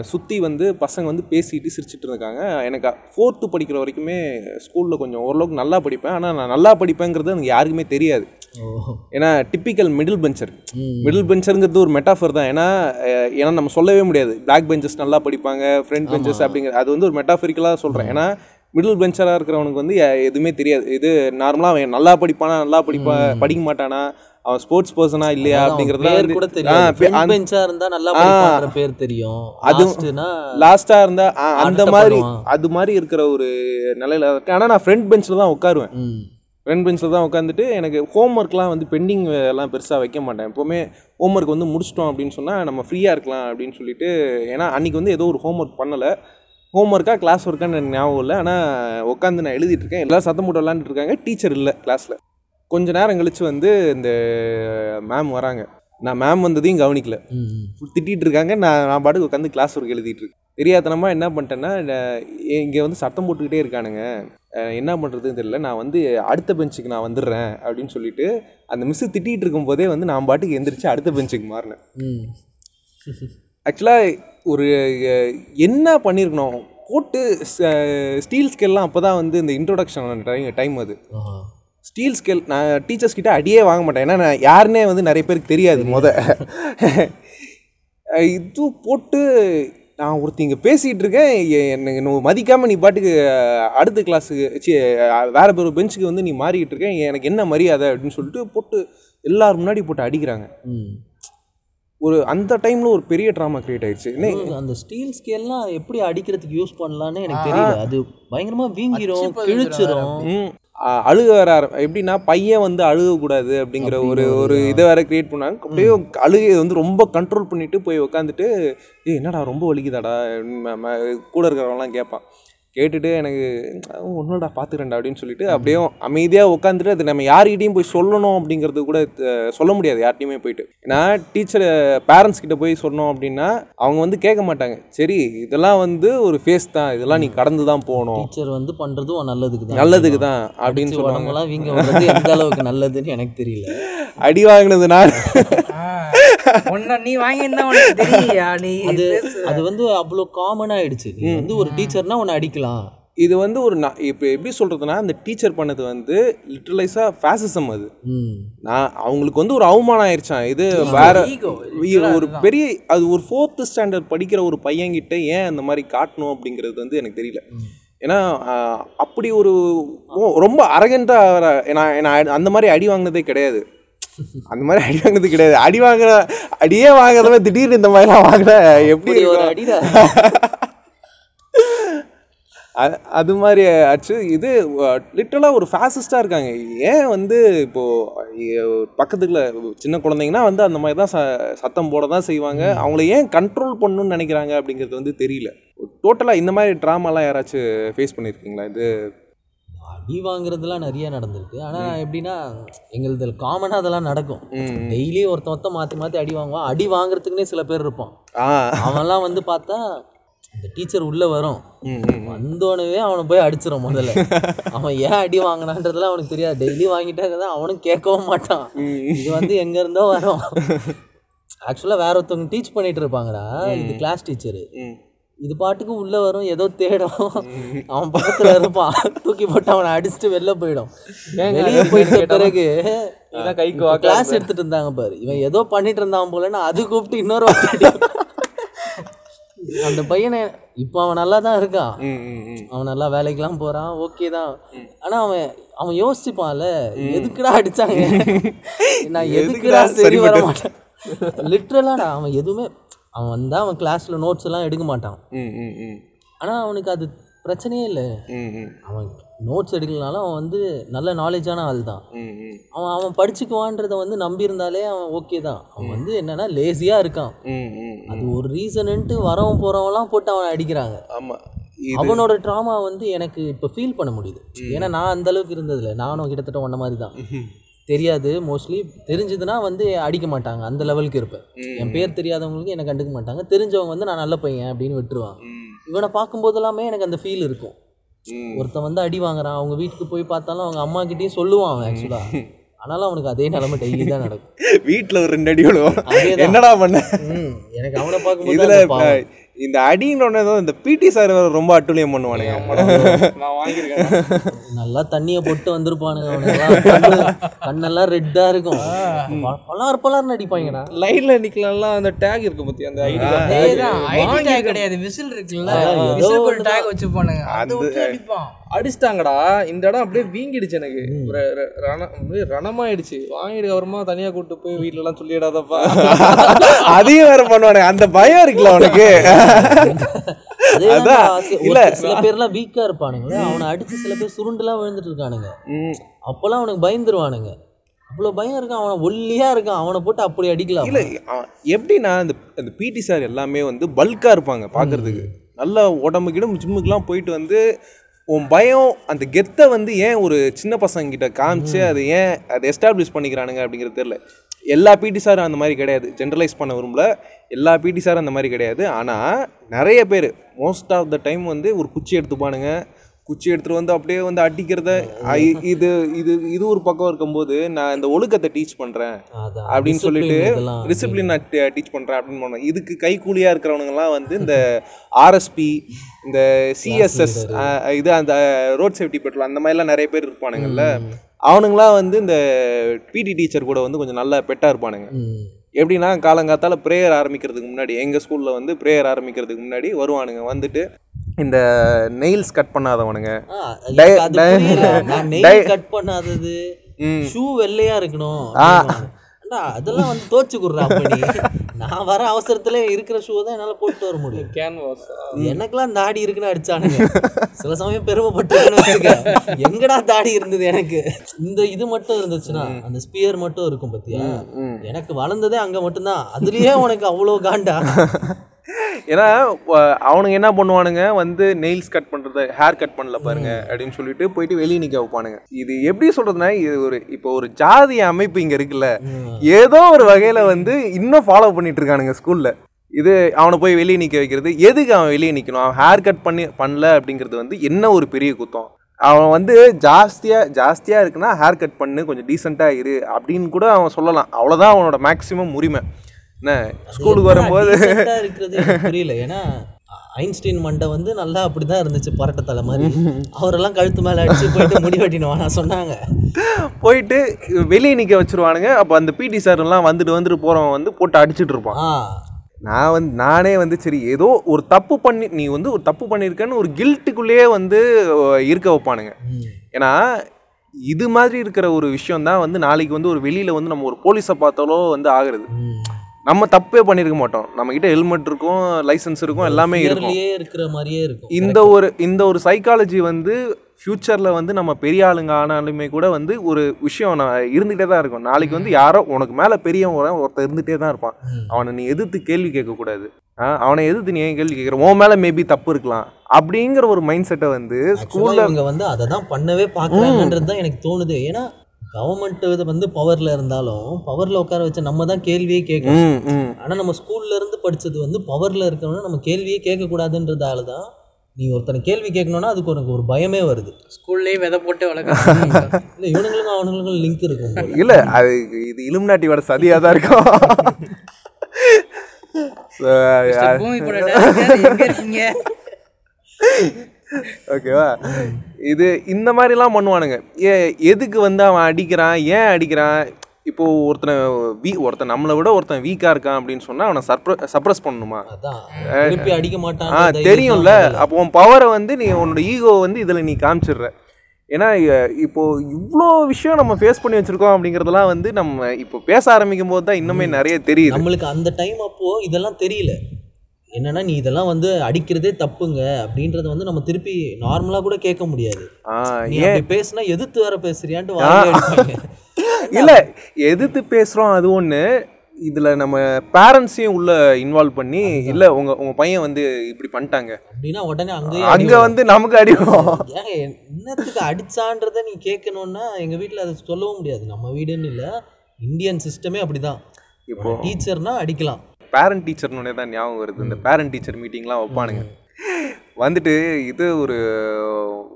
சுற்றி வந்து பசங்க வந்து பேசிட்டு சிரிச்சிட்டு இருக்காங்க. எனக்கு ஃபோர்த்து படிக்கிற வரைக்குமே ஸ்கூலில் கொஞ்சம் ஓரளவுக்கு நல்லா படிப்பேன். ஆனால் நான் நல்லா படிப்பேங்கிறது எனக்கு யாருக்குமே தெரியாது. ஏன்னா டிப்பிக்கல் மிடில் பெஞ்சர் மிடில் பெஞ்சருங்கிறது ஒரு மெட்டாஃபர் தான். ஏன்னா ஏன்னா நம்ம சொல்லவே முடியாது. பிளாக் பெஞ்சஸ் நல்லா படிப்பாங்க ஃப்ரண்ட் பெஞ்சஸ் அப்படிங்கிற அது வந்து ஒரு மெட்டாஃபரிக்கலாக சொல்கிறேன் ஏன்னா மிடில் பெஞ்சராக இருக்கிறவனுக்கு வந்து எதுவுமே தெரியாது. இது நார்மலாக அவன் நல்லா படிப்பானா நல்லா படிப்பா படிக்க மாட்டானா அவன் ஸ்போர்ட்ஸ் பர்சனா இல்லையா வந்து- கூட தெரியும் பெஞ்சா இருந்தா நல்லா பேர் தெரியும். லாஸ்ட்னா லாஸ்ட்டாக இருந்தால் அந்த மாதிரி. அது மாதிரி இருக்கிற ஒரு நிலையில இருக்கேன். ஆனால் நான் ஃப்ரண்ட் பெஞ்சில் தான் உட்காருவேன். ஃப்ரண்ட் பெஞ்சில் தான் உட்காந்துட்டு எனக்கு ஹோம்ஒர்க்லாம் வந்து பெண்டிங் எல்லாம் பெருசாக வைக்க மாட்டேன். எப்போவுமே ஹோம்ஒர்க் வந்து முடிச்சிட்டோம் அப்படின்னு சொன்னால் நம்ம ஃப்ரீயாக இருக்கலாம் அப்படின்னு சொல்லிட்டு ஏன்னா அன்றைக்கி வந்து ஏதோ ஒரு ஹோம்ஒர்க் பண்ணலை. ஹோம்ஒர்க்காக கிளாஸ் ஒர்க்கான்னு எனக்கு ஞாபகம் இல்லை. ஆனால் உட்காந்து நான் எழுதிட்டு இருக்கேன். எல்லாம் சத்தம் போட்டு விளாண்டுட்டு இருக்காங்க. டீச்சர் இல்லை கிளாஸில் கொஞ்ச நேரம் கழிச்சு வந்து இந்த மேம் வராங்க. நான் மேம் வந்ததையும் கவனிக்கல. திட்டிகிட்டு இருக்காங்க நான் நான் பாட்டுக்கு உட்காந்து கிளாஸ் ஒர்க் எழுதிட்டு இருக்கேன் தெரியாதனமாக என்ன பண்ணிட்டேன்னா இங்கே வந்து சத்தம் போட்டுக்கிட்டே இருக்கானுங்க. என்ன பண்ணுறதுன்னு தெரியல. நான் வந்து அடுத்த பெஞ்சுக்கு நான் வந்துடுறேன் அப்படின்னு சொல்லிட்டு அந்த மிஸ்ஸு திட்டிகிட்டு இருக்கும்போதே வந்து நான் பாட்டுக்கு எந்திரிச்சு அடுத்த பெஞ்சுக்கு மாறினேன். ஆக்சுவலாக ஒரு என்ன பண்ணியிருக்கணும்? போட்டு ஸ்டீல் ஸ்கேல்லாம் அப்போ தான் வந்து இந்த இன்ட்ரோடக்ஷன் டைம் அது. ஸ்டீல் ஸ்கேல் நான் டீச்சர்ஸ் கிட்ட அடியே வாங்க மாட்டேன். ஏன்னா நான் யாருன்னே வந்து நிறைய பேருக்கு தெரியாது முத. இது போட்டு நான் ஒருத்தி இங்கே பேசிகிட்டு இருக்கேன். என்னை என்னை மதிக்காமல் நீ பாட்டுக்கு அடுத்த கிளாஸுக்கு சி வேற ஒரு பெஞ்சுக்கு வந்து நீ மாறிக்கிட்டு இருக்கேன். எனக்கு என்ன மரியாதை அப்படின்னு சொல்லிட்டு போட்டு எல்லாரும் முன்னாடி போட்டு அடிக்கிறாங்க. ம். ஒரு அந்த டைமில் ஒரு பெரிய ட்ராமா கிரியேட் ஆயிடுச்சு. அந்த ஸ்டீல் ஸ்கேல்லாம் எப்படி அடிக்கிறதுக்கு யூஸ் பண்ணலான்னு எனக்கு தெரியல. அது பயங்கரமா வீங்கிரும் கிழிச்சிரும். அழுக வர எப்படின்னா பையன் வந்து அழுகக்கூடாது அப்படிங்கிற ஒரு ஒரு இதை வேற கிரியேட் பண்ணாங்க. அப்படியே அழுகையை வந்து ரொம்ப கண்ட்ரோல் பண்ணிட்டு போய் உட்காந்துட்டு ஏய் என்னடா ரொம்ப வலிக்குதாடா? கூட இருக்கிறவங்களாம் கேட்பான். கேட்டுட்டு எனக்கு ஒன்றுடா பார்த்துக்கிறேன்டா அப்படின்னு சொல்லிட்டு அப்படியே அமைதியாக உட்காந்துட்டு அது நம்ம யார்கிட்டயும் போய் சொல்லணும் அப்படிங்கிறது கூட சொல்ல முடியாது யார்கிட்டயுமே போயிட்டு. ஏன்னா டீச்சர் பேரண்ட்ஸ் கிட்ட போய் சொன்னோம் அப்படின்னா அவங்க வந்து கேட்க மாட்டாங்க. சரி இதெல்லாம் வந்து ஒரு ஃபேஸ் தான் இதெல்லாம் நீ கடந்து தான் போகணும். டீச்சர் வந்து பண்றதும் நல்லதுக்கு தான். நல்லதுக்கு தான் அப்படின்னு சொல்லுவாங்க எந்த அளவுக்கு நல்லதுன்னு எனக்கு தெரியல. அடி வாங்கினது நான். ஒன்ன நீ வாங்கியிருந்தா நீ அது அது வந்து அவ்வளோ காமன் ஆயிடுச்சு. நீ வந்து ஒரு டீச்சர்னா உன்னை அடிக்கலாம். இது வந்து ஒரு நான் இப்போ எப்படி சொல்கிறதுனா அந்த டீச்சர் பண்ணது வந்து லிட்டரலைஸாக ஃபேசிசம் அது. நான் அவங்களுக்கு வந்து ஒரு அவமானம் ஆயிடுச்சான் இது வேற ஒரு பெரிய அது ஒரு ஃபோர்த்து ஸ்டாண்டர்ட் படிக்கிற ஒரு பையன்கிட்ட ஏன் அந்த மாதிரி காட்டணும் அப்படிங்கிறது வந்து எனக்கு தெரியல. ஏன்னா அப்படி ஒரு ரொம்ப அரகண்டாக நான் நான் அந்த மாதிரி அடி வாங்கினதே கிடையாது. அந்த மாதிரி அடி வாங்கினது கிடையாது. அடி வாங்குற அடியே வாங்குறவன் திடீர்னு இந்த மாதிரிலாம் வாங்கின எப்படி அது மாதிரி ஆச்சு. இது லிட்டரலாக ஒரு ஃபேசிஸ்டாக இருக்காங்க. ஏன் வந்து இப்போது பக்கத்துக்குள்ள சின்ன குழந்தைங்கன்னா வந்து அந்த மாதிரி தான் ச சத்தம் போட தான் செய்வாங்க. அவங்கள ஏன் கண்ட்ரோல் பண்ணணும்னு நினைக்கிறாங்க அப்படிங்கிறது வந்து தெரியல. டோட்டலாக இந்த மாதிரி ட்ராமாலாம் யாராச்சும் ஃபேஸ் பண்ணியிருக்கீங்களா இது அடி வாங்குறதுலாம் நிறைய நடந்திருக்கு. ஆனால் எப்படின்னா எங்களுது காமனாக அதெல்லாம் நடக்கும். டெய்லி ஒருத்த ஒருத்த மாற்றி மாற்றி அடி வாங்குவான் அடி வாங்குறதுக்குன்னே சில பேர் இருப்பான். அவன்லாம் வந்து பார்த்தா இந்த டீச்சர் உள்ளே வரும். வந்தோடனே அவனை போய் அடிச்சிடும் முதல்ல. அவன் ஏன் அடி வாங்கினான்றதுலாம் அவனுக்கு தெரியாது. டெய்லி வாங்கிட்டே இருந்தா அவனும் கேட்கவும் மாட்டான். இது வந்து எங்க இருந்தோ வரும். ஆக்சுவலாக வேற ஒருத்தவங்க டீச் பண்ணிட்டு இருப்பாங்கடா. இது கிளாஸ் டீச்சரு இது பாட்டுக்கு உள்ள வரும் ஏதோ தேடும். அவன் பக்கத்துல இருப்பான். தூக்கி போட்டு அவனை அடிச்சுட்டு வெளில போயிடும். வெளியே போயிட்ட பிறகு கைக்கு கிளாஸ் எடுத்துட்டு இருந்தாங்க பாரு. இவன் ஏதோ பண்ணிட்டு இருந்தான் போலன்னு அது கூப்பிட்டு இன்னொரு. அந்த பையனை இப்போ அவன் நல்லா தான் இருக்கான் அவன் நல்லா வேலைக்கெல்லாம் போறான் ஓகே தான். ஆனா அவன் அவன் யோசிச்சுப்பான்ல எதுக்குடா அடிச்சாங்க? நான் எதுக்குடா சரி வர மாட்டேன்? லிட்ரலாடா அவன் எதுவுமே அவன் வந்தா அவன் கிளாஸ்ல நோட்ஸ் எல்லாம் எடுக்க மாட்டான். ம் ம் ம். ஆனா அவனுக்கு அது பிரச்சனையே இல்லை. அவன் நோட்ஸ் எடுக்கலனாலும் அவன் வந்து நல்ல நாலேஜான ஆள் தான். அவன் அவன் படிச்சுக்குவான்றத வந்து நம்பியிருந்தாலே அவன் ஓகே தான். அவன் வந்து என்னன்னா லேசியாக இருக்கான். அது ஒரு ரீசனுன்ட்டு வரவன் போகிறவங்களாம் போட்டு அவனை அடிக்கிறாங்க. ஆமாம் அவனோட ட்ராமா வந்து எனக்கு இப்போ ஃபீல் பண்ண முடியுது. ஏன்னா நான் அந்த அளவுக்கு இருந்ததில்ல. நானும் கிட்டத்தட்ட ஒன்ன மாதிரி தான். தெரியாது. மோஸ்ட்லி தெரிஞ்சதுன்னா வந்து அடிக்க மாட்டாங்க. அந்த லெவலுக்கு இருப்பேன். என் பேர் தெரியாதவங்களுக்கு என்னை கண்டுக்க மாட்டாங்க. தெரிஞ்சவங்க வந்து நான் நல்ல பையன் அப்படின்னு விட்டுருவாங்க. இவனை பார்க்கும்போது எல்லாமே எனக்கு அந்த ஃபீல் இருக்கும். ஒருத்தன் வந்து அடி வாங்குறான். அவங்க வீட்டுக்கு போய் பார்த்தாலும் அவங்க அம்மா கிட்டயும் சொல்லுவான் அவன் ஆக்சுவலாக ஆனாலும் அவனுக்கு அதே நிலைமை டெய்லி தான் நடக்கும். வீட்டில் ஒரு ரெண்டு அடி விழுவோம் அதேதான். என்னடா பண்ண? எனக்கு அவனை பார்க்கும்போது இந்த அடின்னு தான் இந்த பிடி சார் ரொம்ப அட்டுழியம் பண்ணுவானுங்க. நான் வாங்கியிருக்கேன். நல்லா தண்ணியை போட்டு வந்திருப்பானுங்க கண்ணெல்லாம் ரெட்டா இருக்கும். பலார் பலார்னு அடிப்பாங்கடா. லைன்ல நிக்கலாம் அந்த டேக் இருக்கு பத்தி அந்த ஐடி கிடையாது. விசில் இருக்குல்ல. விசிலுக்கு ஒரு டேக் வச்சு போனுங்க அது அடிப்பான். அடிச்சிட்டாங்கடா. இந்த இடம் அப்படியே வீங்கிடுச்சு எனக்கு. ஒரு ர- ரண அப்படியே ரணமாயிடுச்சு. வாங்கிட்டு அப்புறமா தனியா கூட்டு போய் வீட்ல எல்லாம் சொல்லிடாதப்பா. அதையும் வேற பண்ணுவானுங்க. அந்த பயம் இருக்குல்ல அவனுக்கு ஒரு சில பேர்லாம் வீக்கா இருப்பானுங்களே. அவனை அடிச்சு சில பேர் சுருண்டுலாம் விழுந்துட்டு இருக்கானுங்க. அப்போல்லாம் அவனுக்கு பயந்துருவானுங்க. அவ்வளோ பயம் இருக்கான் அவனை ஒல்லியா இருக்கான். அவனை போட்டு அப்படி அடிக்கலாம். இல்ல எப்படின்னா இந்த அந்த பிடி சார் எல்லாமே வந்து பல்கா இருப்பாங்க பார்க்கறதுக்கு நல்லா உடம்பு கிடம் ஜிம்முக்கெல்லாம் போயிட்டு வந்து உன் பயம் அந்த கெத்தை வந்து ஏன் ஒரு சின்ன பசங்க கிட்ட காமிச்சு அதை ஏன் அதை எஸ்டாப்ளிஷ் பண்ணிக்கிறானுங்க அப்படிங்கிறது தெரியல. எல்லா பிடி சாரும் அந்த மாதிரி கிடையாது. ஜென்ரலைஸ் பண்ண விரும்பல. எல்லா பிடி சாரும் அந்த மாதிரி கிடையாது. ஆனால் நிறைய பேர் மோஸ்ட் ஆஃப் த டைம் வந்து ஒரு குச்சி எடுத்துப்பானுங்க. குச்சி எடுத்துகிட்டு வந்து அப்படியே வந்து அடிக்கிறத இது இது இது ஒரு பக்கம் இருக்கும்போது நான் இந்த ஒழுக்கத்தை டீச் பண்ணுறேன் அப்படின்னு சொல்லிட்டு டிசிப்ளின் நான் டீச் பண்ணுறேன் அப்படின்னு பண்ணோம் இதுக்கு கைக்கூலியாக இருக்கிறவனுங்கலாம் வந்து இந்த ஆர்எஸ்பி இந்த சிஎஸ்எஸ் இது அந்த ரோட் சேஃப்டி பெட்ரோல் அந்த மாதிரிலாம் நிறைய பேர் இருப்பானுங்கல்ல அவனுங்களாம் வந்து இந்த பிடி டீச்சர் கூட வந்து கொஞ்சம் நல்ல பெட்டாக இருப்பானுங்க. எப்படின்னா காலங்காத்தால ப்ரேயர் ஆரம்பிக்கிறதுக்கு முன்னாடி எங்கள் ஸ்கூலில் வந்து ப்ரேயர் ஆரம்பிக்கிறதுக்கு முன்னாடி வருவானுங்க. வந்துட்டு இந்த நெயில்ஸ் கட் பண்ணாதவனுங்க. கட் பண்ணாதது. ஷூ வெள்ளையா இருக்கணும் அதெல்லாம் வந்து தோச்சு குடுறா அப்படி நான் வர அவசரத்துல இருக்கிற ஷூ தான் என்னால போட்டு வர முடியும். கேன்வாஸ் எனக்கெல்லாம் தாடி இருக்குன்னு அடிச்சானுங்க. சில சமயம் பெருமைப்பட்டுன்னு வச்சுக்க. எங்கடா தாடி இருந்தது எனக்கு? இந்த இது மட்டும் இருந்துச்சுன்னா அந்த ஸ்பியர் மட்டும் இருக்கும் பத்தியா? எனக்கு வளர்ந்ததே அங்க மட்டும்தான். அதுலயே உனக்கு அவ்வளோ காண்டா? ஏன்னா அவனுங்க என்ன பண்ணுவானுங்க? வந்து நெயில்ஸ் கட் பண்ணுறது ஹேர் கட் பண்ணல பாருங்க அப்படின்னு சொல்லிட்டு போயிட்டு வெளியே நிற்க வைப்பானுங்க. இது எப்படி சொல்றதுன்னா இது ஒரு இப்போ ஒரு ஜாதி அமைப்பு இங்கே இருக்குல்ல ஏதோ ஒரு வகையில் வந்து இன்னும் ஃபாலோ பண்ணிட்டு இருக்கானுங்க ஸ்கூலில் இது அவனை போய் வெளியே நிற்க வைக்கிறது எதுக்கு அவன் வெளியே நிற்கணும் அவன் ஹேர் கட் பண்ணி பண்ணல அப்படிங்கிறது வந்து என்ன ஒரு பெரிய குத்தம்? அவன் வந்து ஜாஸ்தியாக ஜாஸ்தியாக இருக்குன்னா ஹேர் கட் பண்ணு கொஞ்சம் டீசெண்டாக இரு அப்படின்னு கூட அவன் சொல்லலாம். அவ்வளோதான் அவனோட மேக்ஸிமம் உரிமை. என்ன ஸ்கூலுக்கு வரும்போது? இருக்கிறது புரியல. ஏன்னா ஐன்ஸ்டீன் மண்டை வந்து நல்லா அப்படிதான் இருந்துச்சு பரட்ட தலை மாதிரி. அவரெல்லாம் கழுத்து மேல அடிச்சு போயிட்டு முடி வெட்டினவானா சொன்னாங்க. போயிட்டு வெளியே நிற்க வச்சிருவானுங்க. அப்போ அந்த பிடி சார்லாம் வந்துட்டு வந்துட்டு போகிறவன் வந்து போட்டு அடிச்சிட்டு இருப்பான். நான் வந்து நானே வந்து சரி ஏதோ ஒரு தப்பு பண்ணி நீ வந்து ஒரு தப்பு பண்ணியிருக்கேன்னு ஒரு கில்ட்டுக்குள்ளேயே வந்து இருக்க வைப்பானுங்க. ஏன்னா இது மாதிரி இருக்கிற ஒரு விஷயம் தான் வந்து நாளைக்கு வந்து ஒரு வெளியில் வந்து நம்ம ஒரு போலீஸை பார்த்தாலோ வந்து ஆகுறது. நம்ம தப்பே பண்ணியிருக்க மாட்டோம். நம்மக்கிட்ட ஹெல்மெட் இருக்கும் லைசன்ஸ் இருக்கும் எல்லாமே இருக்கும். இருக்கிற மாதிரியே இருக்கும். இந்த ஒரு இந்த ஒரு சைக்காலஜி வந்து ஃப்யூச்சரில் வந்து நம்ம பெரிய ஆளுங்க ஆனாலுமே கூட வந்து ஒரு விஷயம் நான் இருந்துகிட்டே தான் இருக்கும். நாளைக்கு வந்து யாரோ உனக்கு மேலே பெரியவன் ஒருத்தன் ஒருத்தன் இருந்துகிட்டே தான் இருப்பான். அவனை நீ எதிர்த்து கேள்வி கேட்கக்கூடாது. அவனை எதிர்த்து நீ ஏன் கேள்வி கேட்குற? உன் மேலே மேபி தப்பு இருக்கலாம். அப்படிங்கிற ஒரு மைண்ட் செட்டை வந்து ஸ்கூலில் இவங்க வந்து அதை தான் பண்ணவே பார்க்குறாங்கன்றது தான் எனக்கு தோணுது. ஏன்னா கவர்மெண்ட் இது வந்து பவர்ல இருந்தாலும் பவர்ல உட்கார வச்ச நம்ம தான் கேள்வியே கேட்கணும். ம் ம். ஆனா நம்ம ஸ்கூல்ல இருந்து படிச்சது வந்து பவர்ல இருக்கணும்னா நம்ம கேள்வியே கேட்கக்கூடாதுன்றதால தான் நீ ஒருத்தனை கேள்வி கேட்கணும்னா அதுக்கு உனக்கு ஒரு பயமே வருது. ஸ்கூல்லேயே விதை போட்டு வளர்க்குறாங்க இல்லை இவனுங்களுக்கும் அவனுங்களுக்கும் லிங்க் இருக்கும். இல்லை அது இது இலுமினாட்டியோட சதியாக தான் இருக்கும். ஓகேவா இது இந்த மாதிரிலாம் பண்ணுவானுங்க. ஏ எதுக்கு வந்து அவன் அடிக்கிறான்? ஏன் அடிக்கிறான்? இப்போ ஒருத்தனை வீ ஒருத்தன் நம்மளை விட ஒருத்தன் வீக்காக இருக்கான் அப்படின்னு சொன்னால் அவனை சப்ர சப்ரஸ் பண்ணணுமா? அடிக்க மாட்டான் ஆ தெரியும்ல. அப்போ உன் பவரை வந்து நீ உன்னோட ஈகோ வந்து இதில் நீ காமிச்சிடுற. ஏன்னா இ- இப்போ இவ்வளோ விஷயம் நம்ம ஃபேஸ் பண்ணி வச்சிருக்கோம் அப்படிங்கிறதெல்லாம் வந்து நம்ம இப்போ பேச ஆரம்பிக்கும் போது தான் இன்னுமே நிறைய தெரியுது. நம்மளுக்கு அந்த டைம் அப்போ இதெல்லாம் தெரியல. என்னன்னா நீ இதெல்லாம் வந்து அடிக்கிறதே தப்புங்க. அப்படின்றத வந்து நம்ம திருப்பி நார்மலா கூட கேட்க முடியாது. நீ பேசுனா எதிர்த்து வேற பேசுறியான்ட்டு. இல்லை எதிர்த்து பேசுகிறோம் அது ஒன்று இதில் நம்ம பேரண்ட்ஸையும் உள்ள இன்வால்வ் பண்ணி இல்லை உங்கள் உங்கள் பையன் வந்து இப்படி பண்ணிட்டாங்க. அப்படின்னா உடனே அங்கேயே அங்கே வந்து நமக்கு அடிக்கும் ஏங்க என்னத்துக்கு அடிச்சான்றத நீ கேட்கணும்னா எங்க வீட்ல அதை சொல்லவும் முடியாது. நம்ம வீடுன்னு இல்ல இந்தியன் சிஸ்டமே அப்படிதான். இப்போ டீச்சர்னா அடிக்கலாம். பேரண்ட் டீச்சர்னு தான் ஞாபகம் வருது. இந்த பேரண்ட் டீச்சர் மீட்டிங்லாம் வைப்பானுங்க. வந்துட்டு இது ஒரு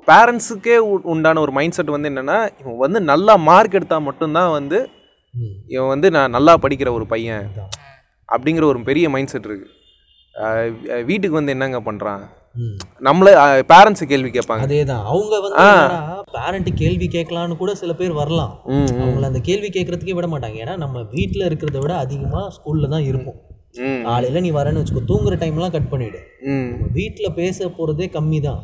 பேரண்ட்ஸுக்கே உண்டான ஒரு மைண்ட் செட் வந்து என்னென்னா இவன் வந்து நல்லா மார்க் எடுத்தால் மட்டும்தான் வந்து. இவன் வந்து நான் நல்லா படிக்கிற ஒரு பையன் அப்படிங்கிற ஒரு பெரிய மைண்ட் செட் இருக்குது வீட்டுக்கு வந்து என்னங்க பண்ணுறான். நம்மளே பேரண்ட்ஸு கேள்வி கேட்பாங்க. அதேதான். அவங்க வந்து பேரண்ட் கேள்வி கேட்கலான்னு கூட சில பேர் வரலாம். அவங்கள அந்த கேள்வி கேட்கறதுக்கே விட மாட்டாங்க. ஏன்னா நம்ம வீட்ல இருக்கிறத விட அதிகமா ஸ்கூல்ல தான் இருப்போம் ம் காலையில நீ வரேன்னு வச்சுக்கோ தூங்குற டைம்லாம் கட் பண்ணிவிடு வீட்டில் பேச போகிறதே கம்மி தான்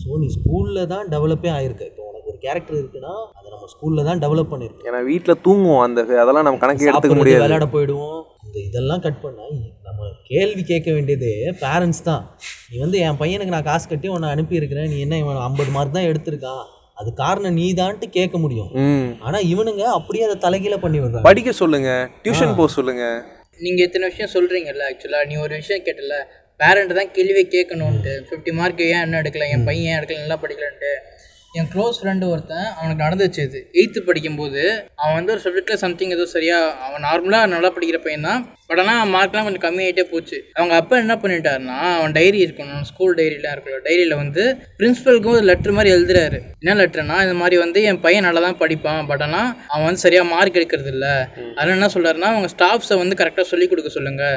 ஸோ நீ ஸ்கூலில் தான் டெவலப்பே ஆயிருக்க. இப்போ உனக்கு ஒரு கேரக்டர் இருக்குன்னா அதை நம்ம ஸ்கூலில் தான் டெவலப் பண்ணியிருக்கோம் ஏன்னா வீட்டில் தூங்குவோம் அந்த அதெல்லாம் நம்ம கணக்கு எடுத்துக்க முடியாது. விளையாட போயிடுவோம். இந்த இதெல்லாம் கட் பண்ணா நம்ம கேள்வி கேட்க வேண்டியது பேரண்ட்ஸ் தான். நீ வந்து என் பையனுக்கு நான் காசு கட்டி உன்னை அனுப்பியிருக்கிறேன். நீ என்ன இவன் ஐம்பது மார்க் தான் எடுத்திருக்கான். அது காரணம் நீ தான்ட்டு கேட்க முடியும். ம். ஆனா இவனுங்க அப்படியே அதை தலைகீழ பண்ணி விடுறாங்க. படிக்க சொல்லுங்க டியூஷன் போக சொல்லுங்க. நீங்கள் இத்தனை விஷயம் சொல்கிறீங்கல்ல ஆக்சுவலாக நீ ஒரு விஷயம் கேட்டல பேரண்ட் தான் கேள்வி கேட்கணுன்ட்டு ஃபிஃப்டி மார்க் ஏன் என்ன எடுக்கல என் பையன் ஏன் எடுக்கல நல்லா படிக்கலன்ட்டு? என் க்ளோஸ் ஃப்ரெண்டு ஒருத்தன் அவனுக்கு நடந்துச்சு இது. எயித்து படிக்கும்போது அவன் வந்து ஒரு சப்ஜெக்டில் சம்திங் ஏதோ சரியா அவன் நார்மலாக நல்லா படிக்கிற பையன் தான். பட் ஆனால் மார்க்லாம் கொஞ்சம் கம்மியாயிட்டே போச்சு. அவங்க அப்பா என்ன பண்ணிட்டாருன்னா அவன் டைரி இருக்கணும் ஸ்கூல் டைரிலாம் இருக்கணும் டைரியில் வந்து பிரின்ஸிபலுக்கும் ஒரு லெட்ரு மாதிரி எழுதுறாரு. என்ன லெட்டர்னா இந்த மாதிரி வந்து என் பையன் நல்லா தான் படிப்பான் பட் ஆனால் அவன் வந்து சரியாக மார்க் எடுக்கிறது இல்லை. அதில் என்ன சொல்கிறாருன்னா அவங்க ஸ்டாஃப்ஸை வந்து கரெக்டாக சொல்லிக் கொடுக்க சொல்லுங்கள்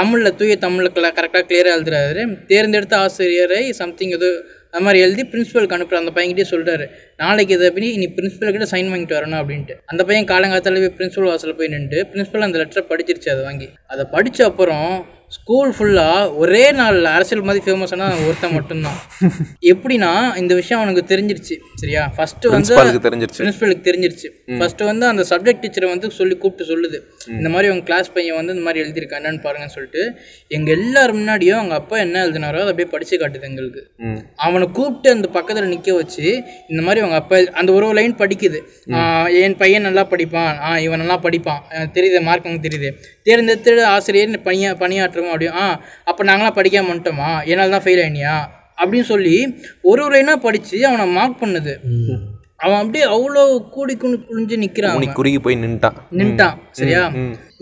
தமிழில் தூய தமிழில் கரெக்டாக கிளியராக எழுதுறாரு. தேர்ந்தெடுத்த ஆசிரியரை சம்திங் ஏதோ அது மாதிரி எழுதி பிரின்ஸிபலுக்கு அனுப்புகிற அந்த பையன்கிட்டே சொல்கிறாரு நாளைக்கு இதை பற்றி நீ பிரின்ஸிபல் கிட்ட சைன் வாங்கிட்டு வரணும் அப்படின்ட்டு. அந்த பையன் காலங்காலத்தில் போய் பிரின்ஸிபல் வாசலில் போய் நின்று பிரின்ஸிபல் அந்த லெட்டரை படிச்சிருச்சு அதை வாங்கி. அதை படித்த அப்புறம் ஸ்கூல் ஃபுல்லாக ஒரே நாளில் அரசியல் மாதிரி ஃபேமஸான ஒருத்தன் மட்டும்தான். எப்படின்னா இந்த விஷயம் அவனுக்கு தெரிஞ்சிருச்சு சரியா? ஃபஸ்ட்டு வந்து தெரிஞ்சிருச்சு. பிரின்சிபலுக்கு தெரிஞ்சிருச்சு. ஃபர்ஸ்ட் வந்து அந்த சப்ஜெக்ட் டீச்சரை வந்து சொல்லி கூப்பிட்டு சொல்லுது. இந்த மாதிரி உங்க கிளாஸ் பையன் வந்து இந்த மாதிரி எழுதியிருக்கான் என்னன்னு பாருங்கன்னு சொல்லிட்டு எங்க எல்லாரும் முன்னாடியும் அவங்க அப்பா என்ன எழுதினாரோ அதை அப்படியே படிச்சு காட்டுது எங்களுக்கு. அவனை கூப்பிட்டு அந்த பக்கத்துல நிக்க வச்சு இந்த மாதிரி அவங்க அப்பா அந்த ஒரு ஒரு லைன் படிக்குது. என் பையன் நல்லா படிப்பான். ஆ இவன் நல்லா படிப்பான். தெரியுது மார்க் எனக்கு தெரியுது. தேர்ந்தெடுத்து ஆசிரியர் பணியா பணியாற்றுவோம் அப்படியும் ஆ அப்போ நாங்களாம் படிக்காம வந்துட்டோமா? என்னால் தான் ஃபெயில் ஆயினியா? அப்படின்னு சொல்லி ஒரு ஒரு லைனாக படித்து அவனை மார்க் பண்ணுது. அவன் அப்படியே அவ்வளோ கூடி குனி குனிஞ்சு நிற்கிறான் குறுகி போய் நின்ட்டான். நின்ட்டான் சரியா?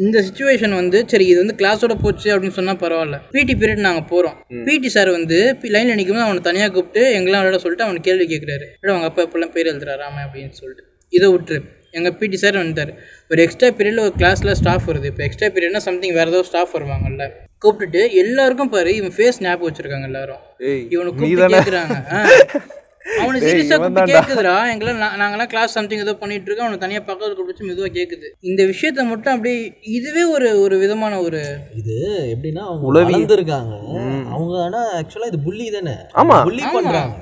இந்த சுச்சுவேஷன் வந்து சரி இது வந்து கிளாஸோட போச்சு அப்படின்னு சொன்னா பரவாயில்ல. பிடி பீரியட் நாங்க போறோம். பிடி சார் வந்து லைன்ல நிற்கும் அவனை தனியா கூப்பிட்டு எங்கெல்லாம் விளையாட சொல்லிட்டு அவன் கேள்வி கேட்குறாரு அவங்க அப்பா எப்பெல்லாம் பேர் எழுதுறாராம அப்படின்னு சொல்லிட்டு. இதை விட்டுரு. எங்கள் பிடி சார் வந்துட்டார். ஒரு எக்ஸ்ட்ரா பீரியடில் ஒரு கிளாஸில் ஸ்டாஃப் வருது. இப்போ எக்ஸ்ட்ரா பீரியட்னா சம்திங் வேறு ஏதோ ஸ்டாஃப் வருவாங்கல்ல. கூப்பிட்டுட்டு எல்லாருக்கும் பாரு இவன் ஃபேஸ் ஞாபகம் வச்சிருக்காங்க எல்லாரும். ஏய், இவனை கூப்பிட்டு கேட்குறாங்க அவனை சீரியஸாக கூப்பிட்டு கேட்குதுடா எங்கெல்லாம் நா- நாங்கெல்லாம் கிளாஸ் சம்திங் ஏதோ பண்ணிட்டு இருக்கோம். அவனை தனியாக பக்கத்தில் கூப்பிட்டு வச்சு மெதுவாக கேட்குது இந்த விஷயத்த மட்டும் அப்படியே இதுவே ஒரு ஒரு விதமான ஒரு இது எப்படின்னா அவங்க வளர்ந்துருக்காங்க. அவங்க ஆனா ஆக்சுவலா இது புள்ளி தானே? ஆமா. புள்ளி பண்றாங்க.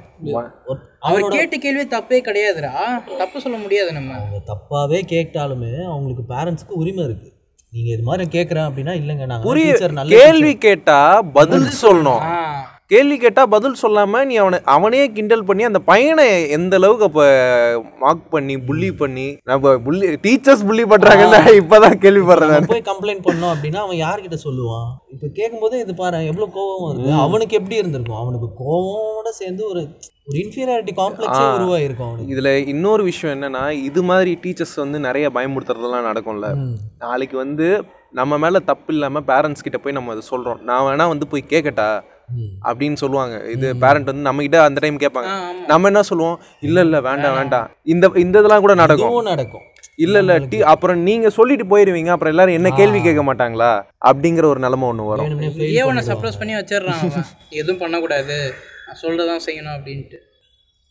அவர் கேட்ட கேள்வி தப்பே கிடையாதுடா. தப்பு சொல்ல முடியாது நம்ம. அவங்க தப்பாவே கேட்டாலுமே அவங்களுக்கு பேரண்ட்ஸ்க்கு உரிமை இருக்கு. நீங்க இது மாதிரி கேக்குறேன் அப்படின்னா இல்லைங்க நாங்க புரிய டீச்சர் நல்ல கேள்வி கேட்டா பதில் சொல்லணும். ஆ. கேள்வி கேட்டா பதில் சொல்லாம நீ அவனை அவனே கிண்டல் பண்ணி அந்த பையனை எந்த அளவுக்கு அப்ப மார்க் பண்ணி புள்ளி பண்ணி நம்ம புள்ளி டீச்சர்ஸ் புள்ளி பண்றாங்கன்னு இப்பதான் கேள்விப்படுறேன் போய் கம்ப்ளைண்ட் பண்ணோம் அப்படின்னா அவன் யார்கிட்ட சொல்லுவான்? இப்போ கேட்கும்போது இது பாரு எவ்வளவு கோவம் வருது. அவனுக்கு எப்படி இருந்திருக்கும்? அவனுக்கு கோவமோட சேர்ந்து ஒரு ஒரு இன்ஃபீரியாரிட்டி காம்ப்ளெக்ஸே உருவாயிருக்கும் அவனுக்கு. இதுல இன்னொரு விஷயம் என்னன்னா இது மாதிரி டீச்சர்ஸ் வந்து நிறைய பயமுறுத்துறதெல்லாம் நடக்கும்ல. நாளைக்கு வந்து நம்ம மேல தப்பு இல்லாம பேரண்ட்ஸ் கிட்ட போய் நம்ம அதை சொல்றோம். நான் வேணா வந்து போய் கேட்கட்டா அப்படின்னு சொல்லுவாங்க. இது பேரண்ட் வந்து நம்ம கிட்ட அந்த டைம் கேட்பாங்க. நம்ம என்ன சொல்லுவோம்? இல்ல இல்ல வேண்டாம் வேண்டாம். இந்த இந்த இதெல்லாம் கூட நடக்கும். நடக்கும். இல்ல இல்ல டீ அப்புறம் நீங்க சொல்லிட்டு போயிருவீங்க. அப்புறம் எல்லாரும் என்ன கேள்வி கேட்க மாட்டாங்களா? அப்படிங்கிற ஒரு நிலைமை ஒண்ணு வரும். ஏன் உன்னை சப்ரஸ் பண்ணி வச்சிடுறான் எதுவும் பண்ணக்கூடாது. நான் சொல்றதான் செய்யணும் அப்படின்ட்டு.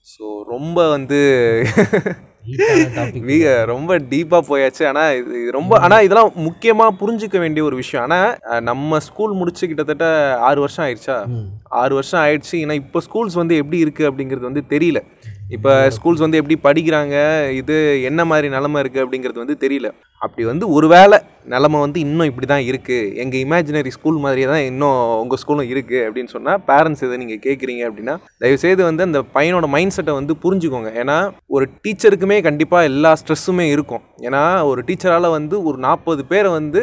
ஸோ ரொம்ப வந்து வீ- ரொம்ப டீப்பாக போயாச்சு. ஆனால் இது இது ரொம்ப ஆனால் இதெல்லாம் முக்கியமாக புரிஞ்சுக்க வேண்டிய ஒரு விஷயம். ஆனால் நம்ம ஸ்கூல் முடிச்சு கிட்டத்தட்ட ஆறு வருஷம் ஆயிடுச்சா? ஆறு வருஷம் ஆயிடுச்சு. ஏன்னா இப்போ ஸ்கூல்ஸ் வந்து எப்படி இருக்குது அப்படிங்கிறது வந்து தெரியல. இப்போ ஸ்கூல்ஸ் வந்து எப்படி படிக்கிறாங்க? இது என்ன மாதிரி நிலமை இருக்குது அப்படிங்கிறது வந்து தெரியல. அப்படி வந்து ஒருவேளை நிலமை வந்து இன்னும் இப்படி தான் இருக்குது எங்கள் இமேஜினரி ஸ்கூல் மாதிரியே தான் இன்னும் உங்கள் ஸ்கூலும் இருக்குது அப்படின்னு சொன்னால் பேரண்ட்ஸ் இதை நீங்கள் கேட்குறீங்க அப்படின்னா தயவுசெய்து வந்து அந்த பையனோட மைண்ட் செட்டை வந்து புரிஞ்சுக்கோங்க. ஏன்னா ஒரு டீச்சருக்குமே கண்டிப்பாக எல்லா ஸ்ட்ரெஸ்ஸுமே இருக்கும். ஏன்னா ஒரு டீச்சரால் வந்து ஒரு நாற்பது பேரை வந்து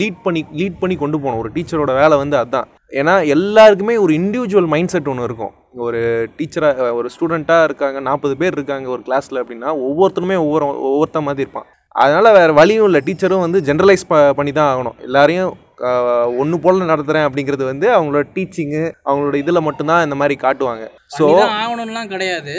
லீட் பண்ணி லீட் பண்ணி கொண்டு போகணும். ஒரு டீச்சரோட வேலை வந்து அதுதான் ஏன்னா எல்லாருக்குமே ஒரு இண்டிவிஜுவல் மைண்ட் செட் ஒன்று இருக்கும். ஒரு டீச்சராக ஒரு ஸ்டூடெண்ட்டாக இருக்காங்க நாற்பது பேர் இருக்காங்க ஒரு கிளாஸில் அப்படின்னா ஒவ்வொருத்தருமே ஒவ்வொரு ஒவ்வொருத்த மாதிரி இருப்பான். அதனால் வேறு வழியும் இல்லை. டீச்சரும் வந்து ஜென்ரலைஸ் ப பண்ணி தான் ஆகணும். எல்லாரையும் ஒன்று போல் நடத்துகிறேன் அப்படிங்கிறது வந்து அவங்களோட டீச்சிங்கு அவங்களோட இதில் மட்டும்தான் இந்த மாதிரி காட்டுவாங்க. ஸோ ஆகணும்லாம் கிடையாது.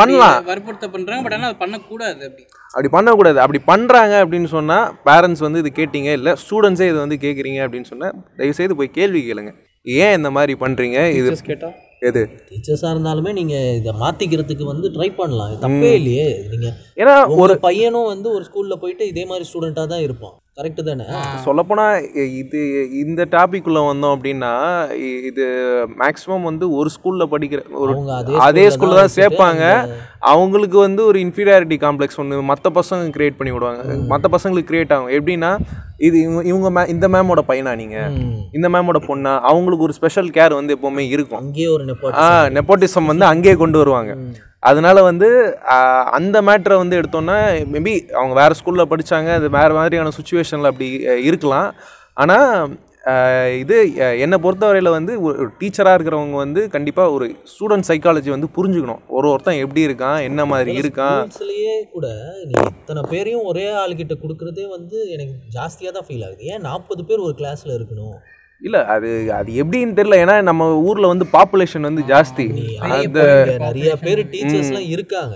பண்ணலாம். வற்புறுத்த பண்றாங்க. பட் ஆனால் அது பண்ணக்கூடாது அப்படி. அப்படி பண்ணக்கூடாது. அப்படி பண்ணுறாங்க அப்படின்னு சொன்னால் பேரண்ட்ஸ் வந்து இது கேட்டீங்க இல்லை ஸ்டூடெண்ட்ஸே இது வந்து கேட்குறீங்க அப்படின்னு சொன்னால் தயவுசெய்து போய் கேள்வி கேளுங்க. ஏன் இந்த மாதிரி பண்ணுறீங்க இது கேட்டா? எது? டீச்சர்ஸாக இருந்தாலுமே நீங்கள் இதை மாற்றிக்கிறதுக்கு வந்து ட்ரை பண்ணலாம். தப்பே இல்லையே. நீங்கள் ஏன்னா ஒரு பையனும் வந்து ஒரு ஸ்கூலில் போயிட்டு இதே மாதிரி ஸ்டூடெண்ட்டாக தான் இருப்பான். கரெக்டு தானே? சொல்லப்போனால் இது இந்த டாபிக் உள்ள வந்தோம் அப்படின்னா இது மேக்ஸிமம் வந்து ஒரு ஸ்கூலில் படிக்கிற ஒரு அதே ஸ்கூலில் தான் சேர்ப்பாங்க. அவங்களுக்கு வந்து ஒரு இன்ஃபீரியாரிட்டி காம்ப்ளெக்ஸ் ஒன்று மற்ற பசங்க கிரியேட் பண்ணி விடுவாங்க. மற்ற பசங்களுக்கு கிரியேட் ஆகும். எப்படின்னா இது இவங்க இவங்க மே இந்த மேமோட பையனா நீங்கள் இந்த மேமோட பொண்ணா? அவங்களுக்கு ஒரு ஸ்பெஷல் கேர் வந்து எப்போவுமே இருக்கும். அங்கேயே ஒரு நெப்போட்டிசம் வந்து அங்கேயே கொண்டு வருவாங்க. அதனால வந்து அந்த மேட்ரை வந்து எடுத்தோன்னா மேபி அவங்க வேறு ஸ்கூலில் படித்தாங்க அது வேறு மாதிரியான சுச்சுவேஷனில் அப்படி இருக்கலாம். ஆனால் இது என்னை பொறுத்தவரையில் வந்து ஒரு டீச்சராக இருக்கிறவங்க வந்து கண்டிப்பாக ஒரு ஸ்டூடெண்ட் சைக்காலஜி வந்து புரிஞ்சுக்கணும். ஒரு ஒருத்தன் எப்படி இருக்கான் என்ன மாதிரி இருக்கான். கூட நீ இத்தனை பேரையும் ஒரே ஆள்கிட்ட கொடுக்குறதே வந்து எனக்கு ஜாஸ்தியாக தான் ஃபீல் ஆகுது. ஏன் நாற்பது பேர் ஒரு கிளாஸில் இருக்கணும்? இல்லை அது அது எப்படின்னு தெரியல. ஏன்னா நம்ம ஊரில் வந்து பாப்புலேஷன் வந்து ஜாஸ்தி. இங்க. நிறைய பேர் டீச்சர்ஸ்லாம் இருக்காங்க.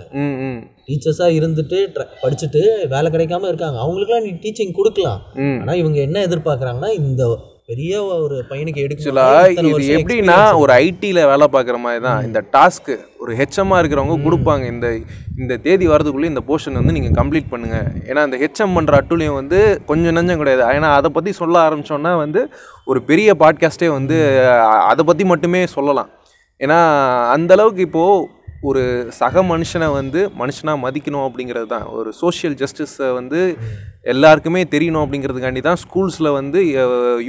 டீச்சர்ஸாக இருந்துட்டு படிச்சுட்டு வேலை கிடைக்காம இருக்காங்க. அவங்களுக்குலாம் நீ டீச்சிங் கொடுக்கலாம். ஆனால் இவங்க என்ன எதிர்பார்க்குறாங்கன்னா இந்த பெரிய ஒரு பையனுக்கு எடுக்கணும். இது எப்படின்னா ஒரு ஐடியில் வேலை பார்க்குற மாதிரி தான். இந்த டாஸ்க்கு ஒரு ஹெச்எம்மாக இருக்கிறவங்க கொடுப்பாங்க. இந்த இந்த தேதி வரதுக்குள்ளே இந்த போர்ஷன் வந்து நீங்கள் கம்ப்ளீட் பண்ணுங்கள் ஏன்னா இந்த ஹெச்எம் பண்ணுற அட்டுலியம் வந்து கொஞ்சம் நஞ்சம் கிடையாது. ஏன்னா அதை பற்றி சொல்ல ஆரம்பிச்சோன்னா வந்து ஒரு பெரிய பாட்காஸ்ட்டே வந்து அதை பற்றி மட்டுமே சொல்லலாம். ஏன்னா அந்த அளவுக்கு இப்போது ஒரு சக மனுஷனை வந்து மனுஷனாக மதிக்கணும் அப்படிங்கிறது தான். ஒரு சோஷியல் ஜஸ்டிஸை வந்து எல்லாருக்குமே தெரியணும் அப்படிங்கிறதுக்காண்டி தான் ஸ்கூல்ஸில் வந்து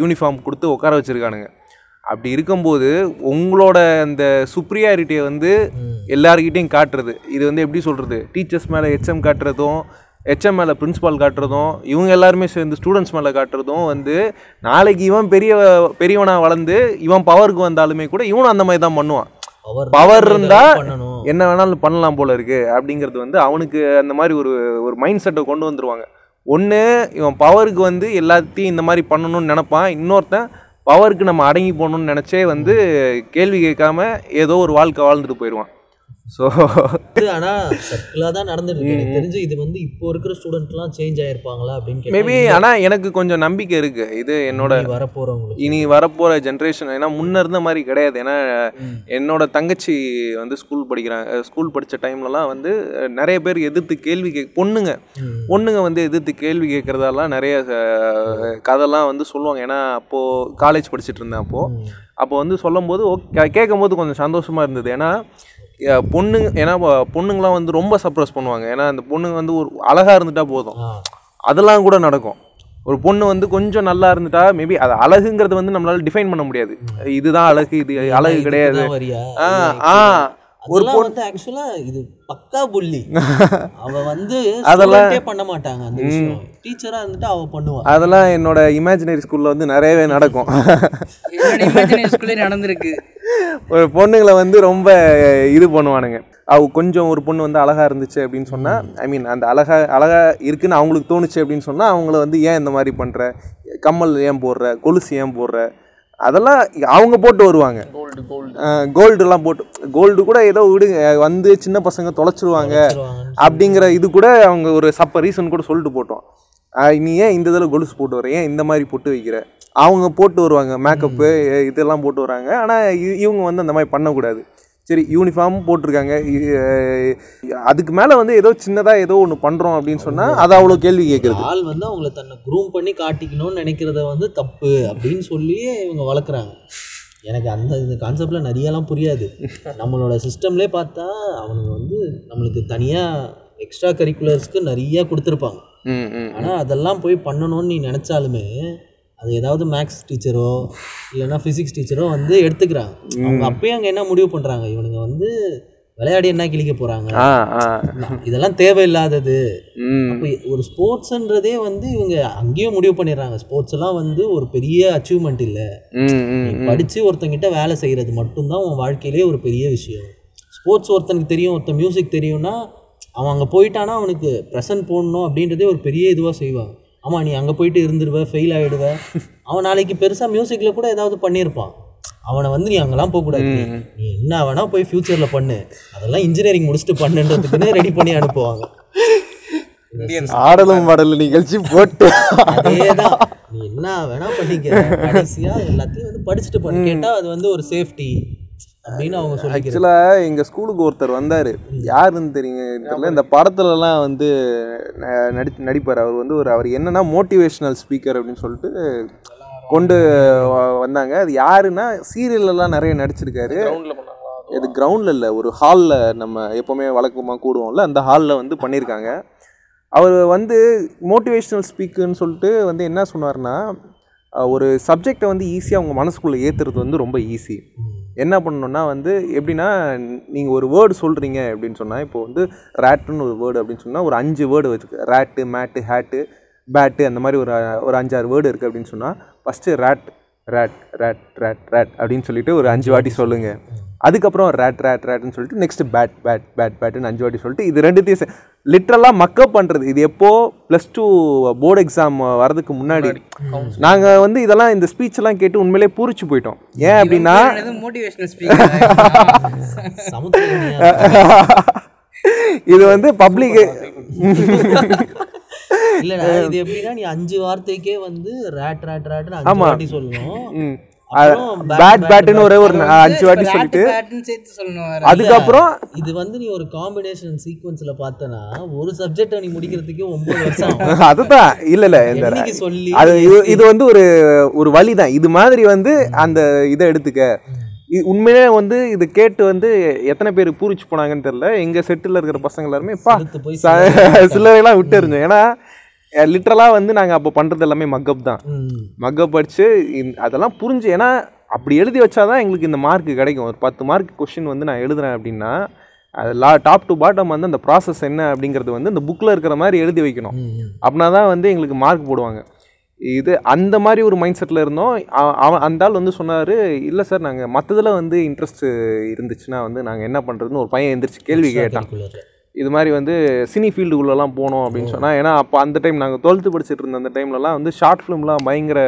யூனிஃபார்ம் கொடுத்து உட்கார வச்சுருக்கானுங்க. அப்படி இருக்கும்போது உங்களோட அந்த சுப்ரியாரிட்டியை வந்து எல்லாருக்கிட்டையும் காட்டுறது. இது வந்து எப்படி சொல்கிறது டீச்சர்ஸ் மேலே ஹெச்எம் காட்டுறதும் ஹெச்எம் மேலே பிரின்ஸிபால் காட்டுறதும் இவங்க எல்லாருமே சேர்ந்து ஸ்டூடெண்ட்ஸ் மேலே காட்டுறதும் வந்து நாளைக்கு இவன் பெரிய பெரியவனாக வளர்ந்து இவன் பவருக்கு வந்தாலுமே கூட இவனும் அந்த மாதிரி தான் பண்ணுவான். பவர் இருந்தா என்ன வேணாலும் பண்ணலாம் போல இருக்கு அப்படிங்கிறது வந்து அவனுக்கு அந்த மாதிரி ஒரு ஒரு மைண்ட் செட்டை கொண்டு வந்துருவாங்க. ஒன்று இவன் பவருக்கு வந்து எல்லாத்தையும் இந்த மாதிரி பண்ணணும்னு நினைப்பான். இன்னொருத்தன் பவருக்கு நம்ம அடங்கி போகணும்னு நினச்சே வந்து கேள்வி கேட்காம ஏதோ ஒரு வாழ்க்கை வாழ்ந்துட்டு போயிடுவான். ஸோ இது ஆனா சர்க்கிளாக தான் நடந்துட்டு எனக்கு தெரிஞ்சு இது வந்து இப்போ இருக்கிற ஸ்டூடெண்ட்லாம் சேஞ்ச் ஆயிருப்பாங்களா அப்படின்னு மேபி ஆனால் எனக்கு கொஞ்சம் நம்பிக்கை இருக்கு. இது என்னோட இனி வரப்போறவங்களுக்கு. இனி வரப்போகிற ஜென்ரேஷன் ஏன்னா முன்ன இருந்த மாதிரி கிடையாது. ஏன்னா என்னோட தங்கச்சி வந்து ஸ்கூல் படிக்கிறாங்க ஸ்கூல் படித்த டைம்லலாம் வந்து நிறைய பேர் எதிர்த்து கேள்வி கே பொண்ணுங்க. பொண்ணுங்க வந்து எதிர்த்து கேள்வி கேட்குறதெல்லாம் நிறைய கதைலாம் வந்து சொல்லுவாங்க. ஏன்னா அப்போது காலேஜ் படிச்சுட்டு இருந்தேன் அப்போது அப்போ வந்து சொல்லும்போது ஓகே கேட்கும்போது கொஞ்சம் சந்தோஷமாக இருந்தது. ஏன்னா பொண்ணுங்க ஏன்னா பொண்ணுங்களாம் வந்து ரொம்ப சப்ரஸ் பண்ணுவாங்க. ஏன்னா அந்த பொண்ணுங்க வந்து ஒரு அழகாக இருந்துட்டா போதும். அதெல்லாம் கூட நடக்கும். ஒரு பொண்ணு வந்து கொஞ்சம் நல்லா இருந்துட்டா மேபி அது அழகுங்கிறது வந்து நம்மளால டிஃபைன் பண்ண முடியாது. இதுதான் அழகு இது அழகு கிடையாது. ஆ ஒரு வந்து ஆக்சுவலா இது பக்கா புள்ளி. அவ வந்து அதெல்லாம் பண்ண மாட்டாங்க அந்த விஷயம். டீச்சரா இருந்துட்டு அவ பண்ணுவா. அதெல்லாம் என்னோட இமேஜினரி ஸ்கூல்ல வந்து நிறையவே நடக்கும். நடந்திருக்கு. ஒரு பொண்ணுங்களை வந்து ரொம்ப இது பண்ணுவானுங்க. அவ கொஞ்சம் ஒரு பொண்ணு வந்து அழகா இருந்துச்சு அப்படின்னு சொன்னா ஐ மீன் அந்த அழகா அழகா இருக்குன்னு அவங்களுக்கு தோணுச்சு அப்படின்னு சொன்னா அவங்கள வந்து ஏன் இந்த மாதிரி பண்ற? கம்மல் ஏன் போடுற? கொலுசு ஏன் போடுற? அதெல்லாம் அவங்க போட்டு வருவாங்க. கோல்டு கோல்டு கோல்டுலாம் போட்டு கோல்டு கூட ஏதோ விடுங்க வந்து சின்ன பசங்க தொலைச்சிருவாங்க. அப்படிங்கிற இது கூட அவங்க ஒரு சப்ப ரீசன் கூட சொல்லிட்டு போட்டோம். நீ ஏன் இந்த இதில் கொலுசு போட்டு வர ஏன் இந்த மாதிரி போட்டு வைக்கிற? அவங்க போட்டு வருவாங்க மேக்கப்பு இதெல்லாம் போட்டு வராங்க ஆனால் இவங்க வந்து அந்த மாதிரி பண்ணக்கூடாது. சரி யூனிஃபார்ம் போட்டிருக்காங்க. அதுக்கு மேலே வந்து ஏதோ சின்னதாக ஏதோ ஒன்று பண்ணுறோம் அப்படின்னு சொன்னால் அது அவ்வளோ கேள்வி கேட்குறது. ஆள் வந்து அவங்கள தன்னை க்ரூம் பண்ணி காட்டிக்கணும்னு நினைக்கிறத வந்து தப்பு அப்படின்னு சொல்லி இவங்க வளர்க்குறாங்க. எனக்கு அந்த இந்த கான்செப்டில் நிறையலாம் புரியாது. நம்மளோட சிஸ்டம்லேயே பார்த்தா அவனுங்க வந்து நம்மளுக்கு தனியாக எக்ஸ்ட்ரா கரிக்குலர்ஸ்க்கு நிறைய கொடுத்துருப்பாங்க. ஆனால் அதெல்லாம் போய் பண்ணணும்னு நீ நினச்சாலுமே அது ஏதாவது மேக்ஸ் டீச்சரோ இல்லைன்னா ஃபிசிக்ஸ் டீச்சரோ வந்து எடுத்துக்கிறாங்க. அவங்க அப்பயே அங்கே என்ன முடிவு பண்ணுறாங்க இவனுங்க வந்து விளையாடி என்ன கிழிக்க போகிறாங்க இதெல்லாம் தேவையில்லாதது. அப்போ ஒரு ஸ்போர்ட்ஸ்ன்றதே வந்து இவங்க அங்கேயும் முடிவு பண்ணிடுறாங்க. ஸ்போர்ட்ஸ் எல்லாம் வந்து ஒரு பெரிய அச்சீவ்மெண்ட் இல்லை. படித்து ஒருத்தங்கிட்ட வேலை செய்கிறது மட்டும்தான் உன் வாழ்க்கையிலே ஒரு பெரிய விஷயம். ஸ்போர்ட்ஸ் ஒருத்தனுக்கு தெரியும் ஒருத்தன் மியூசிக் தெரியும்னா அவன் அங்கே போயிட்டானா அவனுக்கு ப்ரெசன்ட் போடணும் அப்படின்றதே ஒரு பெரிய இதுவாக செய்வாங்க. ஆமாம் நீ அங்கே போயிட்டு இருந்துருவ ஃபெயில் ஆகிடுவ அவன் நாளைக்கு பெருசாக மியூசிக்கில் கூட ஏதாவது பண்ணியிருப்பான். அவனை வந்து நீ அங்கெல்லாம் போகக்கூடாது. நீ- நீ என்ன வேணா போய் ஃப்யூச்சரில் பண்ணு. அதெல்லாம் இன்ஜினியரிங் முடிச்சுட்டு பண்ணுன்றதுக்குன்னு ரெடி பண்ணி அனுப்புவாங்க. ஆடலும் பாடலும் நிகழ்ச்சி போட்டு. அதேதான். நீ என்ன வேணா பண்ணிக்க. கடைசியா எல்லாத்தையும் வந்து படிச்சுட்டு பண்ணு. கேட்டா அது வந்து ஒரு சேஃப்டி அப்படின்னு அவங்க ஆக்சுவலாக எங்கள் ஸ்கூலுக்கு ஒருத்தர் வந்தார். யாருன்னு தெரியுங்க தெரியல. இந்த படத்துலலாம் வந்து ந- நடி நடிப்பார். அவர் வந்து ஒரு அவர் என்னன்னா மோட்டிவேஷ்னல் ஸ்பீக்கர் அப்படின்னு சொல்லிட்டு கொண்டு வ- வந்தாங்க. அது யாருன்னா சீரியல்லலாம் நிறைய நடிச்சிருக்காரு. கிரவுண்டில் பண்ணாங்களா? இது கிரவுண்டில் இல்லை. ஒரு ஹாலில் நம்ம எப்போவுமே வழக்கமாக கூடுவோம்ல. அந்த ஹாலில் வந்து பண்ணியிருக்காங்க அவர் வந்து மோட்டிவேஷ்னல் ஸ்பீக்குன்னு சொல்லிட்டு வந்து என்ன சொன்னார்னா ஒரு சப்ஜெக்டை வந்து ஈஸியாக உங்கள் மனசுக்குள்ளே ஏற்றுறது வந்து ரொம்ப ஈஸி என்ன பண்ணணும்னா வந்து எப்படின்னா நீங்கள் ஒரு வேர்டு சொல்கிறீங்க அப்படின்னு சொன்னால் இப்போ வந்து ரேட்டுன்னு ஒரு வேர்டு அப்படின்னு சொன்னால் ஒரு அஞ்சு வேர்டு வச்சுக்க. ரேட்டு மேட்டு ஹேட்டு பேட்டு அந்த மாதிரி ஒரு ஒரு அஞ்சாறு வேர்டு இருக்குது அப்படின்னு சொன்னால் first rat rat rat rat rat அப்படின்னு சொல்லிட்டு ஒரு அஞ்சு வாட்டி சொல்லுங்கள் அதுக்கப்புறம் ரேட் ரேட் ரேட்னு சொல்லிட்டு நெக்ஸ்ட் பேட் பேட் பேட் பேட்டுன்னு அஞ்சு வாட்டி சொல்லிட்டு இது ரெண்டுத்தையும் லிட்ரலாக மக்கப் பண்ணுறது இது எப்போ ப்ளஸ் டூ போர்டு எக்ஸாம் வரதுக்கு முன்னாடி. நாங்கள் வந்து இதெல்லாம் இந்த ஸ்பீச் எல்லாம் கேட்டு உண்மையிலே பூரிச்சு போயிட்டோம். ஏன் அப்படின்னா இது வந்து பப்ளிக் இல்லடா இது எப்படின்னா நீ அஞ்சு வார்த்தைக்கே வந்து ரேட் ரேட் ரேட்னு அஞ்சு வாட்டி சொல்லணும். பேட் பேட்டுன்னு ஒரே ஒரு அஞ்சு வாட்டி சொல்லிட்டு. அதுக்கப்புறம் இது வந்து நீ ஒரு காம்பினேஷன் சீக்வன்ஸ்ல பார்த்தனா ஒரு சப்ஜெக்டை நீ முடிக்கிறதுக்கே ஒன்பது வருஷம். அதுதான். இல்ல இல்ல இந்த சொல்லி அது இது வந்து ஒரு ஒரு வழி தான் இது மாதிரி வந்து அந்த இதை எடுத்துக்க. உண்மையிலே வந்து இது கேட்டு வந்து எத்தனை பேர் பூரிச்சு போனாங்கன்னு தெரியல. எங்க செட்டில் இருக்கிற பசங்க எல்லாருமே பா செலுத்து போய் ச- சிலரையெல்லாம் விட்டு இருந்தோம் ஏன்னா லிட்டரலாக வந்து நாங்கள் அப்போ பண்ணுறது எல்லாமே மக்கப் தான். மக்கப் இந்த- அதெல்லாம் புரிஞ்சு ஏன்னா அப்படி எழுதி வச்சாதான் எங்களுக்கு இந்த மார்க் கிடைக்கும். ஒரு பத்து மார்க் கொஷின் வந்து நான் எழுதுறேன் அப்படின்னா அது லா டாப் டு பாட்டம் வந்து அந்த ப்ராசஸ் என்ன அப்படிங்கிறது வந்து இந்த புக்கில் இருக்கிற மாதிரி எழுதி வைக்கணும். அப்படின்னா தான் வந்து எங்களுக்கு மார்க் போடுவாங்க. இது அந்த மாதிரி ஒரு மைண்ட் செட்டில் இருந்தோம். அவ- அவன் அந்த ஆள் வந்து சொன்னார் இல்லை சார் நாங்கள் மற்றதில் வந்து இன்ட்ரெஸ்ட் இருந்துச்சுன்னா வந்து நாங்கள் என்ன பண்ணுறதுன்னு ஒரு பையன் எந்திரிச்சு கேள்வி கேட்டான். இது மாதிரி வந்து சினி ஃபீல்டுக்குள்ளெல்லாம் போனோம் அப்படின்னு சொன்னால் ஏன்னா அப்போ அந்த டைம் நாங்கள் டுவெல்த்து படிச்சுட்டு இருந்த அந்த டைம்லலாம் வந்து ஷார்ட் ஃபிலிம்லாம் பயங்கர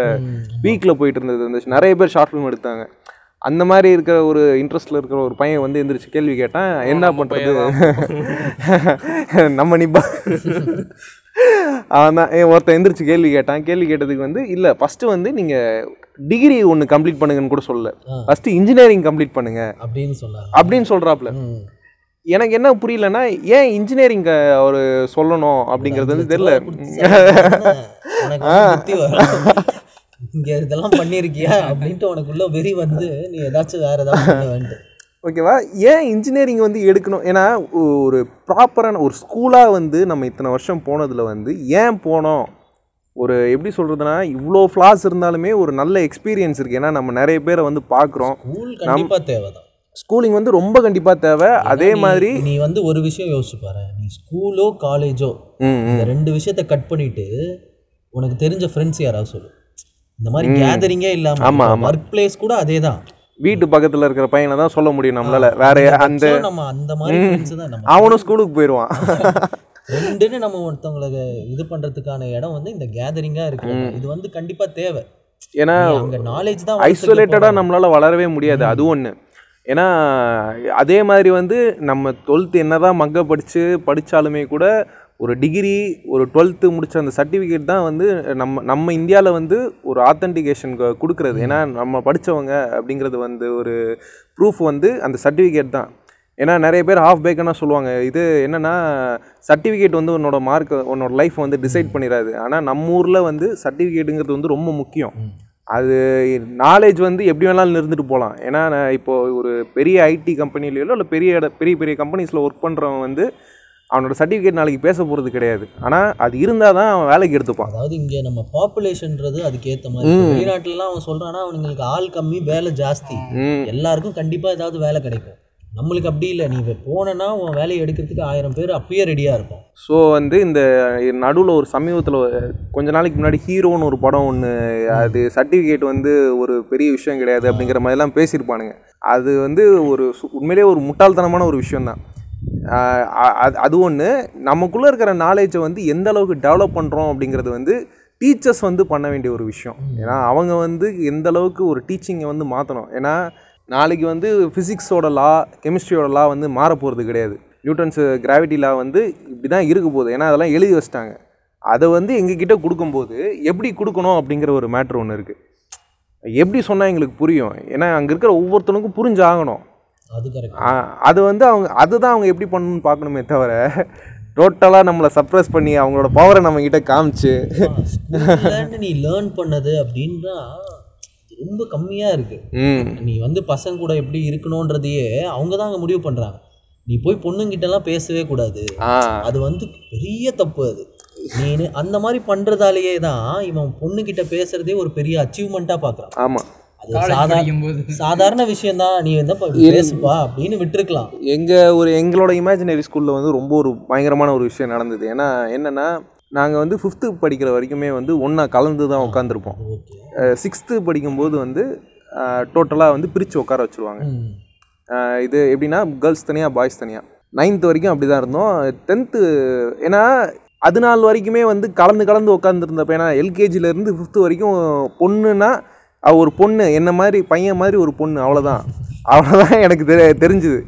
பீக்கில் போயிட்டு இருந்தது இருந்துச்சு. நிறைய பேர் ஷார்ட் ஃபிலிம் எடுத்தாங்க. அந்த மாதிரி இருக்கிற ஒரு இன்ட்ரெஸ்ட்டில் இருக்கிற ஒரு பையன் வந்து எந்திரிச்சு கேள்வி கேட்டான் என்ன பண்ணுறது நம்ம நிப்பா அவன் தான் ஒருத்தன் எந்திரிச்சு கேள்வி கேட்டான். கேள்வி கேட்டதுக்கு வந்து இல்லை ஃபஸ்ட்டு வந்து நீங்கள் டிகிரி ஒன்று கம்ப்ளீட் பண்ணுங்கன்னு கூட சொல்லல. ஃபஸ்ட்டு இன்ஜினியரிங் கம்ப்ளீட் பண்ணுங்க. அப்படின்னு சொன்னாங்க. அப்படின்னு சொல்கிறாப்புல. எனக்கு என்ன புரியலன்னா ஏன் இன்ஜினியரிங் ஒரு சொல்லணும் அப்படிங்கிறது வந்து தெரியல. இங்க இதெல்லாம் பண்ணிருக்கியா அப்படின்ட்டு உனக்குள்ள வெறி வந்து நீ ஏதாச்சும் வேற ஏதாவது பண்ண வேண்டும் ஓகேவா? ஏன் இன்ஜினியரிங் வந்து எடுக்கணும்? ஏன்னா ஒரு ப்ராப்பரான ஒரு ஸ்கூலாக வந்து நம்ம இத்தனை வருஷம் போனதில் வந்து ஏன் போனோம்? ஒரு எப்படி சொல்கிறதுனா இவ்வளோ ஃப்ளாஸ் இருந்தாலுமே ஒரு நல்ல எக்ஸ்பீரியன்ஸ் இருக்குது ஏன்னா நம்ம நிறைய பேரை வந்து பார்க்குறோம். ஸ்கூல் கண்டிப்பா தேவைதான். ஸ்கூலிங் வந்து ரொம்ப கண்டிப்பாக தேவை. அதே மாதிரி நீ வந்து ஒரு விஷயம் யோசிச்சு பாரு. நீ ஸ்கூலோ காலேஜோ இந்த ரெண்டு விஷயத்த கட் பண்ணிட்டு உனக்கு தெரிஞ்ச ஃப்ரெண்ட்ஸ் யாராவது சொல்லு. இந்த மாதிரி கேதரிங்கே இல்லாம ஒர்க் பிளேஸ் கூட அதே தான் வீட்டு பக்கத்தில் இருக்கிற பையனை தான் சொல்ல முடியும் நம்மளால. வேற அந்த நம்ம அந்த மாதிரி ஃப்ரெண்ட்ஸ் தான் நம்ம. அவனும் ஸ்கூலுக்கு போயிடுவான் ரெண்டுன்னு நம்ம ஒருத்தவங்களுக்கு இது பண்றதுக்கான இடம் வந்து இந்த கேதரிங்கா இருக்கு இது வந்து கண்டிப்பா தேவை. ஏன்னா நாலேஜ் தான் போற. நம்மளால் வளரவே முடியாது. அது ஒன்று ஏன்னா அதே மாதிரி வந்து நம்ம டுவெல்த்து என்ன தான் மங்க படித்து படித்தாலுமே கூட ஒரு டிகிரி ஒரு டுவெல்த்து முடித்த அந்த சர்டிஃபிகேட் தான் வந்து நம்ம நம்ம இந்தியாவில் வந்து ஒரு ஆத்தன்டிகேஷன் கொடுக்குறது. ஏன்னா நம்ம படித்தவங்க அப்படிங்கிறது வந்து ஒரு ப்ரூஃப் வந்து அந்த சர்டிஃபிகேட் தான். ஏன்னா நிறைய பேர் ஆஃப் பேக்கனாக சொல்லுவாங்க. இது என்னென்னா சர்டிஃபிகேட் வந்து உன்னோட மார்க் உன்னோட லைஃப் வந்து டிசைட் பண்ணிடாது ஆனால் நம்ம ஊரில் வந்து சர்டிஃபிகேட்டுங்கிறது வந்து ரொம்ப முக்கியம். அது நாலேஜ் வந்து எப்படி வேணாலும் இருந்துட்டு போகலாம். ஏன்னா நான் இப்போ ஒரு பெரிய ஐடி கம்பெனிலையோ இல்லை பெரிய இட பெரிய பெரிய கம்பெனிஸில் ஒர்க் பண்ணுறவன் வந்து அவனோட சர்டிஃபிகேட் நாளைக்கு பேச போகிறது கிடையாது. ஆனால் அது இருந்தால் தான் அவன் வேலைக்கு எடுத்துப்பான். அதாவது இங்க நம்ம பாப்புலேஷன்ன்றது அதுக்கு ஏத்த மாதிரி வெளிநாட்டுலலாம் அவன் சொல்றானா அவனுங்களுக்கு ஆள் கம்மி வேலை ஜாஸ்தி. எல்லாருக்கும் கண்டிப்பா ஏதாவது வேலை கிடைக்கும். நம்மளுக்கு அப்படி இல்லை. நீ இப்ப போனேன்னா உன் வேலையை எடுக்கிறதுக்கு ஆயிரம் பேர் அப்பயே ரெடியாக இருக்கும் ஸோ வந்து இந்த நடுவில் ஒரு சமீபத்தில் கொஞ்ச நாளைக்கு முன்னாடி ஹீரோன்னு ஒரு படம் ஒன்று அது சர்டிஃபிகேட் வந்து ஒரு பெரிய விஷயம் கிடையாது அப்படிங்கிற மாதிரிலாம் பேசியிருப்பானுங்க. அது வந்து ஒரு சு- உண்மையிலேயே ஒரு முட்டாள்தனமான ஒரு விஷயந்தான் அது அது ஒன்று நமக்குள்ளே இருக்கிற நாலேஜை வந்து எந்த அளவுக்கு டெவலப் பண்ணுறோம் அப்படிங்கிறது வந்து டீச்சர்ஸ் வந்து பண்ண வேண்டிய ஒரு விஷயம். ஏன்னா அவங்க வந்து எந்த அளவுக்கு ஒரு டீச்சிங்கை வந்து மாற்றணும் ஏன்னா நாளைக்கு வந்து ஃபிசிக்ஸோட லா கெமிஸ்ட்ரியோட லா வந்து மாற போகிறது கிடையாது. நியூட்டன்ஸ் கிராவிட்டி லா வந்து இப்படி தான் இருக்க போகுது. ஏன்னா அதெல்லாம் எழுதி வச்சிட்டாங்க. அதை வந்து எங்ககிட்ட கொடுக்கும்போது எப்படி கொடுக்கணும் அப்படிங்கிற ஒரு மேட்ரு ஒன்று இருக்குது எப்படி சொன்னால் எங்களுக்கு புரியும். ஏன்னா அங்கே இருக்கிற ஒவ்வொருத்தனுக்கும் புரிஞ்சாகணும். அது வந்து அவங்க அதுதான் அவங்க எப்படி பண்ணணும்னு பார்க்கணுமே தவிர டோட்டலாக நம்மளை சப்ரஸ் பண்ணி அவங்களோட பவரை நம்ம கிட்ட காமிச்சு நீ லேர்ன் பண்ணது அப்படின்னா ரொம்ப கம்மியா இருக்கு. ம். நீ வந்து பசங்க கூட எப்படி இருக்கணுன்றதையே அவங்க தான் அங்கே முடிவு பண்றாங்க. நீ போய் பொண்ணுங்கிட்டலாம் பேசவே கூடாது. அது வந்து பெரிய தப்பு அது. நீ அந்த மாதிரி பண்றதாலேயே தான் இவன் பொண்ணுகிட்ட பேசுறதே ஒரு பெரிய அச்சீவ்மெண்ட்டா பார்க்கறான் ஆமாம் அது சாதாரண விஷயம் தான் நீ வந்து பேசுப்பா அப்படின்னு விட்டுருக்கலாம். எங்கள் ஒரு எங்களோட இமேஜினரி ஸ்கூலில் வந்து ரொம்ப ஒரு பயங்கரமான ஒரு விஷயம் நடந்தது. ஏன்னா என்னென்னா நாங்கள் வந்து ஃபிஃப்த்து படிக்கிற வரைக்குமே வந்து ஒன்றா கலந்து தான் உட்காந்துருப்போம் சிக்ஸ்த்து படிக்கும்போது வந்து டோட்டலாக வந்து பிரித்து உட்கார வச்சுருவாங்க. இது எப்படின்னா கேர்ள்ஸ் தனியாக பாய்ஸ் தனியாக நைன்த் வரைக்கும் அப்படி தான் இருந்தோம். டென்த்து ஏன்னா அது நாள் வரைக்குமே வந்து கலந்து கலந்து உட்காந்துருந்தப்ப ஏன்னா எல்கேஜிலேருந்து ஃபிஃப்த்து வரைக்கும் பொண்ணுன்னா ஒரு பொண்ணு என்ன மாதிரி பையன் மாதிரி ஒரு பொண்ணு அவ்வளோதான் அவ்வளோதான் எனக்கு தெ தெரிஞ்சுது.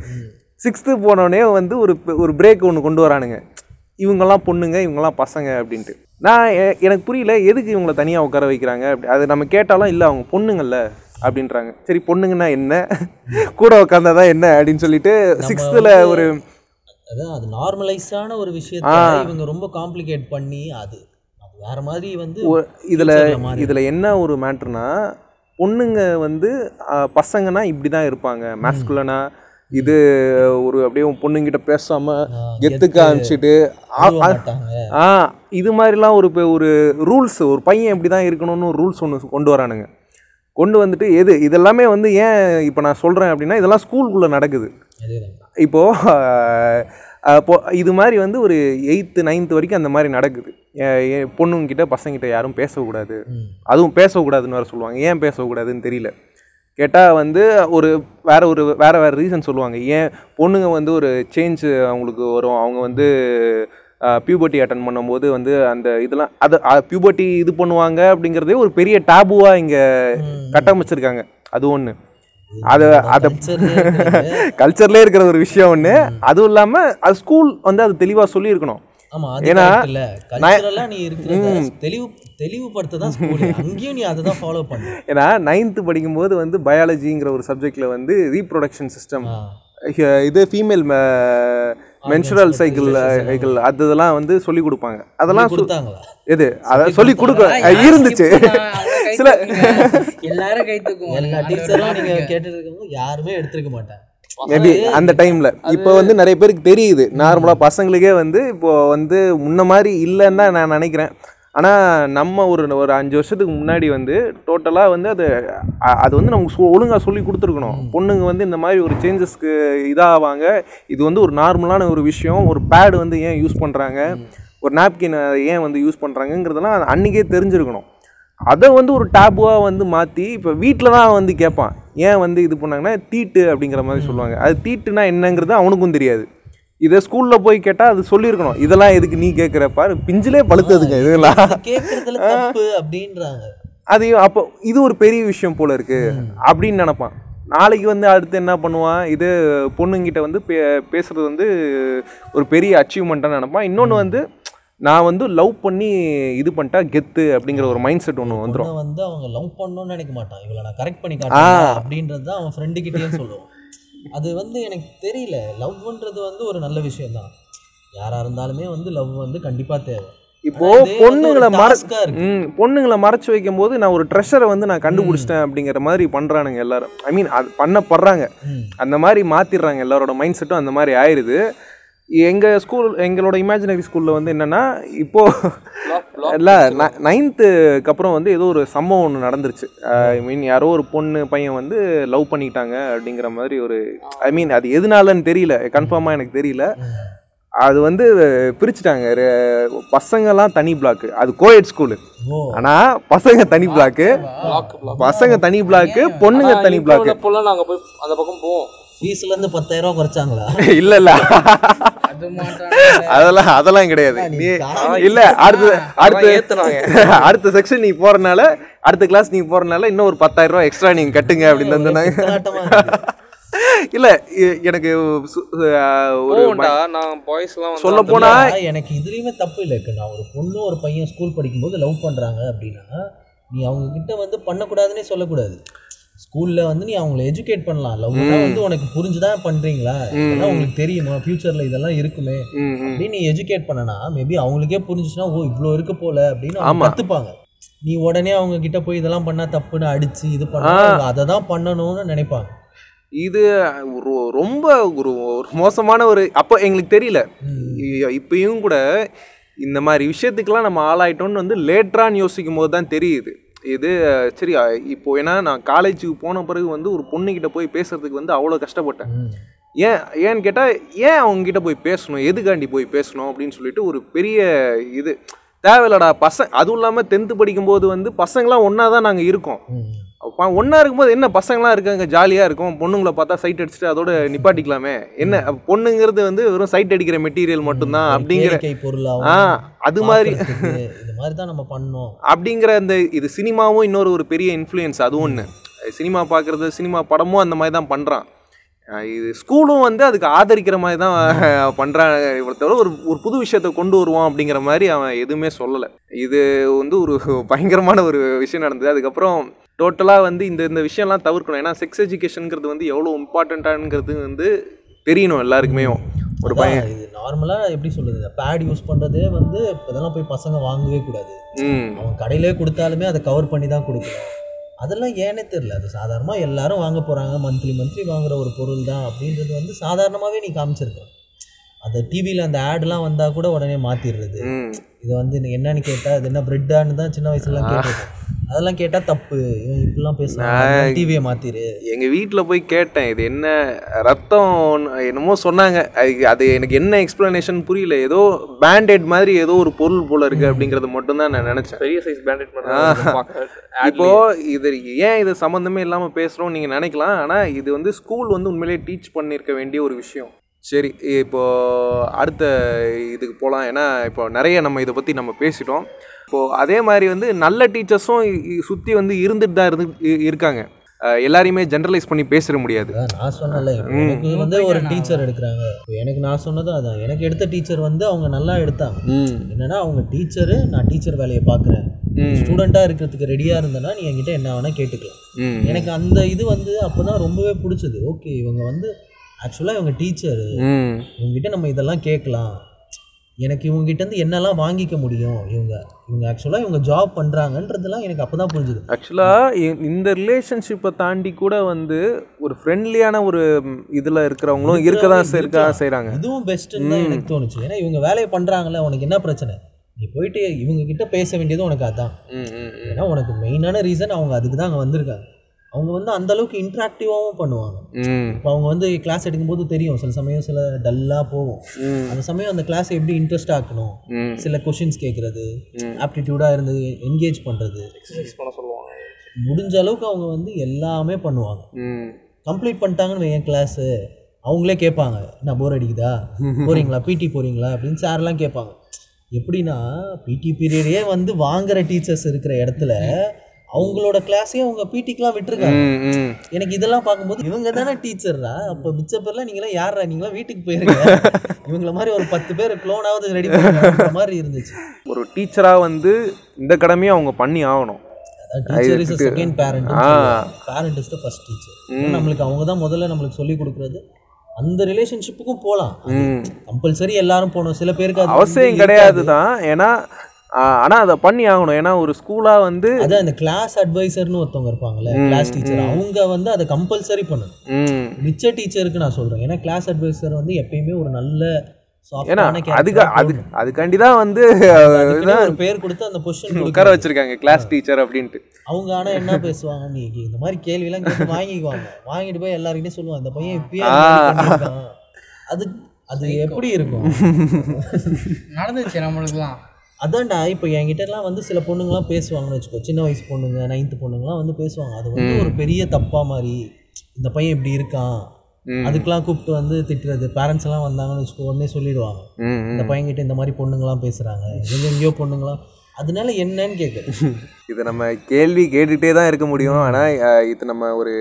சிக்ஸ்த்து போனோடனே வந்து ஒரு ஒரு பிரேக் ஒன்று கொண்டு வரானுங்க. இவங்கெல்லாம் பொண்ணுங்க இவங்கெல்லாம் பசங்க அப்படின்ட்டு. நான் எனக்கு புரியல எதுக்கு இவங்களை தனியாக உட்கார வைக்கிறாங்க அப்படி அது நம்ம கேட்டாலும் இல்லை அவங்க பொண்ணுங்கள்ல அப்படின்றாங்க. சரி பொண்ணுங்கன்னா என்ன? கூட உட்காந்தா தான் என்ன அப்படின்னு சொல்லிட்டு சிக்ஸ்த்தில் ஒரு அதான் அது நார்மலைஸான ஒரு விஷயத்த இவங்க ரொம்ப காம்ப்ளிகேட் பண்ணி அது வேற மாதிரி வந்து இதில் இதில் என்ன ஒரு மேட்ருனா பொண்ணுங்க வந்து பசங்கன்னா இப்படி தான் இருப்பாங்க மேஸ்குலனா இது ஒரு அப்படியே பொண்ணுங்கிட்ட பேசாம கெத்துக்க ஆரம்பிச்சிட்டு ஆ- இது மாதிரிலாம் ஒரு இப்ப ஒரு ரூல்ஸ் ஒரு பையன் இப்படி தான் இருக்கணும்னு ஒரு ரூல்ஸ் ஒன்று கொண்டு வரானுங்க. கொண்டு வந்துட்டு எது இதெல்லாமே வந்து ஏன் இப்போ நான் சொல்கிறேன் அப்படின்னா இதெல்லாம் ஸ்கூலுக்குள்ளே நடக்குது. இப்போது இது மாதிரி வந்து ஒரு எயித்து நைன்த்து வரைக்கும் அந்த மாதிரி நடக்குது. பொண்ணுங்கிட்ட பசங்கிட்ட யாரும் பேசக்கூடாது. அதுவும் பேசக்கூடாதுன்னு வேறு சொல்லுவாங்க. ஏன் பேசக்கூடாதுன்னு தெரியல. கேட்டால் வந்து ஒரு வேற ஒரு வேற வேற ரீசன் சொல்லுவாங்க. ஏன் பொண்ணுங்க வந்து ஒரு சேஞ்ச் அவங்களுக்கு வரும். அவங்க வந்து பியூபர்ட்டி அட்டன் பண்ணும்போது வந்து அந்த இதெல்லாம் அது பியூபர்ட்டி இது பண்ணுவாங்க அப்படிங்கிறதே ஒரு பெரிய டாபுவாக இங்கே கட்டமைச்சிருக்காங்க. அது ஒன்று அது அதை. கல்ச்சர்லேயே இருக்கிற ஒரு விஷயம் ஒன்று அதுவும் இல்லாமல் அது ஸ்கூல் வந்து அது தெளிவாக சொல்லியிருக்கணும். ஏன்னா, நீ இருக்கிறத தெளிவு தெளிவுபடுத்த தான் அங்கேயும் நீ அதை தான் ஃபாலோ பண்ணு. ஏன்னா நைன்த்து படிக்கும்போது வந்து பயாலஜிங்கிற ஒரு சப்ஜெக்டில் வந்து ரீப்ரொடக்ஷன் சிஸ்டம் இது ஃபீமேல் மென்சுரல் சைக்கிள் சைக்கிள் அது இதெல்லாம் வந்து சொல்லி கொடுப்பாங்க. அதெல்லாம் எது? அதை சொல்லி கொடுக்க இருந்துச்சு. சில எல்லாரும் கை தூக்குவோம் எல்லா டீச்சரும் நீங்க கேட்டுட்டு இருக்கவங்க யாருமே எடுத்திருக்க மாட்டாங்க. மேபி அந்த டைம்ல இப்போ வந்து நிறைய பேருக்கு தெரியுது. நார்மலா பசங்களுக்கே வந்து இப்போ வந்து முன்ன மாதிரி இல்லைன்னு தான் நான் நினைக்கிறேன். ஆனால் நம்ம ஒரு ஒரு அஞ்சு வருஷத்துக்கு முன்னாடி வந்து டோட்டலாக வந்து அது அது வந்து நமக்கு சொ- ஒழுங்கா சொல்லி கொடுத்துருக்கணும். பொண்ணுங்க வந்து இந்த மாதிரி ஒரு சேஞ்சஸ்க்கு இதாவாங்க. இது வந்து ஒரு நார்மலான ஒரு விஷயம். ஒரு பேட் வந்து ஏன் யூஸ் பண்ணுறாங்க ஒரு நாப்கின் ஏன் வந்து யூஸ் பண்ணுறாங்கங்கிறதெல்லாம் அன்றைக்கே தெரிஞ்சிருக்கணும். அதை வந்து ஒரு டேபுவாக வந்து மாற்றி இப்போ வீட்டில் தான் வந்து கேட்பான். ஏன் வந்து இது பண்ணாங்கன்னா தீட்டு அப்படிங்கிற மாதிரி சொல்லுவாங்க. அது தீட்டுனா என்னங்கிறது அவனுக்கும் தெரியாது. இதை ஸ்கூலில் போய் கேட்டால் அது சொல்லியிருக்கணும். இதெல்லாம் எதுக்கு நீ கேட்குற? பாரு பிஞ்சிலே பழுத்ததுங்க இதெல்லாம் அப்படின்றாங்க. அது அப்போ இது ஒரு பெரிய விஷயம் போல இருக்கு. அப்படின்னு நினைப்பான். நாளைக்கு வந்து அடுத்து என்ன பண்ணுவான்? இது பொண்ணுங்கிட்ட வந்து பே பேசுறது வந்து ஒரு பெரிய அச்சீவ்மெண்ட்டாக நினைப்பான். இன்னொன்று வந்து நான் வந்து லவ் பண்ணி இது பண்ணிட்டா கெத்து அப்படிங்கிற ஒரு மைண்ட் செட் ஒன்று வந்துடும் வந்து அவங்க லவ் பண்ணணும்னு நினைக்க மாட்டான். இவளை நான் கரெக்ட் பண்ணி காட்டுறேன் அப்படின்றது தான் அவன் ஃப்ரெண்டு கிட்டேயும் சொல்லுவான். அது வந்து எனக்கு தெரியல. லவ்ன்றது வந்து ஒரு நல்ல விஷயம் தான் யாரா இருந்தாலுமே வந்து லவ் வந்து கண்டிப்பா தேவை. இப்போ பொண்ணுங்களை மற பொண்ணுங்களை மறைச்சு வைக்கும் போது நான் ஒரு ட்ரெஷரை வந்து நான் கண்டுபிடிச்சிட்டேன் அப்படிங்கிற மாதிரி பண்றானுங்க எல்லாரும். ஐ மீன் அது பண்ணப்படுறாங்க. அந்த மாதிரி மாத்திடுறாங்க எல்லாரோட மைண்ட் செட்டும் அந்த மாதிரி ஆயிருது. எங்க ஸ்கூல் எங்களோட இமேஜினரி ஸ்கூல்ல வந்து என்னன்னா இப்போ இல்லை நைன்த்துக்கு அப்புறம் வந்து ஏதோ ஒரு சம்பவம் ஒன்று நடந்துருச்சு. ஐ மீன் யாரோ ஒரு பொண்ணு பையன் வந்து லவ் பண்ணிக்கிட்டாங்க அப்படிங்கிற மாதிரி ஒரு ஐ மீன் அது எதனாலன்னு தெரியல. கன்ஃபார்மாக எனக்கு தெரியல. அது வந்து பிரிச்சுட்டாங்க. பசங்கெல்லாம் தனி பிளாக்கு அது கோயட் ஸ்கூலு ஆனால் பசங்க தனி பிளாக்கு பசங்க தனி பிளாக்கு பொண்ணுங்க தனி பிளாக்கு நாங்கள் போய் அந்த பக்கம் போவோம். ஃபீஸ்ல இருந்து பத்தாயிரம் ரூபா குறைச்சாங்களா? இல்ல இல்ல. அது மாட்டான் அதெல்லாம் அதெல்லாம் கிடையாது. நீ இல்ல அடுத்த அடுத்த. அடுத்த செக்ஷன் நீ போறனால அடுத்த கிளாஸ் நீ போறனால இன்னும் ஒரு பத்தாயிரம் ரூபாய் எக்ஸ்ட்ரா நீங்க கட்டுங்க அப்படின்னு இருக்கு. இல்ல எனக்கு ஒரு நான் பாய்ஸ்லாம் வந்து சொல்ல போனா எனக்கு இதுலயுமே தப்பு இல்லை. இருக்கு நான் ஒரு பொண்ணு ஒரு பையன் ஸ்கூல் படிக்கும்போது லவ் பண்றாங்க அப்படின்னா நீ அவங்க கிட்ட வந்து பண்ணக்கூடாதுன்னே சொல்லக்கூடாது. ஸ்கூல்ல வந்து நீ அவங்கள எஜுகேட் பண்ணலாம். லவ் வந்து உனக்கு புரிஞ்சுதான் பண்றீங்களா? இதெல்லாம் உங்களுக்கு தெரியுமா. ஃபியூச்சர்ல இதெல்லாம் இருக்குமே. அப்படின்னு நீ எஜுகேட் பண்ணனா மேபி அவங்களுக்கே புரிஞ்சுச்சுன்னா ஓ இவ்வளோ இருக்கு போல அப்படின்னு அவங்க கத்துப்பாங்க. நீ உடனே அவங்க கிட்ட போய் இதெல்லாம் பண்ணா தப்புன்னு அடிச்சு இது பண்ணா அதை தான் பண்ணணும்னு நினைப்பாங்க. இது ஒரு- ரொம்ப ஒரு ஒரு மோசமான ஒரு அப்போ எங்களுக்கு தெரியல. இப்பயும் கூட இந்த மாதிரி விஷயத்துக்கெல்லாம் நம்ம ஆளாயிட்டோம்னு வந்து லேட்டரான்னு யோசிக்கும் போது தான் தெரியுது. இது சரி இப்போ ஏன்னா நான் காலேஜுக்கு போன பிறகு வந்து ஒரு பொண்ணுக்கிட்ட போய் பேசுறதுக்கு வந்து அவ்வளோ கஷ்டப்பட்டேன். ஏன் ஏன்னு கேட்டால் ஏன் அவங்ககிட்ட போய் பேசணும்? எதுக்காண்டி போய் பேசணும்? அப்படின்னு சொல்லிட்டு ஒரு பெரிய இது. தேவையில்லடா பசங்க அதுவும் இல்லாமல் டென்த்து படிக்கும்போது வந்து பசங்களாம் ஒன்றா தான் நாங்கள் இருக்கோம் ஒண்ணா இருக்கும்போது என்ன பசங்களாம் இருக்காங்க ஜாலியாக இருக்கும் பொண்ணுங்களை பார்த்தா சைட் அடிச்சுட்டு அதோட நிப்பாட்டிக்கலாமே? என்ன? பொண்ணுங்கிறது வந்து வெறும் சைட் அடிக்கிற மெட்டீரியல் மட்டும்தான் அப்படிங்கிற ஆ அது மாதிரி இது மாதிரி தான் நம்ம பண்ணோம். அப்படிங்கிற அந்த இது சினிமாவும் இன்னொரு ஒரு பெரிய இன்ஃப்ளூயன்ஸ் அது ஒன்று சினிமா பார்க்குறது சினிமா படமும் அந்த மாதிரி தான் பண்ணுறான் இது ஸ்கூலும் வந்து அதுக்கு ஆதரிக்கிற மாதிரி தான் பண்ணுறாங்க இவ்வளோ தவிர ஒரு ஒரு புது விஷயத்தை கொண்டு வருவான் அப்படிங்கிற மாதிரி அவன் எதுவுமே சொல்லலை. இது வந்து ஒரு பயங்கரமான ஒரு விஷயம் நடந்தது. அதுக்கப்புறம் டோட்டலாக வந்து இந்த இந்த விஷயம்லாம் தவிர்க்கணும். ஏன்னா செக்ஸ் எஜுகேஷனுங்கிறது வந்து எவ்வளோ இம்பார்ட்டண்ட்டானுங்கிறது வந்து தெரியணும் எல்லாருக்குமே. ஒரு பையன் இது நார்மலாக எப்படி சொல்லுது பேட் யூஸ் பண்ணுறதே வந்து இதெல்லாம் போய் பசங்க வாங்கவே கூடாது. அவன் கடையிலே கொடுத்தாலுமே அதை கவர் பண்ணி தான் கொடுக்கணும். அதெல்லாம் ஏனே தெரில அது சாதாரணமாக எல்லாரும் வாங்க போகிறாங்க மந்த்லி மந்த்லி வாங்குற ஒரு பொருள் தான் அப்படின்றது வந்து சாதாரணமாகவே நீ காமிச்சிருக்க அந்த டிவியில் அந்த ஆட்லாம் வந்தால் கூட உடனே மாற்றிடுறது இது வந்து என்னன்னு கேட்டால் இது என்ன பிரெட்டான்னு தான் சின்ன வயசுலலாம் கேட்டிருக்கோம். அதெல்லாம் கேட்டால் தப்பு. இவன் இப்படிலாம் பேசுகிறான் டிவியை மாற்றிடு எங்கள் வீட்டில் போய் கேட்டேன் இது என்ன ரத்தம் என்னமோ சொன்னாங்க. அது அது எனக்கு என்ன எக்ஸ்ப்ளனேஷன் புரியல. ஏதோ பேண்டேட் மாதிரி ஏதோ ஒரு பொருள் போல இருக்கு அப்படிங்கிறது மட்டும்தான் நான் நினச்சேன். பெரிய சைஸ் பேண்டட் பண்ணுறாங்க இப்போ இது ஏன் இது சம்மந்தமே இல்லாமல் பேசுகிறோம் நீங்கள் நினைக்கலாம். ஆனால் இது வந்து ஸ்கூல் வந்து உண்மையிலேயே டீச் பண்ணியிருக்க வேண்டிய ஒரு விஷயம். சரி இப்போ அடுத்த இதுக்கு போகலாம் ஏன்னா இப்போ நிறைய நம்ம இதை பற்றி நம்ம பேசிட்டோம். இப்போது அதே மாதிரி வந்து நல்ல டீச்சர்ஸும் சுற்றி வந்து இருந்துட்டு தான் இருந்து இருக்காங்க. எல்லாரையுமே ஜென்ரலைஸ் பண்ணி பேசிட முடியாது. நான் சொன்னல எனக்கு வந்து ஒரு டீச்சர் எடுக்கிறாங்க. எனக்கு நான் சொன்னதும் அதான். எனக்கு எடுத்த டீச்சர் வந்து அவங்க நல்லா எடுத்தாங்க. என்னன்னா அவங்க டீச்சரு நான் டீச்சர் வேலையை பார்க்குறேன். ஸ்டூடெண்ட்டாக இருக்கிறதுக்கு ரெடியாக இருந்தேன்னா நீ என்கிட்ட என்ன வேணால் கேட்டுக்கலாம். எனக்கு அந்த இது வந்து அப்போ தான் ரொம்பவே பிடிச்சது. ஓகே இவங்க வந்து ஆக்சுவலாக இவங்க டீச்சரு இவங்ககிட்ட நம்ம இதெல்லாம் கேட்கலாம். எனக்கு இவங்ககிட்ட இருந்து என்னெல்லாம் வாங்கிக்க முடியும்? இவங்க இவங்க ஆக்சுவலாக இவங்க ஜாப் பண்ணுறாங்கன்றதெல்லாம் எனக்கு அப்போ தான் புரிஞ்சுது ஆக்சுவலாக இந்த ரிலேஷன்ஷிப்பை தாண்டி கூட வந்து ஒரு ஃப்ரெண்ட்லியான ஒரு இதில் இருக்கிறவங்களும் இருக்க தான் இருக்க தான் செய்கிறாங்க இதுவும் பெஸ்ட்டுன்னு தான் எனக்கு தோணுச்சு. ஏன்னா இவங்க வேலையை பண்ணுறாங்கல்ல உனக்கு என்ன பிரச்சனை? நீ போயிட்டு இவங்க கிட்ட பேச வேண்டியது உனக்கு அதான். ஏன்னா உனக்கு மெயினான ரீசன் அவங்க அதுக்கு தான் அங்கே வந்திருக்காங்க. அவங்க வந்து அந்த அளவுக்கு இன்ட்ராக்டிவாகவும் பண்ணுவாங்க. ம். இப்போ அவங்க வந்து கிளாஸ் எடுக்கும்போது தெரியும். சில சமயம் சில டல்லாக போகும். ம். அந்த சமயம் அந்த கிளாஸ் எப்படி இன்ட்ரெஸ்ட் ஆக்கணும்? ம். சில கொஷின்ஸ் கேட்குறது ஆப்டிடியூடாக இருந்து என்கேஜ் பண்ணுறது எக்ஸசைஸ் பண்ண சொல்லுவாங்க. முடிஞ்ச அளவுக்கு அவங்க வந்து எல்லாமே பண்ணுவாங்க. ம். கம்ப்ளீட் பண்ணிட்டாங்கன்னு என் கிளாஸு அவங்களே கேட்பாங்க என்ன போர் அடிக்குதா? போறீங்களா? பிடி போறீங்களா? அப்படின்னு சார்லாம் கேட்பாங்க. எப்படின்னா பிடி பீரியடே வந்து வாங்குற டீச்சர்ஸ் இருக்கிற இடத்துல அவங்களோட கிளாஸையும் அவங்க பிடிக்கெலாம் விட்டுருக்காங்க. எனக்கு இதெல்லாம் பார்க்கும்போது இவங்க தானே டீச்சர்ரா அப்போ மிச்ச பேர்லாம் நீங்களாம் யாரா நீங்களாம் வீட்டுக்கு போயிருங்க. இவங்கள மாதிரி ஒரு பத்து பேர் க்ளோனாவது ரெடி பண்ணுற மாதிரி இருந்துச்சு. ஒரு டீச்சராக வந்து இந்த கடமையை அவங்க பண்ணி ஆகணும். Teacher is second parent. Parent is the first teacher நம்மளுக்கு அவங்க தான் முதல்ல நம்மளுக்கு சொல்லி கொடுக்குறது. அந்த ரிலேஷன்ஷிப்புக்கும் போகலாம் கம்பல்சரி எல்லாரும் போகணும். சில பேருக்கு அவசியம் கிடையாது தான் ஏன்னா ஆனால் அதை பண்ணி ஆகணும். ஏன்னா ஒரு ஸ்கூலாக வந்து அதான் இந்த கிளாஸ் அட்வைசர்னு ஒருத்தவங்க இருப்பாங்கல்ல கிளாஸ் டீச்சர் அவங்க வந்து அதை கம்பல்சரி பண்ணணும். ம். மிச்ச டீச்சருக்கு நான் சொல்றேன். ஏன்னா கிளாஸ் அட்வைசர் வந்து எப்பயுமே ஒரு நல்ல ஏன்னா அதுக்கு அது அதுக்காண்டி தான் வந்து ஒரு பேர் கொடுத்து அந்த பொசிஷன் உட்கார வச்சிருக்காங்க கிளாஸ் டீச்சர் அப்படின்ட்டு. அவங்க ஆனா என்ன பேசுவாங்க? நீ இந்த மாதிரி கேள்விலாம் கேட்டு வாங்கிக்குவாங்க. வாங்கிட்டு போய் எல்லாருக்கிட்டையும் சொல்லுவாங்க. இந்த பையன் இப்பயே அந்த. அது அது எப்படி இருக்கும்? நடந்துச்சு நம்மளுக்குலாம். அதான்டா இப்போ என்கிட்டலாம் வந்து சில பொண்ணுங்கலாம் பேசுவாங்கன்னு வச்சுக்கோ. சின்ன வயசு பொண்ணுங்க நைன்த்து பொண்ணுங்கலாம் வந்து பேசுவாங்க. அது வந்து ஒரு பெரிய தப்பா மாதிரி இந்த பையன் இப்படி இருக்கான். அதுக்கெலாம் கூப்பிட்டு வந்து திட்டுறது. பேரண்ட்ஸ் எல்லாம் வந்தாங்கன்னு வச்சுக்கோ உடனே சொல்லிடுவாங்க. இந்த பையன்கிட்ட இந்த மாதிரி பொண்ணுங்களாம் பேசுகிறாங்க எங்க எங்கேயோ பொண்ணுங்களாம் அதனால என்னன்னு கேட்குது இது நம்ம கேள்வி கேட்டுகிட்டே தான் இருக்க முடியும். ஆனால் இது நம்ம ஒரு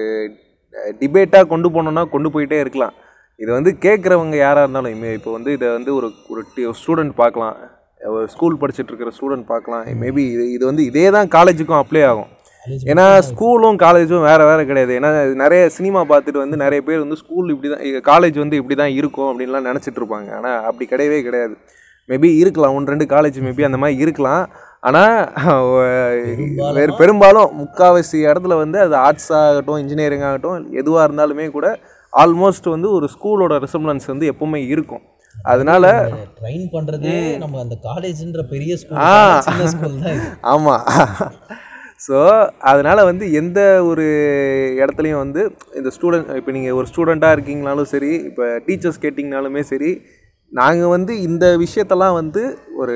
டிபேட்டாக கொண்டு போனோம்னா கொண்டு போயிட்டே இருக்கலாம். இது வந்து கேட்குறவங்க யாராக இருந்தாலும் இப்போ வந்து இதை வந்து ஒரு ஒரு ஸ்டூடெண்ட் பார்க்கலாம். ஒரு ஸ்கூல் படிச்சுட்டு இருக்கிற ஸ்டூடெண்ட் பார்க்கலாம். மேபி இது இது வந்து இதே தான் காலேஜுக்கும் அப்ளை ஆகும் ஏன்னா ஸ்கூலும் காலேஜும் வேறு வேறு கிடையாது. ஏன்னா நிறைய சினிமா பார்த்துட்டு வந்து நிறைய பேர் வந்து ஸ்கூல் இப்படி தான் காலேஜ் வந்து இப்படி தான் இருக்கும் அப்படின்லாம் நினச்சிட்டு இருப்பாங்க. ஆனால் அப்படி கிடையவே கிடையாது. மேபி இருக்கலாம். ஒன்று ரெண்டு காலேஜ் மேபி அந்த மாதிரி இருக்கலாம். ஆனால் வேறு பெரும்பாலும் முக்கால்வாசி இடத்துல வந்து அது ஆர்ட்ஸ் ஆகட்டும் இன்ஜினியரிங் ஆகட்டும் எதுவாக இருந்தாலுமே கூட ஆல்மோஸ்ட் வந்து ஒரு ஸ்கூலோட ரிசம்லன்ஸ் வந்து எப்பவுமே இருக்கும். அதனால ட்ரைன் பண்ணுறதே நம்ம அந்த காலேஜ்ன்ற பெரிய ஸ்கூல் ஆமாம் ஸோ அதனால் வந்து எந்த ஒரு இடத்துலையும் வந்து இந்த ஸ்டூடெண்ட் இப்போ நீங்கள் ஒரு ஸ்டூடெண்ட்டாக இருக்கீங்கனாலும் சரி இப்போ டீச்சர்ஸ் கேட்டிங்கனாலுமே சரி நாங்கள் வந்து இந்த விஷயத்தெல்லாம் வந்து ஒரு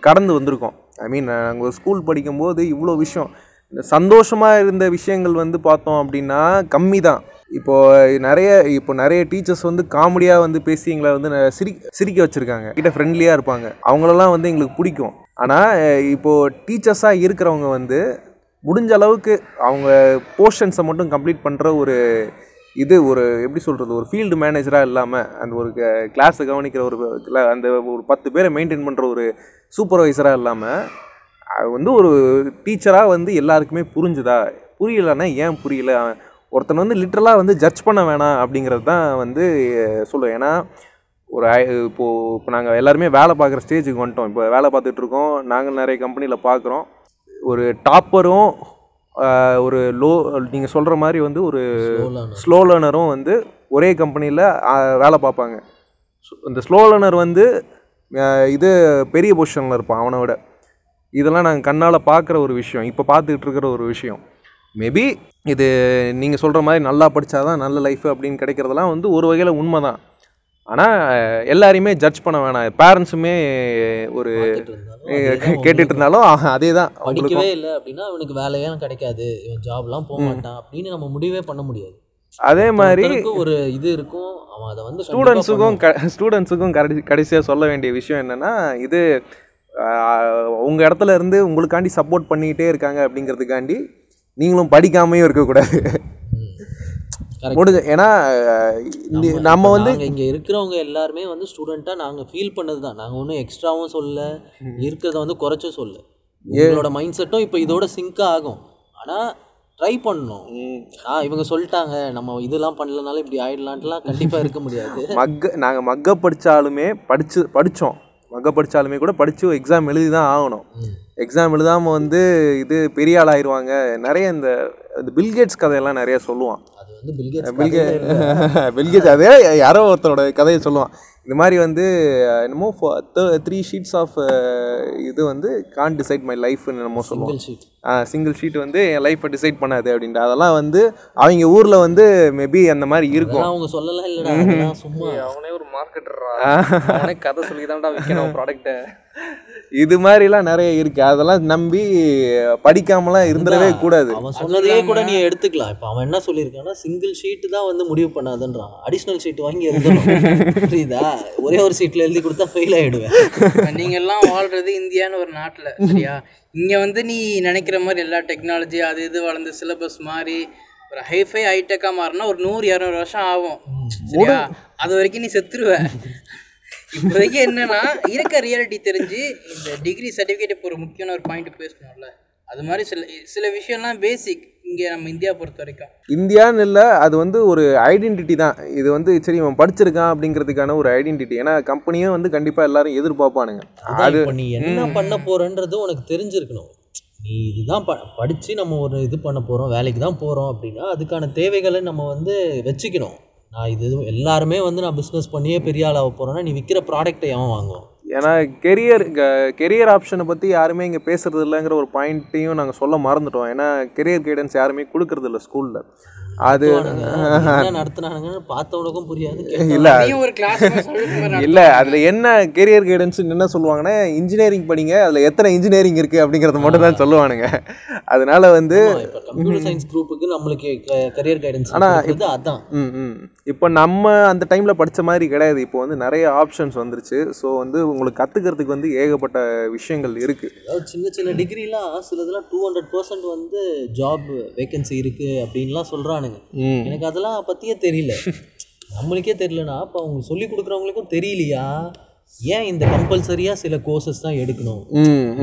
கடந்து வந்திருக்கோம். ஐ மீன் நாங்கள் ஒரு ஸ்கூல் படிக்கும்போது இவ்வளோ விஷயம் இந்த சந்தோஷமாக இருந்த விஷயங்கள் வந்து பார்த்தோம் அப்படின்னா கம்மி தான் இப்போது நிறைய இப்போ நிறைய டீச்சர்ஸ் வந்து காமெடியாக வந்து பேசி எங்களை வந்து சிரி சிரிக்க வச்சுருக்காங்க. கிட்ட ஃப்ரெண்ட்லியாக இருப்பாங்க. அவங்களெல்லாம் வந்து எங்களுக்கு பிடிக்கும். ஆனால் இப்போது டீச்சர்ஸாக இருக்கிறவங்க வந்து முடிஞ்ச அளவுக்கு அவங்க போர்ஷன்ஸை மட்டும் கம்ப்ளீட் பண்ணுற ஒரு இது ஒரு எப்படி சொல்கிறது ஒரு ஃபீல்டு மேனேஜராக இல்லாமல் அந்த ஒரு கிளாஸை கவனிக்கிற ஒரு அந்த ஒரு பத்து பேரை மெயின்டைன் பண்ணுற ஒரு சூப்பர்வைசராக இல்லாமல் அது வந்து ஒரு டீச்சராக வந்து எல்லாருக்குமே புரிஞ்சுதா? புரியலைன்னா ஏன் புரியல? ஒருத்தன் வந்து லிட்ரலாக வந்து ஜட்ஜ் பண்ண வேணாம் அப்படிங்கிறது தான் வந்து சொல்லுவேன். ஏன்னா ஒரு ஐ- இப்போ நாங்கள் எல்லாருமே வேலை பார்க்குற ஸ்டேஜுக்கு வந்துட்டோம். இப்போ வேலை பார்த்துட்டு இருக்கோம். நாங்கள் நிறைய கம்பெனியில் பார்க்குறோம். ஒரு டாப்பரும் ஒரு லோ நீங்கள் சொல்கிற மாதிரி வந்து ஒரு ஸ்லோ லேர்னரும் வந்து ஒரே கம்பெனியில் வேலை பார்ப்பாங்க. இந்த ஸ்லோ லேர்னர் வந்து இது பெரிய பொசிஷனில் இருப்பான் அவனை விட. இதெல்லாம் நாங்கள் கண்ணால் பார்க்குற ஒரு விஷயம். இப்போ பார்த்துக்கிட்டு இருக்கிற ஒரு விஷயம். மேபி இது நீங்கள் சொல்கிற மாதிரி நல்லா படித்தாதான் நல்ல லைஃப் அப்படின்னு கிடைக்கிறதெல்லாம் வந்து ஒரு வகையில் உண்மை தான் ஆனால் எல்லாரையுமே ஜட்ஜ் பண்ண வேணாம். பேரண்ட்ஸுமே ஒரு கேட்டுட்டு இருந்தாலும் அதே தான் படிக்கவே இல்லை அப்படின்னா இவனுக்கு வேலையெல்லாம் கிடைக்காது. இவன் ஜாப்லாம் போக மாட்டான் அப்படின்னு நம்ம முடிவே பண்ண முடியாது. அதே மாதிரி ஒரு இது இருக்கும். அவன் அதை வந்து ஸ்டூடெண்ட்ஸுக்கும் ஸ்டூடெண்ட்ஸுக்கும் கடைசி கடைசியாக சொல்ல வேண்டிய விஷயம் என்னென்னா இது உங்கள் இடத்துல இருந்து உங்களுக்காண்டி சப்போர்ட் பண்ணிக்கிட்டே இருக்காங்க அப்படிங்கிறதுக்காண்டி நீங்களும் படிக்காமையும் இருக்கக்கூடாது. முடிஞ்ச ஏன்னா நம்ம வந்து இங்கே இருக்கிறவங்க எல்லாருமே வந்து ஸ்டூடெண்ட்டாக நாங்கள் ஃபீல் பண்ணது தான் நாங்கள் ஒன்றும் எக்ஸ்ட்ராவும் சொல்ல இருக்கிறத வந்து குறைச்சும் சொல்ல. உங்களோட மைண்ட் செட்டும் இப்போ இதோட சிங்க் ஆகும். ஆனால் ட்ரை பண்ணணும். ஆ இவங்க சொல்லிட்டாங்க நம்ம இதெல்லாம் பண்ணலனாலும் இப்படி ஆயிடலான்ட்டுலாம் கண்டிப்பாக இருக்க முடியாது. மக்க நாங்கள் மக்க படித்தாலுமே படித்து படித்தோம் மக்க படித்தாலுமே கூட படித்து எக்ஸாம் எழுதி தான் ஆகணும் எக்ஸாம் எழுதாமல் வந்து இது பெரிய ஆள் ஆயிடுவாங்க நிறைய இந்த இந்த பில்கேட்ஸ் கதையெல்லாம் நிறைய சொல்லுவான். பில்கே பில்கேட்ஸ் அதே யாரோ ஒருத்தரோட கதையை சொல்லுவான். இந்த மாதிரி வந்து என்னமோ த்ரீ ஷீட்ஸ் ஆஃப் இது வந்து கான் டிசைட் மை லைஃப்னு என்னமோ சொல்லுவான். ஷீட் சிங்கிள் ஷீட் வந்து என் லைஃப்பை டிசைட் பண்ணாது அப்படின்ட்டு. அதெல்லாம் வந்து அவங்க ஊரில் வந்து மேபி அந்த மாதிரி இருக்கும். அவங்க சொல்லலாம் இல்லைடா சும்மா. அவனே ஒரு மார்க்கெட்டரா கதை சொல்லி தான்டா விற்கணும் ப்ராடக்ட்டை இது மாதிரிலாம் நிறைய இருக்கு. அதெல்லாம் நம்பி படிக்காமலாம் இருந்துடவே கூடாது. அவன் சொன்னதையே கூட நீ எடுத்துக்கலாம். இப்போ அவன் என்ன சொல்லியிருக்கான்னா சிங்கிள் ஷீட்டு தான் வந்து முடிவு பண்ணாதுன்றான். அடிஷ்னல் ஷீட் வாங்கி எழுதணும். புரியுதா? ஒரே ஒரு சீட்டில் எழுதி கொடுத்தா ஃபெயில் ஆகிடுவேன் இப்ப நீங்க எல்லாம் வாழ்றது இந்தியான்னு ஒரு நாட்டுல சரியா? இங்க வந்து நீ நினைக்கிற மாதிரி எல்லா டெக்னாலஜி அது இது வளர்ந்து சிலபஸ் மாறி ஒரு ஹைஃபை ஹைடெக்கா மாறினா ஒரு நூறு இரநூறு வருஷம் ஆகும். சரியா? அது வரைக்கும் நீ செத்துருவ. இப்போதைக்கு என்னன்னா இருக்க ரியாலிட்டி தெரிஞ்சு இந்த டிகிரி சர்டிஃபிகேட் இப்போ ஒரு முக்கியமான ஒரு பாயிண்ட் பேசணும்ல அது மாதிரி சில சில விஷயம்லாம் பேசிக் இங்கே நம்ம இந்தியா பொறுத்த வரைக்கும். இந்தியான்னு இல்லை அது வந்து ஒரு ஐடென்டிட்டி தான். இது வந்து சரி இவன் படிச்சிருக்கான் அப்படிங்கிறதுக்கான ஒரு ஐடென்டிட்டி ஏன்னா கம்பெனியும் வந்து கண்டிப்பாக எல்லாரும் எதிர்பார்ப்பானுங்க. இப்போ நீ என்ன பண்ண போறன்றது உனக்கு தெரிஞ்சிருக்கணும். நீ இதுதான் ப படித்து நம்ம ஒரு இது பண்ண போகிறோம் வேலைக்கு தான் போகிறோம் அப்படின்னா அதுக்கான தேவைகளை நம்ம வந்து வச்சுக்கணும். நான் இது எல்லாருமே வந்து நான் பிஸ்னஸ் பண்ணியே பெரிய ஆளாக போகிறேன்னா நீ விற்கிற ப்ராடக்ட்டை எவன் வாங்குவோம் ஏன்னா கெரியர் கெரியர் ஆப்ஷனை பற்றி யாருமே இங்கே பேசுறது இல்லைங்கிற ஒரு பாயிண்ட்டையும் நாங்கள் சொல்ல மறந்துட்டோம். ஏன்னா கெரியர் கைடன்ஸ் யாருமே கொடுக்கறதில்ல ஸ்கூலில் அது நடத்துனானுங்கன்னு பார்த்தவனுக்கும் புரியாது இல்லை. அதில் என்ன கெரியர் கைடன்ஸ் என்ன சொல்லுவாங்கன்னா இன்ஜினியரிங் படிங்க அதில் எத்தனை இன்ஜினியரிங் இருக்குது அப்படிங்கிறத மட்டும் தான் சொல்லுவானுங்க. அதனால வந்து இப்போ கம்ப்யூட்டர் சயின்ஸ் குரூப்புக்கு நம்மளுக்கு கரியர் கைடன்ஸ் அதான். ம் ம். இப்போ நம்ம அந்த டைமில் படித்த மாதிரி கிடையாது. இப்போ வந்து நிறைய ஆப்ஷன்ஸ் வந்துருச்சு. ஸோ வந்து உங்களுக்கு கற்றுக்கிறதுக்கு வந்து ஏகப்பட்ட விஷயங்கள் இருக்குது அதாவது சின்ன சின்ன டிகிரிலாம் சிலதெல்லாம் டூ ஹண்ட்ரட் பர்சன்ட் வந்து ஜாப் வேகன்சி இருக்குது அப்படின்லாம் சொல்கிறானுங்க எனக்கு அதெல்லாம் பற்றியே தெரியல. நம்மளுக்கே தெரியலனா அப்போ அவங்க சொல்லி கொடுக்குறவங்களுக்கும் தெரியலையா? ஏன் இந்த கம்பல்சரியாக சில கோர்சஸ் தான் எடுக்கணும்?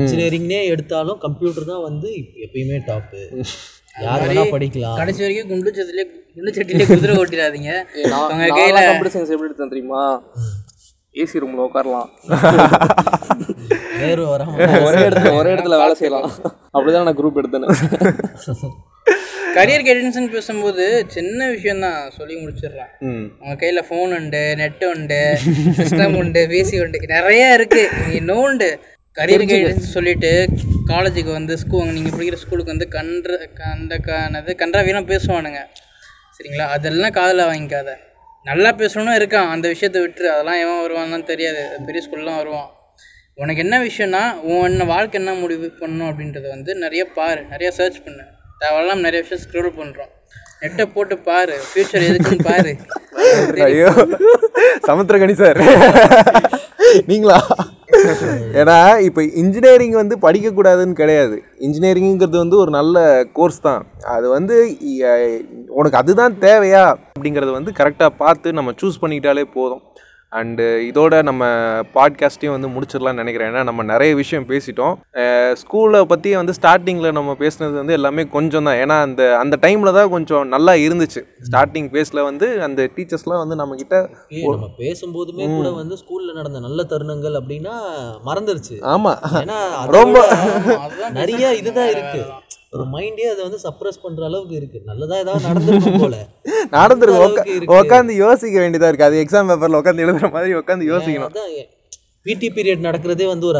இன்ஜினியரிங்னே எடுத்தாலும் கம்ப்யூட்டர் தான் வந்து எப்பயுமே டாப்பு யார் வேணா படிக்கலாம். கடைசி வரைக்கும் குண்டு சட்டிலே குண்டு சட்டிலே குதிரை ஓட்டிடாதீங்க. உங்க கையில கம்ப்யூட்டர் சயின்ஸ் எப்படி எடுத்தேன் தெரியுமா? ஏசி ரூமில் உட்காரலாம். வேறு வராம ஒரே இடத்துல ஒரே இடத்துல வேலை செய்யலாம். அப்படிதான் நான் குரூப் எடுத்தேன் கரியர் கைடன்ஸ்னு பேசும்போது சின்ன விஷயம் தான் சொல்லி முடிச்சிடலாம். ம். உங்க கையில ஃபோன் உண்டு நெட் உண்டு சிஸ்டம் உண்டு பிசி உண்டு நிறைய இருக்கு. நீ நோண்டு கரியர் கைடன்ஸ் சொல்லிட்டு காலேஜுக்கு வந்து ஸ்கூல் நீங்கள் படிக்கிற ஸ்கூலுக்கு வந்து கன்ற கண்ட கானது கன்றாவியெல்லாம் பேசுவானுங்க. சரிங்களா? அதெல்லாம் காதில் வாங்கிக்காத. நல்லா பேசணும்னு இருக்கான். அந்த விஷயத்த விட்டுரு. அதெல்லாம் எவன் வருவான்லாம் தெரியாது. பெரிய ஸ்கூல்லாம் வருவான். உனக்கு என்ன விஷயம்னா உன் வாழ்க்கை என்ன முடிவு பண்ணணும் அப்படின்றத வந்து நிறைய பாரு. நிறைய சர்ச் பண்ணு. தேவையில்லாம் நிறைய விஷயம் ஸ்க்ரோல் பண்ணுறோம் நெட்டை போட்டு பாரு ஃப்யூச்சர் எதுக்குன்னு பாரு. ஐயோ சமுத்திரகணி சார் நீங்களா? ஏன்னா இப்போ இன்ஜினியரிங் வந்து படிக்கக்கூடாதுன்னு கிடையாது. இன்ஜினியரிங்கிறது வந்து ஒரு நல்ல கோர்ஸ் தான். அது வந்து உனக்கு அதுதான் தேவையா? அப்படிங்கிறத வந்து கரெக்டாக பார்த்து நம்ம சூஸ் பண்ணிக்கிட்டாலே போதும். அண்டு இதோட நம்ம பாட்காஸ்ட்டையும் வந்து முடிச்சிடலாம்னு நினைக்கிறேன். ஏன்னா நம்ம நிறைய விஷயம் பேசிட்டோம். ஸ்கூலை பற்றி வந்து ஸ்டார்டிங்கில் நம்ம பேசுனது வந்து எல்லாமே கொஞ்சம் தான். ஏன்னா அந்த அந்த டைமில் தான் கொஞ்சம் நல்லா இருந்துச்சு. ஸ்டார்டிங் ஃபேஸில் வந்து அந்த டீச்சர்ஸ்லாம் வந்து நம்மக்கிட்ட நம்ம பேசும்போதுமே கூட வந்து ஸ்கூல்ல நடந்த நல்ல தருணங்கள் அப்படின்னா மறந்துருச்சு. ஆமாம் ஏன்னா ரொம்ப நிறைய இதுதான் இருக்கு. ஒரு மைண்டே அதை வந்து சப்ரஸ் பண்ற அளவுக்கு இருக்கு. நல்லதா ஏதாவது நடந்திருக்கும் போல. நடந்துருக்கு அந்த அளவுக்கு இருக்கு. உட்காந்து யோசிக்க வேண்டியதாக இருக்குது அது எக்ஸாம் பேப்பரில் உட்காந்து எழுதுற மாதிரி உட்காந்து யோசிக்கணும். பிடி பீரியட் நடக்கிறதே வந்து ஒரு.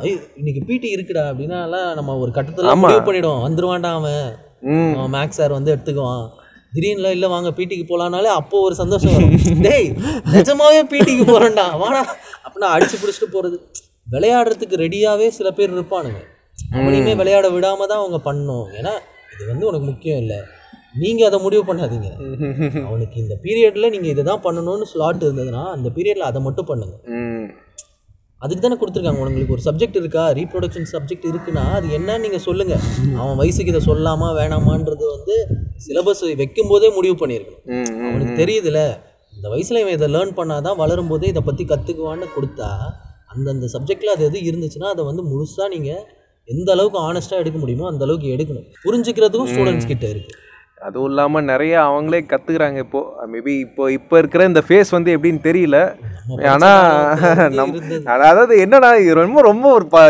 ஐயோ, இன்னைக்கு பிடி இருக்குடா அப்படின்னா நம்ம ஒரு கட்டத்துல முடிவு பண்ணிடும் வந்துருவான்டா அவன். மேக்ஸ் சார் வந்து எடுத்துக்குவான். திடீர்னுல இல்ல வாங்க பிடிக்கு போலானாலே அப்போ ஒரு சந்தோஷம் டேய் நிஜமாவே பிடிக்கு போறேன்டா. வாடா. அப்படின்னா அடிச்சு பிடிச்சிட்டு போறது. விளையாடுறதுக்கு ரெடியாவே சில பேர் இருப்பானுங்க. அவனையுமே விளையாட விடாம தான் அவங்க பண்ணணும் ஏன்னா இது வந்து உனக்கு முக்கியம் இல்லை. நீங்க அதை முடிவு பண்ணாதீங்க. அவனுக்கு இந்த பீரியட்ல நீங்க இதை தான் பண்ணணும்னு ஸ்லாட் இருந்ததுன்னா அந்த பீரியட்ல அதை மட்டும் பண்ணுங்க. அதுக்கு தானே கொடுத்துருக்காங்க. உங்களுக்கு ஒரு சப்ஜெக்ட் இருக்கா? ரீப்ரொடக்ஷன் சப்ஜெக்ட் இருக்குன்னா அது என்னன்னு நீங்கள் சொல்லுங்கள் அவன் வயசுக்கு இதை சொல்லாமா வேணாமான்றது வந்து சிலபஸ் வைக்கும் போதே முடிவு பண்ணியிருக்கணும். அவனுக்கு தெரியுதுல. இந்த வயசில் இவன் இதை லேர்ன் பண்ணாதான் வளரும் போதே இதை பற்றி கற்றுக்குவான்னு கொடுத்தா அந்தந்த சப்ஜெக்டில் அது எது இருந்துச்சுன்னா அதை வந்து முழுசாக நீங்கள் எந்த அளவுக்கு ஆனஸ்ட்டாக எடுக்க முடியுமோ அந்த அளவுக்கு எடுக்கணும். புரிஞ்சுக்கிறதுக்கும் ஸ்டூடெண்ட்ஸ் கிட்ட இருக்குது அதுவும் இல்லாமல் நிறைய அவங்களே கற்றுக்குறாங்க இப்போது மேபி இப்போ இப்போ இருக்கிற இந்த ஃபேஸ் வந்து எப்படின்னு தெரியல. ஆனால் நம் அதாவது இது ரொம்ப ரொம்ப ஒரு ப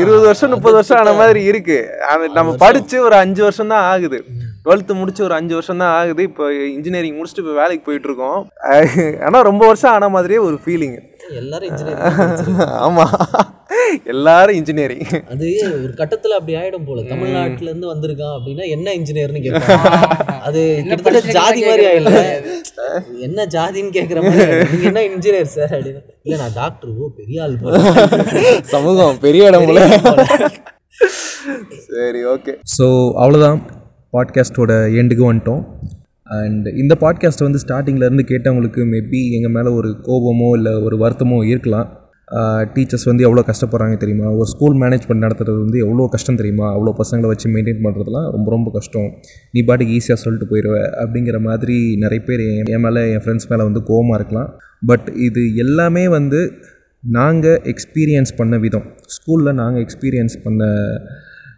இருபது வருஷம் முப்பது வருஷம் ஆன மாதிரி இருக்கு. அது நம்ம படிச்சு ஒரு அஞ்சு வருஷம் தான் ஆகுது டுவெல்த்து முடிச்சு ஒரு அஞ்சு வருஷம் தான் ஆகுது. இப்போ இன்ஜினியரிங் முடிச்சுட்டு இப்போ வேலைக்கு போயிட்டு இருக்கோம் ஆனால் ரொம்ப வருஷம் ஆன மாதிரியே ஒரு ஃபீலிங் எல்லாரும் இன்ஜினியரிங் ஆமாம் எல்லாரும் இன்ஜினியரிங் அது ஒரு கட்டத்துல அப்படி ஆயிடும் போல. தமிழ்நாட்டுல இருந்து வந்திருக்கான் அப்படின்னா என்ன இன்ஜினியர்னு கேட்பாங்க அது கிட்டத்தட்ட ஜாதி மாதிரி ஆயிடல என்ன ஜாதின்னு கேக்குற மாதிரி என்ன இன்ஜினியர் சார் அப்படின்னு. இல்ல நான் டாக்டர் ஓ பெரிய ஆள் போல. சமூகம் பெரிய இடம் போல. சரி ஓகே ஸோ அவ்வளோதான் பாட்காஸ்ட்டோட எண்டுக்கு வந்துட்டோம். அண்ட் இந்த பாட்காஸ்ட்டை வந்து ஸ்டார்டிங்லேருந்து கேட்டவங்களுக்கு மேபி எங்கள் மேலே ஒரு கோபமோ இல்லை ஒரு வருத்தமோ இருக்கலாம். டீச்சர்ஸ் வந்து எவ்வளோ கஷ்டப்படுறாங்க தெரியுமா? ஒரு ஸ்கூல் மேனேஜ்மெண்ட் நடத்துறது வந்து எவ்வளோ கஷ்டம் தெரியுமா? அவ்வளோ பசங்களை வச்சு மெயின்டைன் பண்ணுறதுலாம் ரொம்ப ரொம்ப கஷ்டம். நீ பாட்டுக்கு ஈஸியாக சொல்லிட்டு போயிடுவ அப்படிங்கிற மாதிரி நிறைய பேர் என் என் மேலே என் ஃப்ரெண்ட்ஸ் மேலே வந்து கோவமாக இருக்கலாம். பட் இது எல்லாமே வந்து நாங்கள் எக்ஸ்பீரியன்ஸ் பண்ண விதம். ஸ்கூலில் நாங்கள் எக்ஸ்பீரியன்ஸ் பண்ண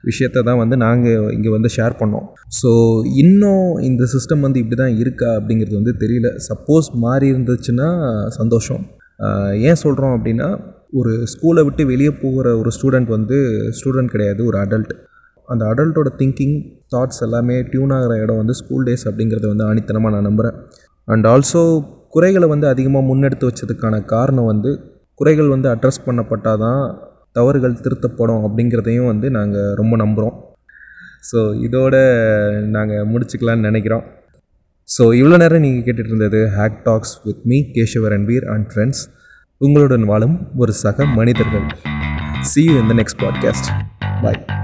விஷயத்த தான் வந்து நாங்கள் இங்கே வந்து ஷேர் பண்ணோம். ஸோ இன்னும் இந்த சிஸ்டம் வந்து இப்படி தான் இருக்கா அப்படிங்கிறது வந்து தெரியல. சப்போஸ் மாறி இருந்துச்சுன்னா சந்தோஷம். ஏன் சொல்கிறோம் அப்படின்னா ஒரு ஸ்கூலை விட்டு வெளியே போகிற ஒரு ஸ்டூடெண்ட் வந்து ஸ்டூடெண்ட் கிடையாது ஒரு அடல்ட் அந்த அடல்ட்டோட திங்கிங் தாட்ஸ் எல்லாமே டியூன் ஆகிற இடம் வந்து ஸ்கூல் டேஸ் அப்படிங்கிறத வந்து ஆணித்தனமாக நான் நம்புகிறேன் அண்ட் ஆல்சோ குறைகளை வந்து அதிகமாக முன்னெடுத்து வச்சதுக்கான காரணம் வந்து குறைகள் வந்து அட்ரஸ் பண்ணப்பட்டால் தான் தவறுகள் திருத்தப்படும் அப்படிங்கிறதையும் வந்து நாங்கள் ரொம்ப நம்புகிறோம் ஸோ இதோட நாங்கள் முடிச்சுக்கலான்னு நினைக்கிறோம். ஸோ இவ்வளோ நேரம் நீங்கள் கேட்டுட்டு இருந்தது hack talks with me Keshav Ranveer and friends உங்களுடன் வாழும் ஒரு சக மனிதர்கள். See you in next next podcast. Bye